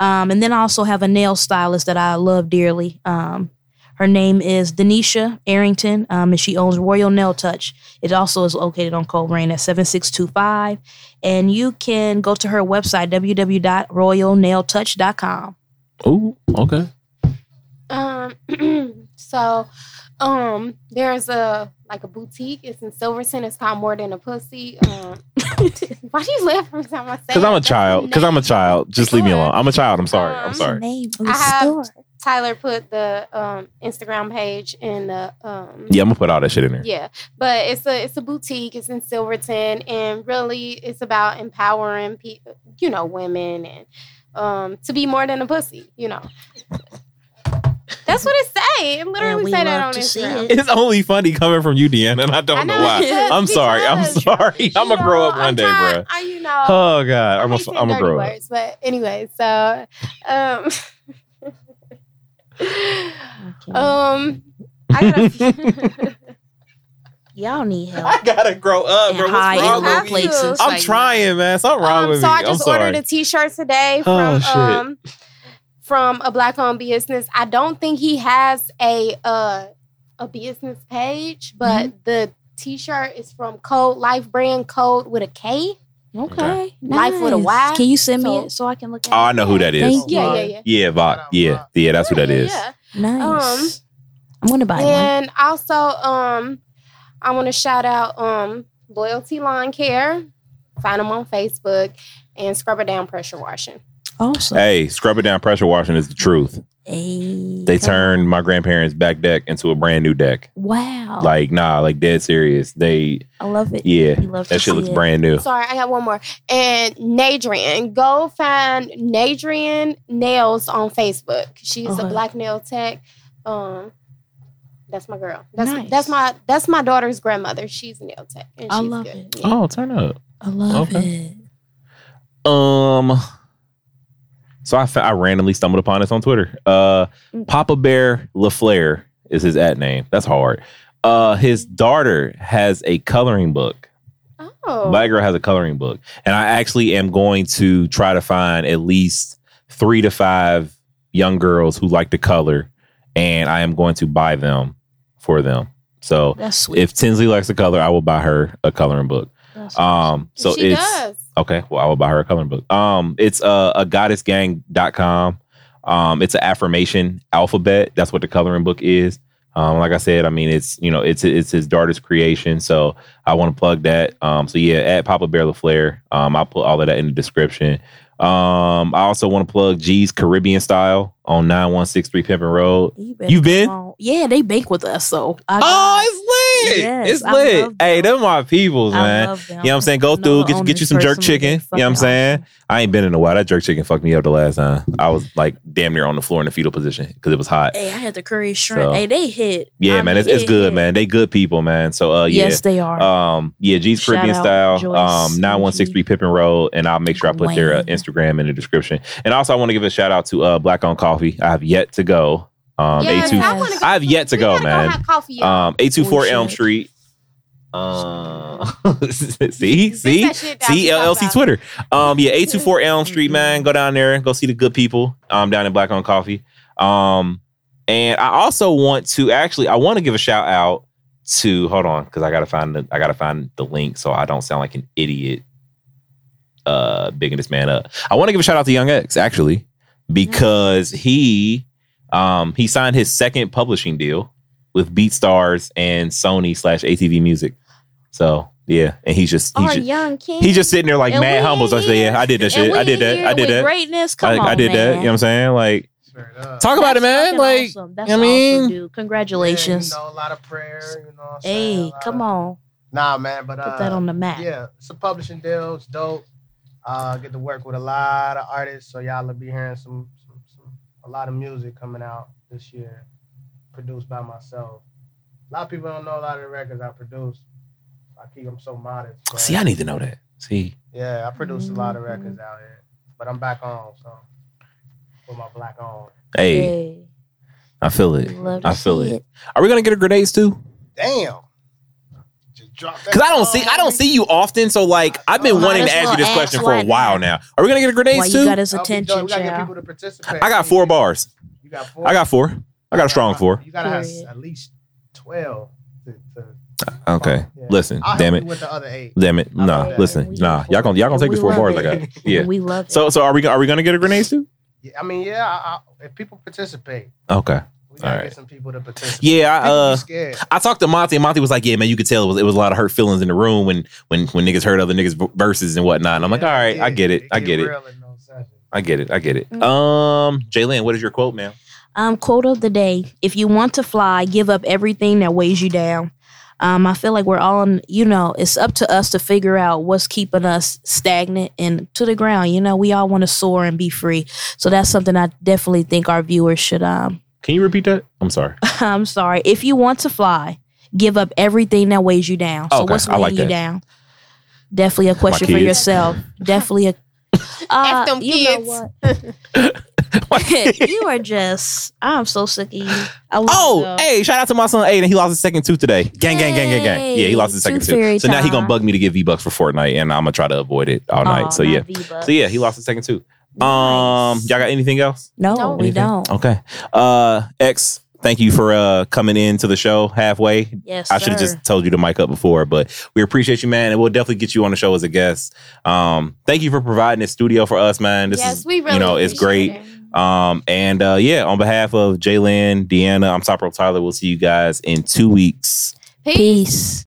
Um, and then I also have a nail stylist that I love dearly. Um, her name is Denisha Arrington, um, and she owns Royal Nail Touch. It also is located on Colerain at 7625. And you can go to her website, www.royalnailtouch.com. Oh, okay. Um, so, um, there's a like a boutique. It's in Silverton. It's called More Than a Pussy. Um, why do you laugh every time I say? Because I'm a child. Because I'm a child. Just leave me alone. I'm a child. I'm sorry. I'm Um, sorry. name of the I have- store. Tyler put the um Instagram page in the um Yeah, I'm gonna put all that shit in there. Yeah, but it's a it's a boutique. It's in Silverton, and really, it's about empowering people, you know, women, and um to be more than a pussy. You know, that's what it say. It literally we say that love on to see Instagram. it. It's only funny coming from you, De'Anna, and I don't I know, know, why. because- I'm sorry. I'm sorry. I'm gonna grow up one I'm day, trying- bro. I, you know, Oh God, I'm gonna I'm grow up. words, but anyway, so um, um, I gotta. Y'all need help. I gotta grow up, bro. hide What's wrong with me? places. I'm like trying, man. Something wrong Um, with so me. I I'm just sorry. ordered a T-shirt today Oh, from shit. um from a black-owned business. I don't think he has a uh a business page, but Mm-hmm. the T-shirt is from Code Life Brand Code with a K. Okay. Life with a nice. Can you send me so- it so I can look at Oh, it? I know who that is. Thank you. Yeah, yeah, yeah. Yeah, Vok. Yeah, yeah, that's who that is. Yeah, is. yeah. Nice. I'm gonna buy one. And also, um, I want to shout out um Loyalty Lawn Care. Find them on Facebook and Scrub It Down Pressure Washing. Awesome. Hey, scrub it down. Pressure washing is the truth. Hey, They turned my grandparents' back deck into a brand new deck. Wow. Like, nah, like dead serious. They, I love it. yeah, You love that shit looks it. brand new. Sorry, I got one more. And Nadrian, go find Nadrian Nails on Facebook. She's a black nail tech. Um, that's my girl. That's Nice. that's my that's my daughter's grandmother. She's a nail tech. And I she's love good. it. Yeah. Oh, turn up. I love Okay. it. Um, so I, I randomly stumbled upon this on Twitter. Uh, Mm. Papa Bear LaFleur is his at name. That's hard. Uh, his daughter has a coloring book. Oh, Black girl has a coloring book, and I actually am going to try to find at least three to five young girls who like to color, and I am going to buy them for them. So if Tinsley likes to color, I will buy her a coloring book. Um, so she it's does. Okay. Well, I will buy her a coloring book. Um, it's uh, a goddessgang.com. Um, it's an affirmation alphabet. That's what the coloring book is. Um, like I said, I mean it's you know it's it's his daughter's creation, so I want to plug that. Um, so yeah, at Papa Bear LaFleur. Um, I'll put all of that in the description. Um, I also want to plug Gee's Caribbean Style on nine one six three Pippin Road. You come been? on. Yeah, they bank with us, so I Oh, it's lit! Yes, it's I lit. love Hey, them. them my peoples, I man. love them. You know what I'm saying? Go through, the get, get you some jerk chicken. You know what I'm saying? awesome. I ain't been in a while. That jerk chicken fucked me up the last time. I was like damn near on the floor in the fetal position because it was hot. Hey, I had the curry shrimp. So- hey, they hit. Yeah, I man, mean, it's, it's it good, hit. man. They good people, man. So uh, yeah. Yes, they are. Um, yeah, Gee's Shout Caribbean out style, Joyce, um, nine one six three Pippin Road, and I'll make sure I put their uh, Instagram in the description. And also, I want to give a shout out to uh, Black on Coffee. I have yet to go. Um, Yes, A2, I, go I have yet to we go, man. have coffee, y'all. um, eight two four We Elm should. Street. Uh, see, see, that shit that see, we LLC. Twitter. Um, yeah, eight two four Elm Street, man. Go down there, go see the good people. Um, down in Black on Coffee. Um, and I also want to actually, I want to give a shout out to hold on because I gotta find the I gotta find the link so I don't sound like an idiot. Uh, bigging this man up. I want to give a shout out to Young Ex actually because he um he signed his second publishing deal with BeatStars and Sony slash ATV Music. So yeah, and he's just he's Our just, young king. he's just sitting there like And mad we humble. So I say, yeah, I did that shit. I did that. I did that. Greatness. I, Come on, I did that. You know what I'm saying? Like talk about it, man. Like awesome. That's I mean- awesome, dude. Congratulations. Yeah, you know, a lot of prayer. You know what I'm saying? A hey, come of- on. Nah, man, but uh, Put that on the map. Yeah, it's a publishing deal. It's dope. Uh, get to work with a lot of artists, so y'all will be hearing some, some, some a lot of music coming out this year, produced by myself. A lot of people don't know a lot of the records I produce. I keep them so modest. but- see, I need to know that. See, Yeah, I produce a lot of Mhm. records out here, but I'm back on, so with my black on. hey, Hey, I feel it. love I feel see it. Are we gonna get a grenades too? Damn. Just. Because I don't see I don't see you often. So like I've been Might wanting to ask you this ask question for a while now. now. Are we gonna get a Why grenades you too? got his That'll be dope. attention, We gotta get child. people to participate. I got four bars. You got four. I got four. I got a strong four. You gotta have Period. at least twelve. To, to, uh, Okay. Yeah. Listen, I'll damn help it. you with the other eight. Damn it. I Nah, love that. listen. We Nah. Y'all gonna y'all gonna take this We four love bars. I it. got. Yeah. We love it. So so are we are we gonna get a grenades too? Yeah, I mean, yeah. I, I, if people participate, Okay. We gotta Alright. get some people to participate. Yeah, I, uh. I talked to Monty, and Monty was like, "Yeah, man, you could tell it was it was a lot of hurt feelings in the room when when when niggas heard other niggas verses and whatnot." And I'm like, Yeah, "All right, I get it, I get it, real in those sessions. I get it, I get it." Um, J'Lynn, what is your quote, man? Um, quote of the day: If you want to fly, give up everything that weighs you down. Um, I feel like we're all, in, you know, it's up to us to figure out what's keeping us stagnant and to the ground. You know, we all want to soar and be free. So that's something I definitely think our viewers should. Um, Can you repeat that? I'm sorry. I'm sorry. If you want to fly, give up everything that weighs you down. So Okay, what's I weighing like you that. down? Definitely a question for yourself. Definitely a. Uh, them you know kids. what? you are just. I'm so sick of you. I Oh, hey, shout out to my son Aiden. He lost his second tooth today. Gang, gang, gang, gang, gang. Yeah, he lost his second tooth tooth. So now he gonna bug me to get V Bucks for Fortnite, and I'm gonna try to avoid it all Aw, night. So yeah. V-Bucks. So yeah, he lost his second tooth. Um, Nice. y'all got anything else? No, No. we Anything? don't. Okay. Uh, Ex, thank you for uh coming into the show halfway. Yes, I should have just told you to mic up before, but we appreciate you, man, and we'll definitely get you on the show as a guest. Um, thank you for providing this studio for us, man. This yes, is we really you know it's great. it. Um, and uh, yeah, on behalf of J'Lynn, De'Anna, I'm Top Tyler. We'll see you guys in two weeks. Peace. Peace.